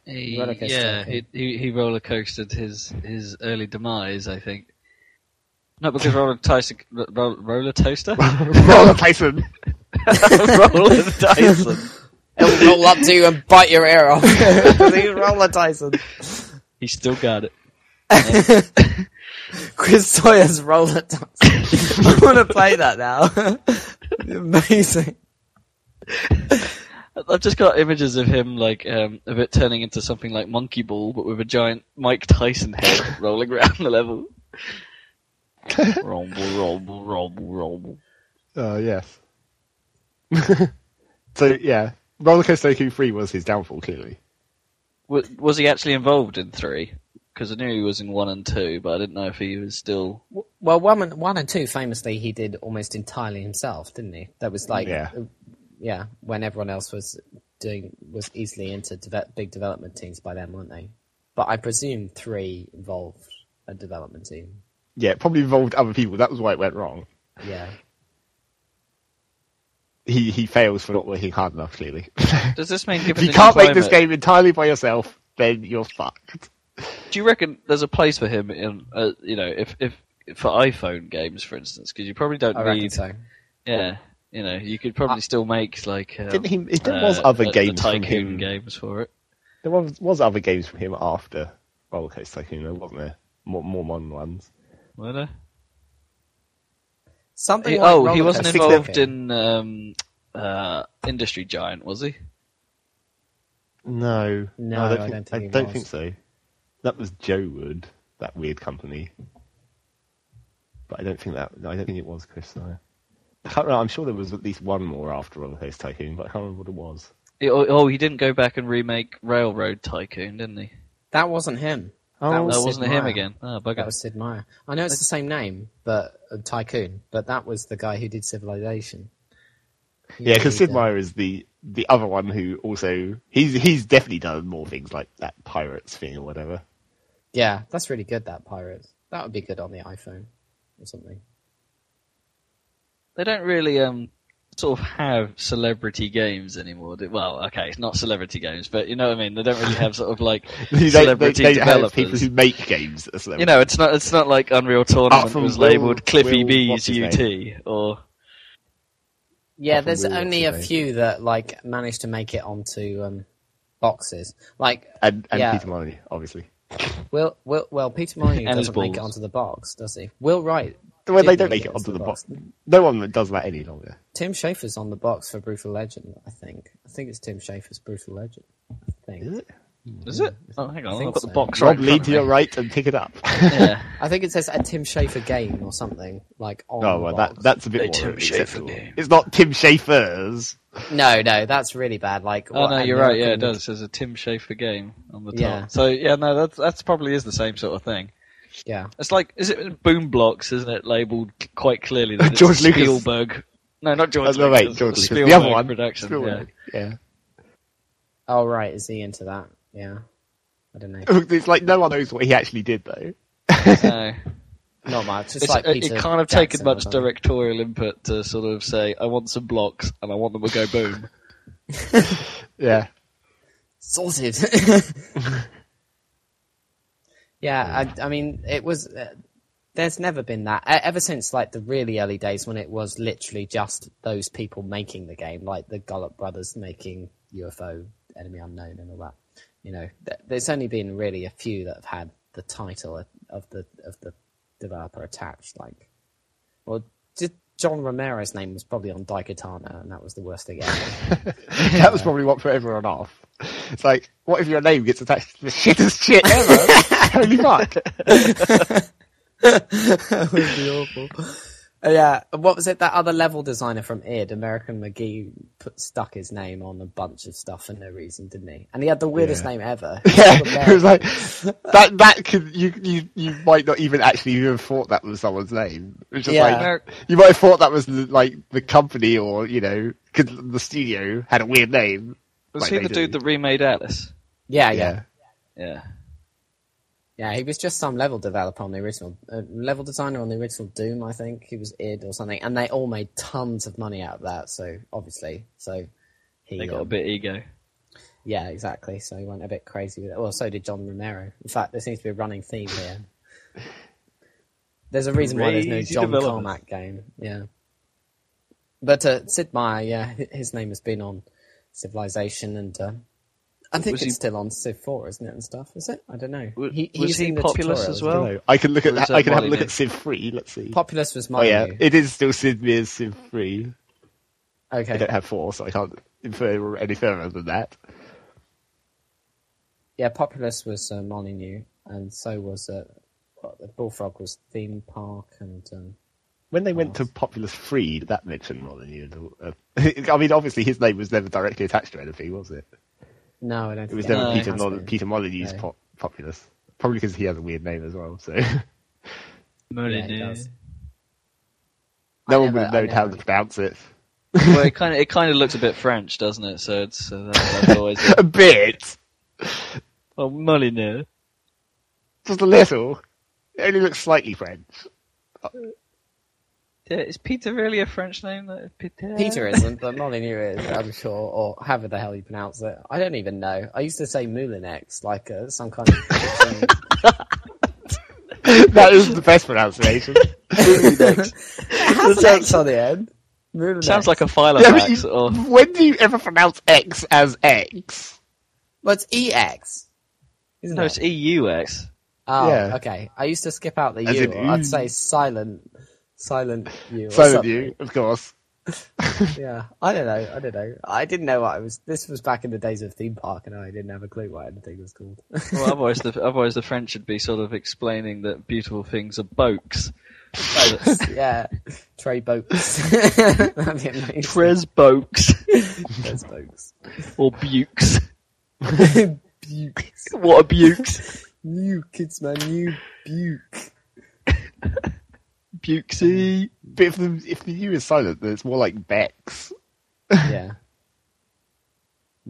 He, Roller coaster yeah, he, tycoon. he he roller coasted his his early demise, I think. Not because roller Tyson, ro- roller toaster, (laughs) Roller Tyson. (laughs) roller Tyson. He'll roll up to you and bite your ear off. (laughs) He's Roller Tyson. He still got it. Chris Sawyer's Roller Tyson. I want to play that now. Amazing. I've just got images of him like um, of it turning into something like Monkey Ball, but with a giant Mike Tyson head (laughs) rolling around the level. (laughs) rumble, rumble, rumble, rumble. Oh, yes. (laughs) so, yeah. Roller Coaster Tycoon 3 was his downfall, clearly. Was, was he actually involved in three? Because I knew he was in one and two, but I didn't know if he was still. Well, one and, one and two, famously, he did almost entirely himself, didn't he? That was like, Yeah. Yeah, when everyone else was doing was easily into deve- big development teams by then, weren't they? But I presume three involved a development team. Yeah, it probably involved other people. That was why it went wrong. Yeah. He he fails for not working hard enough, clearly. (laughs) Does this mean if you can't new make this game entirely by yourself, then you're fucked. Do you reckon there's a place for him in, uh, you know, if if for iPhone games, for instance, because you probably don't I need, so. yeah, you know, you could probably still make like um, Didn't he, there uh, was other the- the games from tycoon him. games for it. There was, was other games from him after Roller Coaster Tycoon, though, wasn't there? More, more modern ones. Were there? Something He- like oh, he wasn't Coaster involved in um, uh, Industry Giant, was he? No, No, I I don't, don't think, think I don't think so. That was JoWooD, that weird company. But I don't think that. I don't think it was Chris. No. I can't remember. I'm sure there was at least one more after Roller Coaster Tycoon, but I can't remember what it was. He- oh, oh, he didn't go back and remake Railroad Tycoon, didn't he? That wasn't him. Oh, That was No, Sid wasn't it him again? Oh, bugger. That was Sid Meier. I know it's the same name, but uh, Tycoon. But that was the guy who did Civilization. He Yeah, because Sid Meier is the the other one who also he's he's definitely done more things like that pirates thing or whatever. Yeah, that's really good. That Pirates. That would be good on the iPhone or something. They don't really um sort of have celebrity games anymore. Well, okay, it's not celebrity games, but you know what I mean. They don't really have sort of like (laughs) They- they- celebrity they have developers. people who make games that are celebrities. You know, it's not it's not like Unreal Tournament from was Will- labelled Cliffy Will- B's what's his UT or Yeah, there's Will, only a name? few that like managed to make it onto um, boxes. Like and, and Yeah. Peter Molyneux, obviously. Will, Will, well, Peter Molyneux (laughs) doesn't make it onto the box, does he? Will Wright. Well, they don't make it onto onto the box. No one does that any longer. Tim Schafer's on the box for Brutal Legend. I think. I think it's Tim Schafer's Brutal Legend. I think. Is it? is it? Oh, hang on, think I've got so. the box Rob, right. lead to your right and pick it up. Yeah, (laughs) I think it says a Tim Schafer game or something like on. oh, the well, box. that that's a bit A more Tim Schafer game. It's not Tim Schafer's. No, no, that's really bad. Like, Oh what no, you're right. Yeah, it miracle- does. There's a Tim Schafer game on the top. Yeah. So yeah, no, that's that's probably is the same sort of thing. Yeah, It's like is it Boom Blox? Isn't it labelled quite clearly that (laughs) it's George Lucas. Spielberg? No, not George. Oh, no, Lucas. wait, George Lucas. Spielberg The other one. production. Spielberg. Yeah. Oh right, is he into that? Yeah, I don't know. (laughs) It's like no one knows what he actually did though. No. (laughs) Not much. It's, It's, like it, Peter it can't have Jackson taken much directorial input to sort of say, I want some blocks and I want them to go boom. Yeah. sorted. Yeah, I, I mean, it was. Uh, there's never been that ever since like the really early days when it was literally just those people making the game, like the Gollop brothers making UFO Enemy Unknown and all that. You know, th- there's only been really a few that have had the title of- of the of the developer attached. Like, well, just John Romero's name was probably on Daikatana, and that was the worst thing ever. (laughs) that was probably what put everyone off. It's like, what if your name gets attached to the shittest shit ever? (laughs) Holy fuck. that would be awful. Uh, yeah, what was it? That other level designer from id, American McGee, put stuck his name on a bunch of stuff for no reason, didn't he? And he had the weirdest Yeah. name ever. (laughs) Yeah, it was like that. That could you you you might not even actually even thought that was someone's name. Yeah. like you might have thought that was the, like the company or you know because the studio had a weird name. Was like he they the do. dude that remade Alice? yeah, yeah, Yeah. yeah. He was just some level developer on the original, uh, level designer on the original Doom, I think. He was id or something, and they all made tons of money out of that. So obviously, so he They got a um, bit ego. Yeah, exactly. So he went a bit crazy with it. Well, so did John Romero. In fact, there seems to be a running theme here. There's a reason why there's no John developers. Carmack game. Yeah. But uh, Sid Meier, yeah, his name has been on Civilization, and uh, I think Was it's he- still on Civ 4, isn't it, and stuff? Is it? I don't know. Was- He, was he's he in the Populous as well? don't. I can look at Or that. I can have a look at Civ Three. Let's see. Populous was oh my yeah, it is still Sid Meier's Civ Three. Okay. I don't have four, so I can't infer any further than that. Yeah, Populous was uh, Molyneux, and so was uh, what, the Bullfrog was Theme Park, and um, When they went to Populous Three, did that mention Molyneux? at all? Uh, (laughs) I mean, obviously his name was never directly attached to anything, was it? no, I don't. It was think never No. Peter, has Mol- Peter Molyneux's No. pop- Populous. Probably because he has a weird name as well. So (laughs) Molyneux. he no I one never- would have known how to pronounce it. well, it (laughs) kind of it kind of looks a bit French, doesn't it? So it's uh, that, that's always a bit, well Molyneux. just a little. It only looks slightly French. Yeah, is Peter really a French name? Peter. Peter (laughs) isn't, but Molyneux is, I'm sure, or however the hell you pronounce it. I don't even know. I used to say Moulinex, like uh, some kind of fiction. (laughs) that is the best pronunciation. (laughs) it has an X on the end. Moulinex. Sounds like a Yeah, but you- or when do you ever pronounce X as X? Well, it's EX. Isn't no, it? it's EUX. Oh, Yeah. okay. I used to skip out the As U. in I'd ooh. say silent, silent U. Or So you, of course. (laughs) Yeah, I don't know. I don't know. I didn't know what I was. This was back in the days of theme park, and I didn't have a clue what anything was called. Well, (laughs) otherwise the otherwise the French would be sort of explaining that beautiful things are boaks. (laughs) yeah, Trey Boats. That'd be amazing. Tres boaks Trez Boats. or bukes. Buke. What are bukes? New kids, man. New Buke. Bukesy. Mm-hmm. But if the, if the U is silent, then it's more like Bex. Yeah.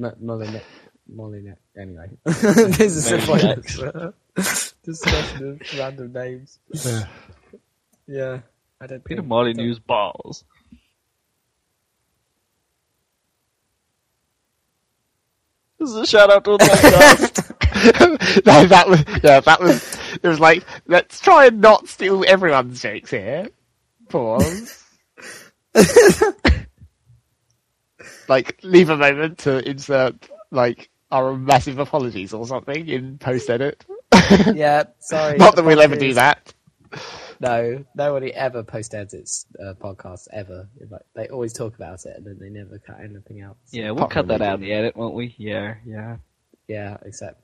M- Molyneux. Molyneux. Anyway, (laughs) this is a Molyneux. (laughs) discussion of random names. (sighs) Yeah, I don't. Peter think- Molyneux's balls. This is a shout out to the (laughs) podcast. no, that was yeah, that was it was like let's try and not steal everyone's jokes here. Pause. (laughs) like leave a moment to insert like our massive apologies or something in post edit. (laughs) Yeah, sorry. Not that we'll ever do that. No, nobody ever post edits uh, podcasts ever. Like, they always talk about it and then they never cut anything else. yeah, we'll Apart cut that out in the edit, won't we? Yeah, yeah. Yeah, except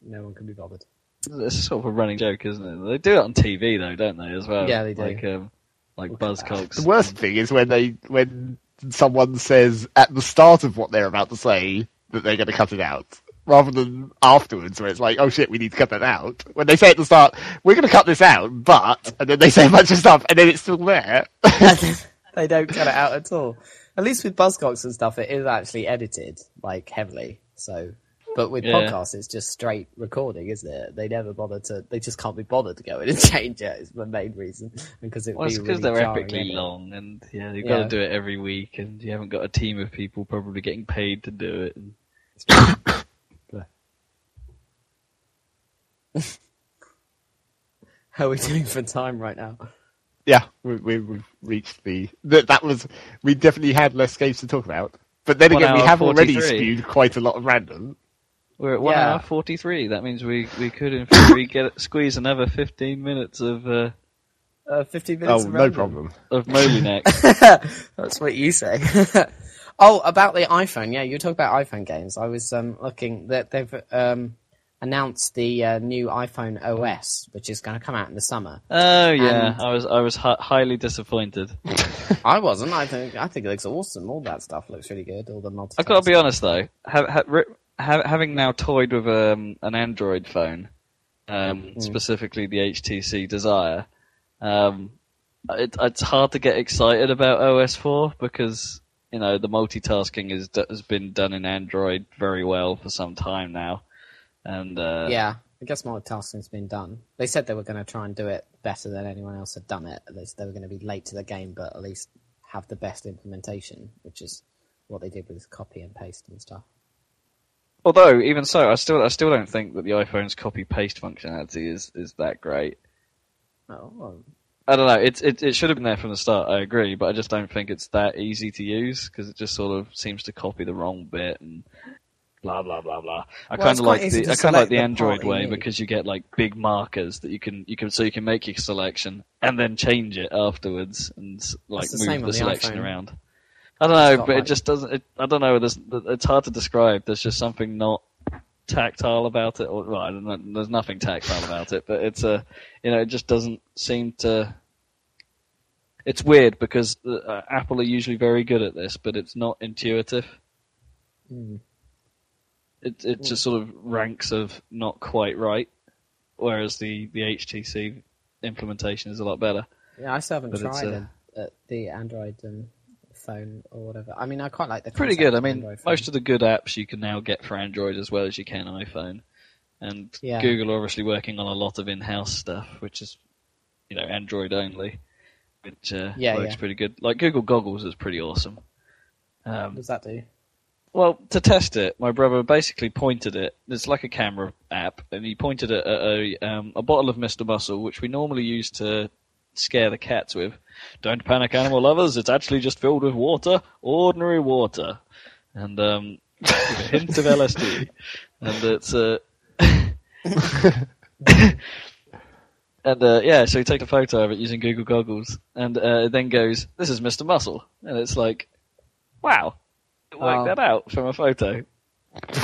no one can be bothered. It's sort of a running joke, isn't it? They do it on TV though, don't they? As well. Yeah, they do. Like, um, like We'll cut that Buzzcocks. The worst thing is when they when someone says at the start of what they're about to say that they're going to cut it out, rather than afterwards where it's like, oh shit, we need to cut that out. When they say at the start, we're going to cut this out, but, and then they say a bunch of stuff, and then it's still there. (laughs) they don't cut it out at all. At least with Buzzcocks and stuff, it is actually edited like heavily. So, but with Yeah. podcasts, it's just straight recording, isn't it? They never bother to. They just can't be bothered to go in and (laughs) change it. Is the main reason because it Well, it's because really they're jarring epically edit. long, and yeah, you've Yeah. got to do it every week, and you haven't got a team of people probably getting paid to do it. And (coughs) How are we doing for time right now? yeah, we, we, we've reached the, that, that was, we definitely had less games to talk about. But then One again, we have already spewed quite a lot of random. We're at one Yeah. hour forty-three. That means we we could in theory get squeeze another fifteen minutes of uh, Uh, Fifteen minutes. Oh, of no random. problem. of Molinex. (laughs) That's what you say. (laughs) oh, about the iPhone. Yeah, you talk about iPhone games. I was um, looking that they've um, announced the uh, new iPhone OS, which is going to come out in the summer. Oh yeah, And- I was I was hi- highly disappointed. (laughs) I wasn't. I think I think it looks awesome. All that stuff looks really good. All the multi. I've got to be honest though, ha- ha- ri- ha- having now toyed with um, an Android phone, um, Mm. specifically the HTC Desire, um, it, it's hard to get excited about OS 4 because you know the multitasking is has been done in Android very well for some time now, and uh, Yeah, I guess multitasking's been done. They said they were going to try and do it better than anyone else had done it. At least they were going to be late to the game, but at least have the best implementation, which is what they did with copy and paste and stuff. Although even so, I still I still don't think that the iPhone's copy paste functionality is is that great. Oh, well, I don't know. It, it it should have been there from the start. I agree, but I just don't think it's that easy to use because it just sort of seems to copy the wrong bit and blah blah blah blah. I Well, kind of like the I kind of like the the Android you way because you get like big markers that you can you can so you can make your selection and then change it afterwards and like move the the selection iPhone. around. I don't know, but it just doesn't. It, I don't know. There's, it's hard to describe. There's just something not tactile about it. Or well, I don't know, there's nothing tactile about it, but it's a, you know, it just doesn't seem to. It's weird because uh, Apple are usually very good at this, but it's not intuitive. hmm. It it just sort of ranks of not quite right, whereas the the HTC implementation is a lot better. yeah, I still haven't But tried uh, a, a, the Android um, phone or whatever. I mean, I quite like the Pretty good. I mean, most of the good apps you can now get for Android as well as you can iPhone, and Yeah. Google are obviously working on a lot of in-house stuff, which is, you know, Android only, which uh, Yeah, works yeah. pretty good. Like Google Goggles is pretty awesome. What Um, does that do? well, to test it, my brother basically pointed it. It's like a camera app, and he pointed it at a um, a bottle of Mr. Muscle, which we normally use to scare the cats with. Don't panic, animal lovers. It's actually just filled with water, ordinary water, and um, with a hint of LSD. And it's uh, (laughs) and uh, yeah, so he takes a photo of it using Google Goggles, and uh, it then goes, "This is Mr. Muscle," and it's like, wow, it worked that out from a photo.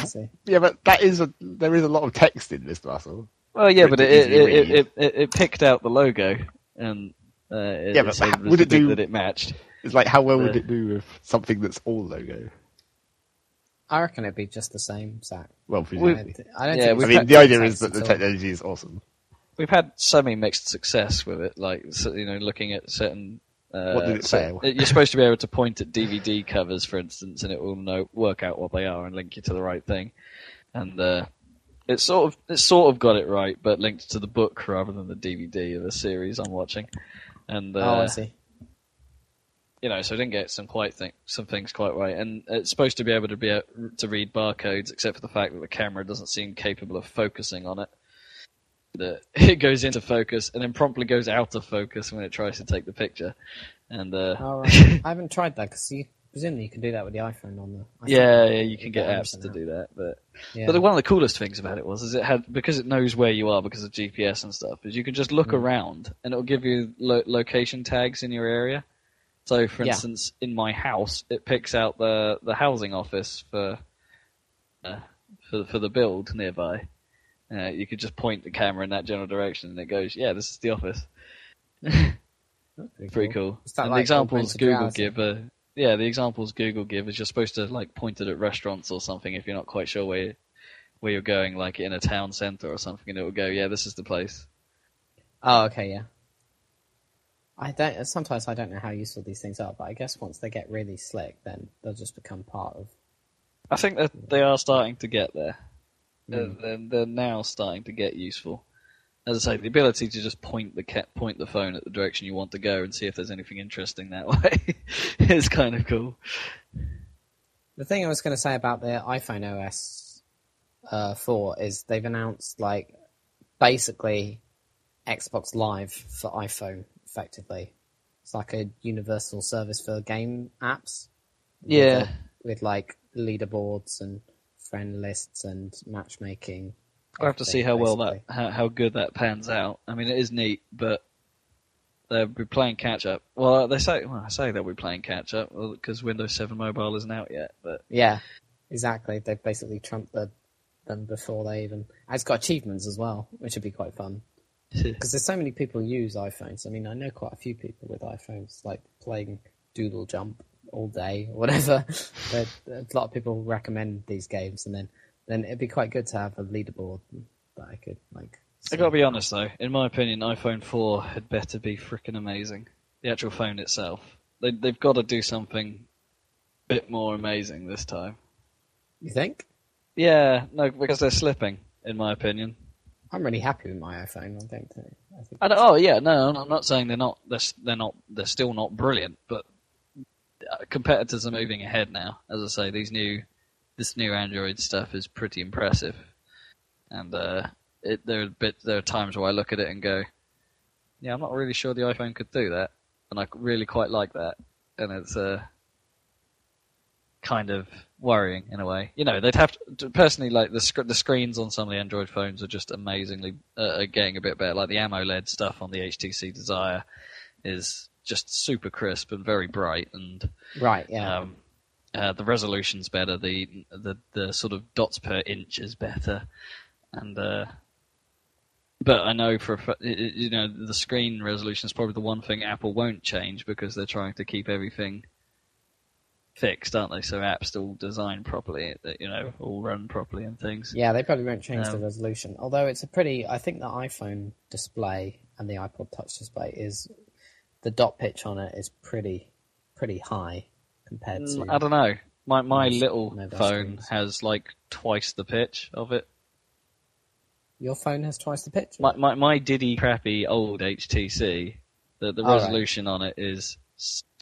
See. Yeah, but that is a there is a lot of text in this muscle. Well, yeah, but it it to it, easily it, it, it, it picked out the logo, and uh, Yeah, but how- would it do- that it matched? It's like how well would it do with something that's all logo? I reckon it'd be just the same, Zac. Well, I presumably. I don't Yeah, think I mean, the idea is that the at all. technology is awesome. We've had semi-mixed success with it, like so, you know, looking at certain. Uh, What did it certain- say? You're supposed to be able to point at DVD covers, for instance, and it will know work out what they are and link you to the right thing. And uh, it sort of it sort of got it right, but linked to the book rather than the DVD of the series I'm watching. And uh, Oh, I see. you know, so I didn't get some quite some things quite right, and it's supposed to be able to be a, to read barcodes, except for the fact that the camera doesn't seem capable of focusing on it. That (laughs) it goes into focus and then promptly goes out of focus when it tries to take the picture, and uh, Oh, right. (laughs) I haven't tried that because you presumably you can do that with the iPhone on the. I think yeah, yeah, you can get apps to do that, but Yeah. But the, one of the coolest things about it was, is it had because it knows where you are because of GPS and stuff. Is you can just look Mm. around and it'll give you lo- location tags in your area. So, for Yeah. instance, in my house, it picks out the the housing office for uh, for for the build nearby. Uh, you could just point the camera in that general direction, and it goes, "Yeah, this is the office." (laughs) That's Pretty cool. And like the examples Google reality? give are yeah, the examples Google give is you're supposed to like point it at restaurants or something if you're not quite sure where where you're going, like in a town centre or something, and it will go, yeah, this is the place. Oh, okay, yeah. I don't. Sometimes I don't know how useful these things are, but I guess once they get really slick, then they'll just become part of. I think that they are starting to get there. They're, Mm. they're, they're now starting to get useful. As I say, the ability to just point the point the phone at the direction you want to go and see if there's anything interesting that (laughs) way is kind of cool. The thing I was going to say about the iPhone OS uh, 4 is they've announced like basically Xbox Live for iPhone. Effectively, it's like a universal service for game apps. Yeah. uh, with like leaderboards and friend lists and matchmaking. I'll have to see how everything, well that how, how good that pans out. I mean, it is neat, but they'll be playing catch up. Well, they say well, I say they'll be playing catch up because Windows 7 Mobile isn't out yet. But Yeah, exactly. They've basically trumped the than before they even. And it's got achievements as well, which would be quite fun. (laughs) Because there's so many people who use iPhones. I mean, I know quite a few people with iPhones, like playing Doodle Jump all day or whatever. (laughs) but a lot of people recommend these games, and then then it'd be quite good to have a leaderboard that I could like. I gotta be honest though, in my opinion, iPhone 4 had better be freaking amazing. The actual phone itself. They, they've got to do something a bit more amazing this time. You think? Yeah, no, because they're slipping, in my opinion. I'm really happy with my iPhone. I think. I think I oh yeah, no, I'm not saying they're not. They're, they're not. They're still not brilliant, but uh, competitors are moving ahead now. As I say, these new, this new Android stuff is pretty impressive, and uh, it, there are bit. There are times where I look at it and go, "Yeah, I'm not really sure the iPhone could do that," and I really quite like that, and it's uh, kind of worrying in a way. You know, they'd have to, personally like the sc- the screens on some of the Android phones are just amazingly uh, are getting a bit better. Like the AMOLED stuff on the HTC Desire is just super crisp and very bright, and right. Yeah. um, uh, the resolution's better. The the the sort of dots per inch is better, and uh, but I know for a fa- y- y- you know the screen resolution is probably the one thing Apple won't change because they're trying to keep everything fixed, aren't they? So apps all designed properly, you know, all run properly and things. Yeah, they probably won't change the Um, resolution. Although it's a pretty, I think the iPhone display and the iPod Touch display is the dot pitch on it is pretty, pretty high compared to. Mm, I don't know. My my Most little mobile phone screens. has like twice the pitch of it. Your phone has twice the pitch. My my, my diddy crappy old HTC, the the All right. resolution on it is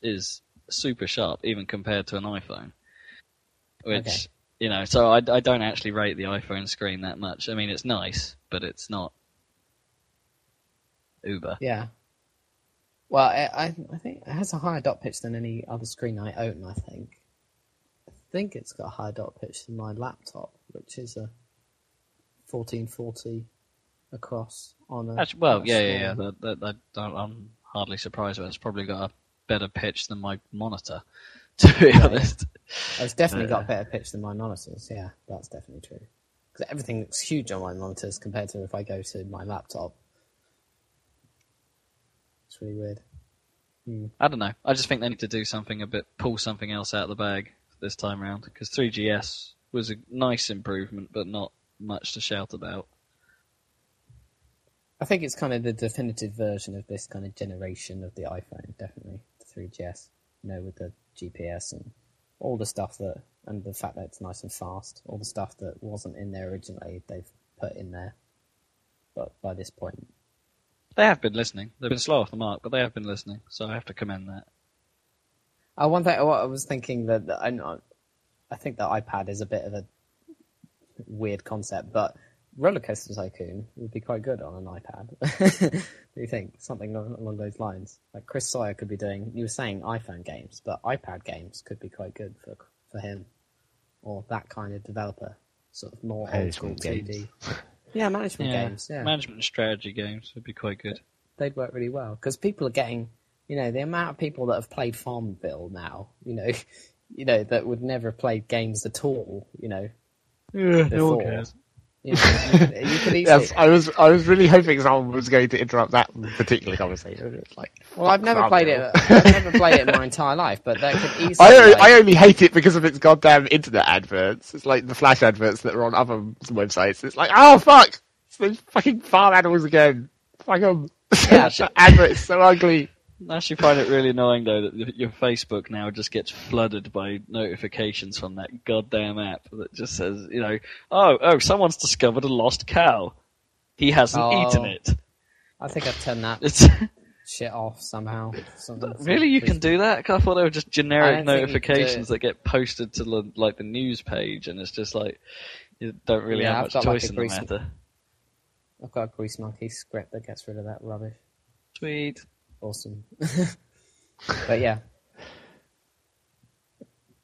is super sharp, even compared to an iPhone. Which Okay. you know, so I, I don't actually rate the iPhone screen that much. I mean, it's nice, but it's not Uber. Yeah. Well, I, I I think it has a higher dot pitch than any other screen I own. I think. I think it's got a higher dot pitch than my laptop, which is a fourteen forty across on a. Actually, well, on a yeah, yeah, yeah. That, that, that, I'm hardly surprised. But it's probably got a better pitch than my monitor. (laughs) To be yeah. honest. Oh, It's definitely Uh, got better pitch than my monitors. Yeah, that's definitely true. Because everything looks huge on my monitors compared to if I go to my laptop. It's really weird. Hmm. I don't know. I just think they need to do something a bit, pull something else out of the bag this time round. Because 3GS was a nice improvement, but not much to shout about. I think it's kind of the definitive version of this kind of generation of the iPhone, definitely. The 3GS, you know, with the GPS and all the stuff that, and the fact that it's nice and fast, all the stuff that wasn't in there originally, they've put in there. But by this point, They have been listening. They've been slow off the mark, but they have been listening. So I have to commend that. Oh, one thing what I was thinking that, that I know, I think the iPad is a bit of a weird concept, but Roller Coaster Tycoon would be quite good on an iPad. (laughs) Do you think something along, along those lines? Like Chris Sawyer could be doing. You were saying iPhone games, but iPad games could be quite good for for him, or that kind of developer, sort of more old school Management 2D. (laughs) Yeah, management Yeah. games. Yeah, Management and strategy games would be quite good. they'd work really well because people are getting, you know, the amount of people that have played Farmville now, you know, (laughs) you know that would never have played games at all, you know. Yeah, Before. Know, you, could- you (laughs) easily. Yes, I was I was really hoping someone was going to interrupt that particular conversation. It's like, well, I've never played it. I've (laughs) never played it in my entire life, but that could easily. I, o- like- I only hate it because of its goddamn internet adverts. It's like the flash adverts that are on other websites. It's like, oh fuck, it's those fucking farm animals again. Fuck 'em. Yeah. (laughs) the advert is so ugly. I actually find it really annoying though that your Facebook now just gets flooded by notifications from that goddamn app that just says, you know, oh, oh, someone's discovered a lost cow. He hasn't Oh. eaten it. I think I've turned that It's (laughs) shit off somehow. Something- really you can do that. I thought they were just generic don't think you can do notifications that get posted to the, like the news page, and it's just like you don't really Yeah, have I've much like, choice a in the matter. I've got a Greasemonkey script that gets rid of that rubbish. Sweet. Awesome. (laughs) but yeah.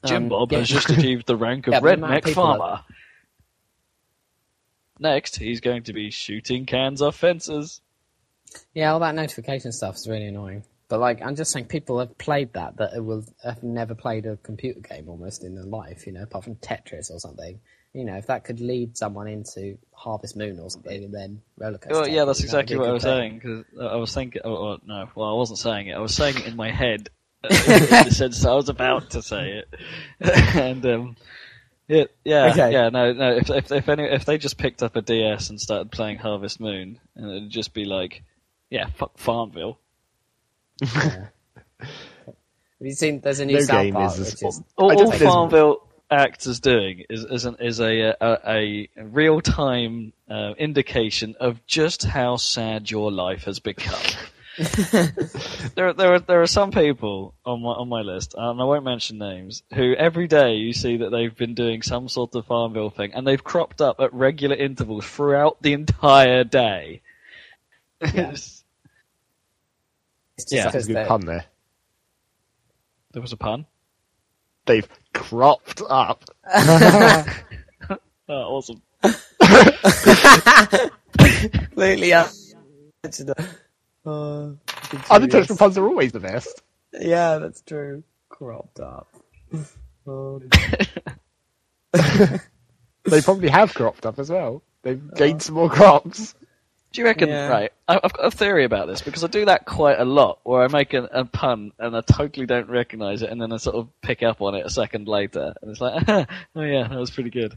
Jim Um, Bob yeah. has just achieved the rank of (laughs) Yeah, but the amount of redneck farmer. Next, he's going to be shooting cans off fences. Yeah, all that notification stuff is really annoying. But like, I'm just saying, people have played that that will have never played a computer game almost in their life, you know, apart from Tetris or something. You know, if that could lead someone into Harvest Moon or something, and then roller coaster. Well, yeah, that's Tycoon, that'd exactly what I was thing. saying because I was thinking. Oh, oh, no, well, I wasn't saying it. I was saying it in my head (laughs) uh, in the sense that I was about to say it, (laughs) and um, yeah, yeah, Okay. yeah. No, no. If if if any if they just picked up a DS and started playing Harvest Moon, and it'd just be like, yeah, fuck Farmville. Yeah. (laughs) Have you seen? There's a new No South game Park, is which is All, all just think Farmville acts is doing is is, an, is a, a a real time uh, indication of just how sad your life has become. (laughs) there, are- there are there are some people on my on my list, and I won't mention names, who every day you see that they've been doing some sort of Farmville thing, and they've cropped up at regular intervals throughout the entire day. Yeah. (laughs) It's- it's just Yeah. That's because a good pun there. there was a pun. They've cropped up. (laughs) (laughs) Oh, awesome. completely unintentional. Uh, Unintentional continuous. puns are always the best. Yeah, that's true. Cropped up. (laughs) Oh, They probably have cropped up as well. They've gained some more crops. Do you reckon? Yeah. Right, I- I've got a theory about this because I do that quite a lot, where I make a, a pun and I totally don't recognise it, and then I sort of pick up on it a second later, and it's like, (laughs) oh yeah, that was pretty good.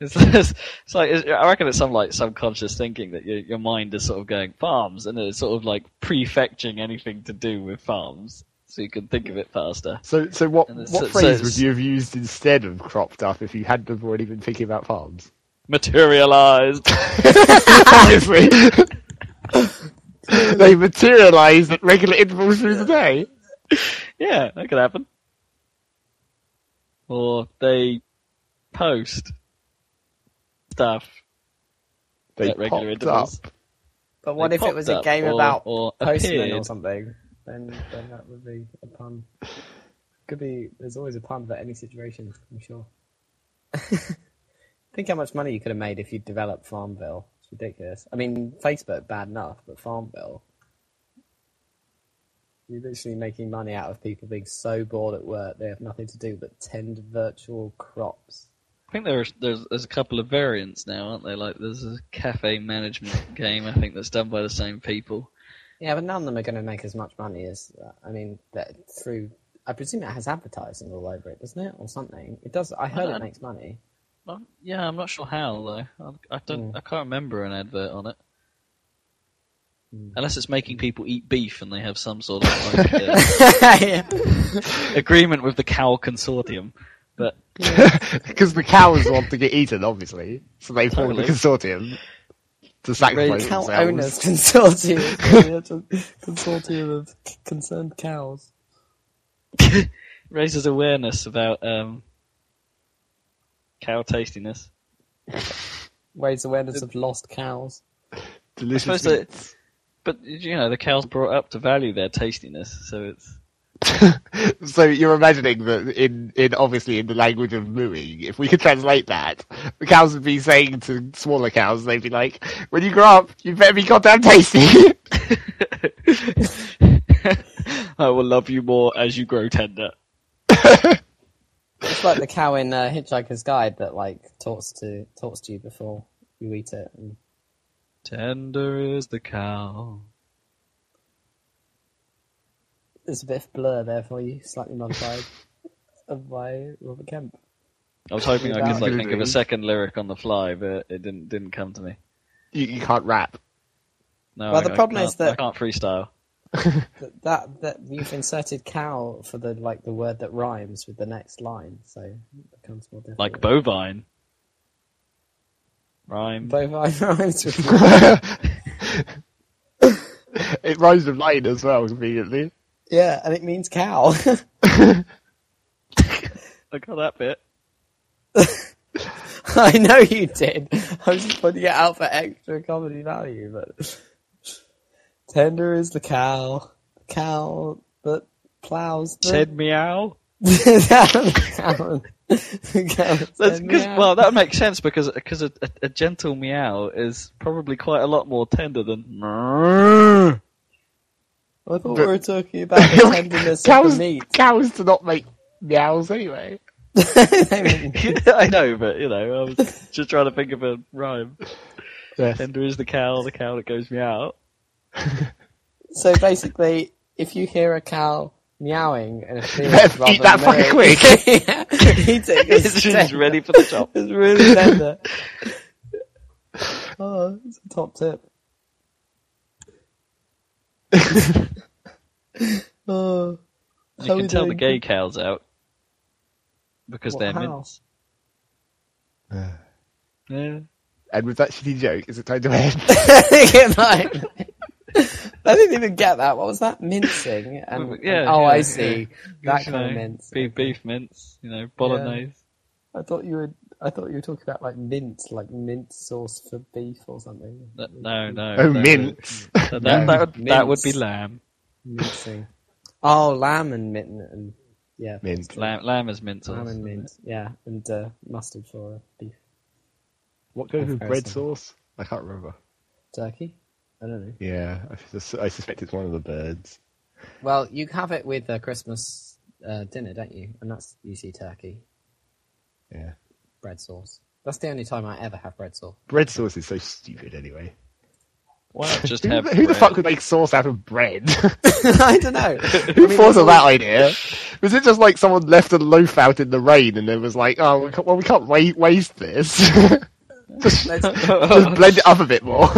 It's, (laughs) it's, it's like it's, I reckon it's some like subconscious thinking that your your mind is sort of going farms, and it's sort of like prefetching anything to do with farms, so you can think of it faster. So, so what And what so- phrase so would you have used instead of cropped up if you hadn't have already been thinking about farms? Materialized. (laughs) They materialise at regular intervals through the day. yeah, that could happen. Or they post stuff They at regular intervals. up. But what They if it was a game or- about or postmen or something? Then, then that would be a pun. Could be. There's always a pun for any situation. I'm sure. (laughs) Think how much money you could have made if you developed Farmville. It's ridiculous. I mean, Facebook bad enough, but Farmville. You're literally making money out of people being so bored at work they have nothing to do but tend virtual crops. I think there's there's there's a couple of variants now, aren't there? Like there's a cafe management game I think that's done by the same people. Yeah, but none of them are going to make as much money as. Uh, I mean, that through. I presume it has advertising all over it, doesn't it, or something? It does. I heard it makes money. Well, yeah, I'm not sure how though. I, I don't. Hmm. I can't remember an advert on it. Hmm. Unless it's making people eat beef and they have some sort of like, (laughs) uh, yeah. agreement with the cow consortium. But Because (laughs) the cows want to get eaten, obviously. So they formed the consortium to sacrifice Cow themselves. owners (laughs) consortium. consortium of c- concerned cows. raises awareness about um, cow tastiness. Raise awareness of lost cows. Delicious suppose that- meats. But you know, the cows brought up to value their tastiness, so it's (laughs) So you're imagining that in, in obviously in the language of mooing, if we could translate that, the cows would be saying to smaller cows, they'd be like, when you grow up, you better be goddamn tasty. (laughs) I will love you more as you grow tender. (laughs) It's like the cow in uh, Hitchhiker's Guide that like talks to talks to you before you eat it. And Tender is the cow. there's a bit of blur there for you, slightly modified, (laughs) of by Robert Kemp. I was hoping I could like think of a second lyric on the fly, but it didn't didn't come to me. you, you can't rap. No, Well, I- the I problem is that- I can't freestyle. (laughs) That, that that you've inserted cow for the like the word that rhymes with the next line, so it becomes more difficult. Like bovine. Rhyme. bovine (laughs) rhymes with (laughs) It rhymes with line as well, conveniently. yeah, and it means cow. I got that bit. I know you did. I was just putting it out for extra comedy value, but tender is the cow, the cow that plows the Said meow. the cow. The cow that That's cause, meow. well, that makes sense because because a, a, a gentle meow is probably quite a lot more tender than. I thought we were talking about the (laughs) tenderness of cows, the meat. cows do not make meows anyway. (laughs) (laughs) I know, but you know, I was just trying to think of a rhyme. Yes. Tender is the cow, the cow that goes meow. (laughs) so basically, if you hear a cow meowing and a field, (laughs) Better rather eat that fucking milk- (laughs) quick. yeah, eat it. 'cause It's tender. ready for the chop. It's really tender. oh, it's a top tip. oh, You can we tell the gay cows out because What, they're how? mints. Yeah. And with that shitty joke, is it time to end? Good night. I didn't even get that. What was that? Mincing. (laughs) And, Yeah, oh, yeah, I see. That You kind of mince. Beef, beef mints, you know, bolognese. I thought you were. I thought you were talking about like mint, like mint sauce for beef or something. That- No, no. Oh, no, mints. (laughs) That, that, that would, that would be lamb. Mincing. Oh, lamb and mint and yeah, Mint. Lamb, lamb is mint lamb and mint. Yeah, and uh, mustard for beef What goes with bread sauce? I can't remember. turkey. I don't know. Yeah, I, sus- I suspect it's one of the birds. Well, you have it with uh, Christmas uh, dinner, don't you? And that's usually turkey Yeah. bread sauce. That's the only time I ever have bread sauce. Bread sauce is so stupid anyway. Why not just (laughs) Who, have the- who the bread? fuck would make sauce out of bread? (laughs) (laughs) I don't know. Who I mean, thought of that all- idea? Was it just like someone left a loaf out in the rain and then was like, oh, we can't, well, we can't wa- waste this. Just, (laughs) (laughs) just blend it up a bit more.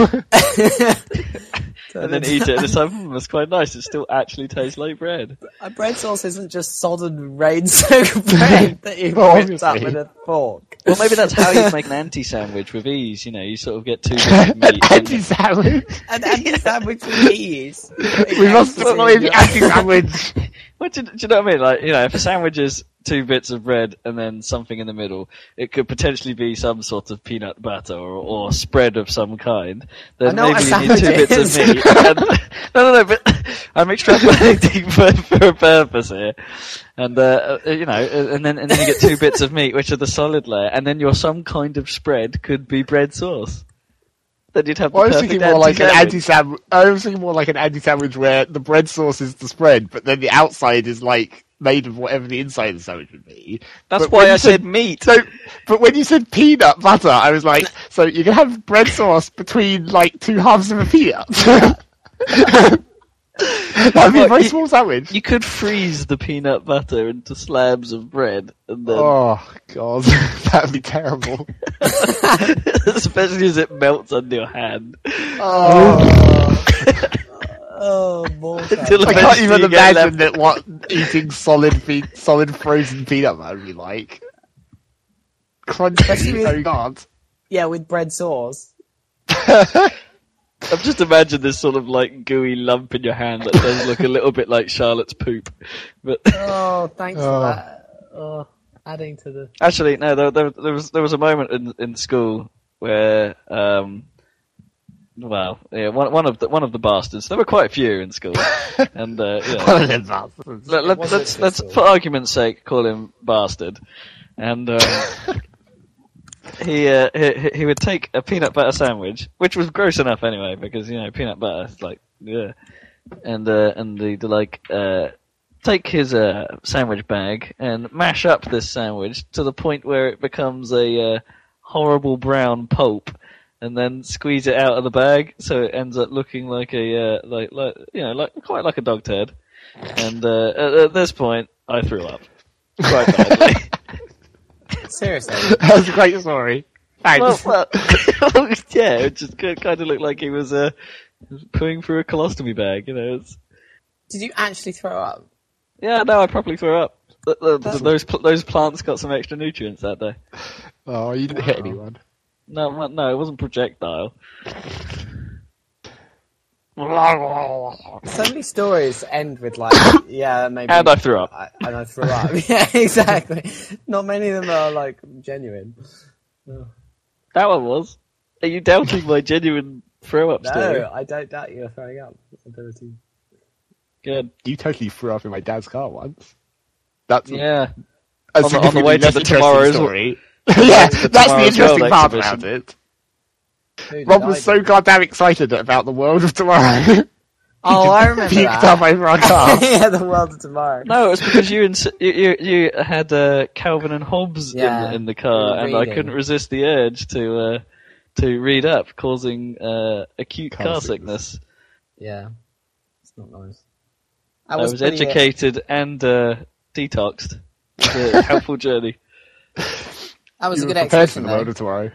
and then eat it and it's like, hmm, that's quite nice. It still actually tastes like bread. A bread sauce isn't just sodden rain-soaked (laughs) bread that you Well, whipped up with a fork. Well, maybe that's how you make an anti-sandwich with ease. You know, you sort of get two bits meat. and- anti-sandwich. An anti-sandwich with ease. We must destroy the anti-sandwich. What do, do you know what I mean? Like, you know, if a sandwich is two bits of bread and then something in the middle, it could potentially be some sort of peanut butter or, or spread of some kind. Then I know maybe you need two sandwich bits of meat. (laughs) And, no, no, no, but (laughs) I'm extrapolating (laughs) for, for a purpose here. And, uh, uh, you know, uh, and then, and then you get two bits of meat, which are the solid layer, and then your some kind of spread could be bread sauce. Then you'd have the Well, I was thinking more like an anti-sandwich. anti-sandwich. I was thinking more like an anti-sandwich where the bread sauce is the spread, but then the outside is like made of whatever the inside of the sandwich would be. That's But why I you said meat. So, but when you said peanut butter, I was like, (laughs) so you can have bread sauce between like two halves of a peanut. (laughs) (laughs) That'd be a very you- small sandwich. You could freeze the peanut butter into slabs of bread, and then, Oh god, (laughs) that'd be terrible. (laughs) especially as it melts under your hand. Oh, Oh, more Until I can't even you get imagine that what eating solid pe- solid frozen peanut butter would be like. Crunchy, Especially with- oh god. Yeah, with bread sauce. I've just imagined this sort of like gooey lump in your hand that does look a little bit like Charlotte's poop. But (laughs) Oh, thanks Oh. for that. Oh, adding to the. actually, no, there, there, there was there was a moment in in school where, um, well, yeah, one one of the one of the bastards. There were quite a few in school, (laughs) and uh, yeah. One of them bastards. Let, let, was let's let's for argument's sake call him bastard, and um, (laughs) he, uh, he he would take a peanut butter sandwich, which was gross enough anyway because you know peanut butter is like yeah, and uh, and he'd like uh, take his uh, sandwich bag and mash up this sandwich to the point where it becomes a uh, horrible brown pulp. And then squeeze it out of the bag, so it ends up looking like a uh, like like you know like quite like a dog turd. And uh, at, at this point, I threw up quite badly. (laughs) Seriously. (laughs) That was a great story. Thanks. well, well, (laughs) (laughs) yeah, it just kind of looked like he was uh, pooing through a colostomy bag. You know, it's, Did you actually throw up? yeah, no, I properly threw up. Th- th- th- those pl- those plants got some extra nutrients that day. oh, you didn't hit anyone. No, no, it wasn't projectile. (laughs) So many stories end with like, yeah, maybe. And I threw up. I, and I threw up. (laughs) yeah, exactly. Not many of them are like genuine. (sighs) That one was. Are you doubting my genuine throw up story? No, I don't doubt your throwing up ability. Good. You totally threw up in my dad's car once. That's Yeah. a on the- on the way to significantly less the interesting tomorrow's- story. (laughs) yeah, the that's the interesting part exhibition. about it. Who Rob was so goddamn excited about the world of tomorrow. (laughs) Oh, I remember Puked that. up over our (laughs) car. yeah, the world of tomorrow. No, it's because you ins- (laughs) you, you you had uh, Calvin and Hobbes Yeah, in, in the car, and I couldn't resist the urge to uh, to read up, causing uh, acute Car car, sickness. sickness. Yeah, it's not nice. I was, pretty- educated and uh, detoxed. It was a helpful journey. That was You a were good prepared for exhibition. the world Though. of tomorrow.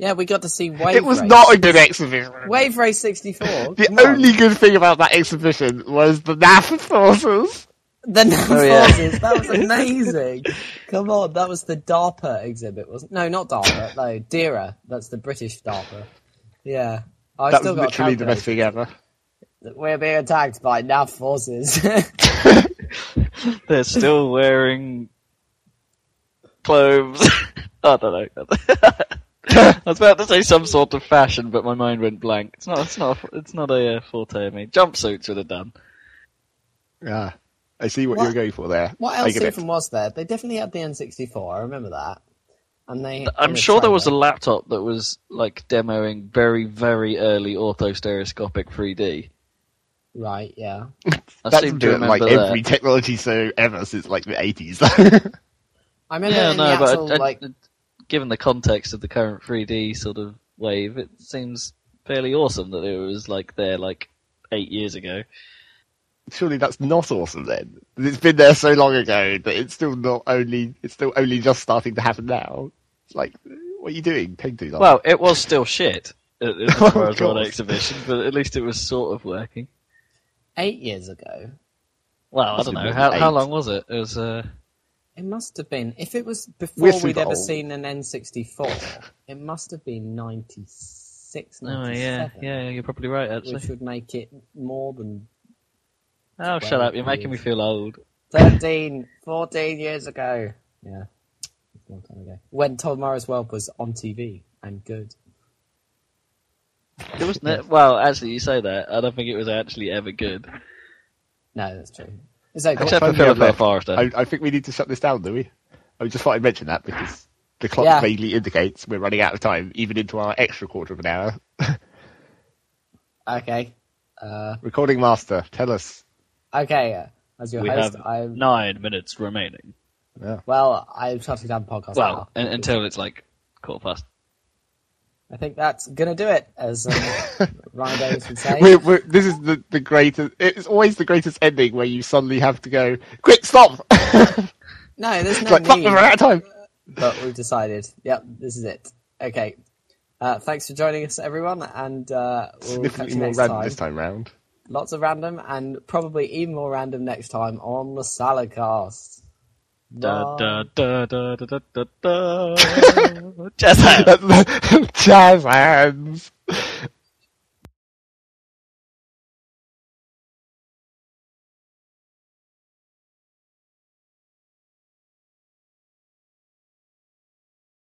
Yeah, we got to see Wave It was Race. not a good exhibition. Wave Race 64. The Come on. only good thing about that exhibition was the NAF forces. The NAV Oh, yeah. forces. That was (laughs) amazing. Come on, that was the DARPA exhibit, wasn't? No, not DARPA. No, DERA. That's the British DARPA. Yeah, I That still was got literally the best calculator. thing ever. We're being attacked by NAV forces. (laughs) They're still wearing clothes. (laughs) I don't know. (laughs) I was about to say some sort of fashion, but my mind went blank. It's not. It's not. It's not a uh, forte of me. Jumpsuits would have done. Yeah. I see what, What- you're going for there. what I else get it. even was there? They definitely had the N64. I remember that. And they. I'm the sure there was a laptop that was like demoing very, very early auto stereoscopic 3D. Right. Yeah. I That's seem to been remember like that. every technology so ever since like the 80s. (laughs) I remember Yeah, in no, the but I- I- like. Given the context of the current 3D sort of wave, it seems fairly awesome that it was like there like eight years ago. Surely that's not awesome then. It's been there so long ago that it's still not only it's still only just starting to happen now. It's like what are you doing? Taking too long. Well, it was still shit at, at the (laughs) Oh, World God. exhibition, but at least it was sort of working. Eight years ago. Well, I don't know been how how long was it? It was uh, It must have been. If it was We're before we'd ever old. seen an N64, it must have been 96, oh yeah, yeah, you're probably right actually. Which would make it more than Oh, shut up! You're making me feel old. 13, 14 years ago. Yeah. It's a long time ago. When Tomorrow's World was on TV and good. It was ne- well, actually, you say that. I don't think it was actually ever good, No, that's true. It's okay. except for time do we have Philippa Forrester. I, I think we need to shut this down, do we? I just thought I'd mention that because the clock Yeah. vaguely indicates we're running out of time, even into our extra quarter of an hour. Okay. Uh, Recording master, tell us. okay. Uh, as your we host, have I'm nine minutes remaining. Yeah. well. I'm shutting down the podcast. Well, now. un- until it's like quarter past. I think that's gonna do it, as um, (laughs) Ryan Davis would say. We're, we're, this is the, the greatest. It's always the greatest ending where you suddenly have to go, quick, stop! (laughs) No, there's no like, need. we're out of time. but we've decided. Yep, this is it. Okay. Uh, thanks for joining us, everyone, and uh, we'll catch Significantly more next random time. this time round. Lots of random, and probably even more random next time on the Saladcast. Da da da da da da da (laughs) da. Jazz hands. (laughs) Jazz hands!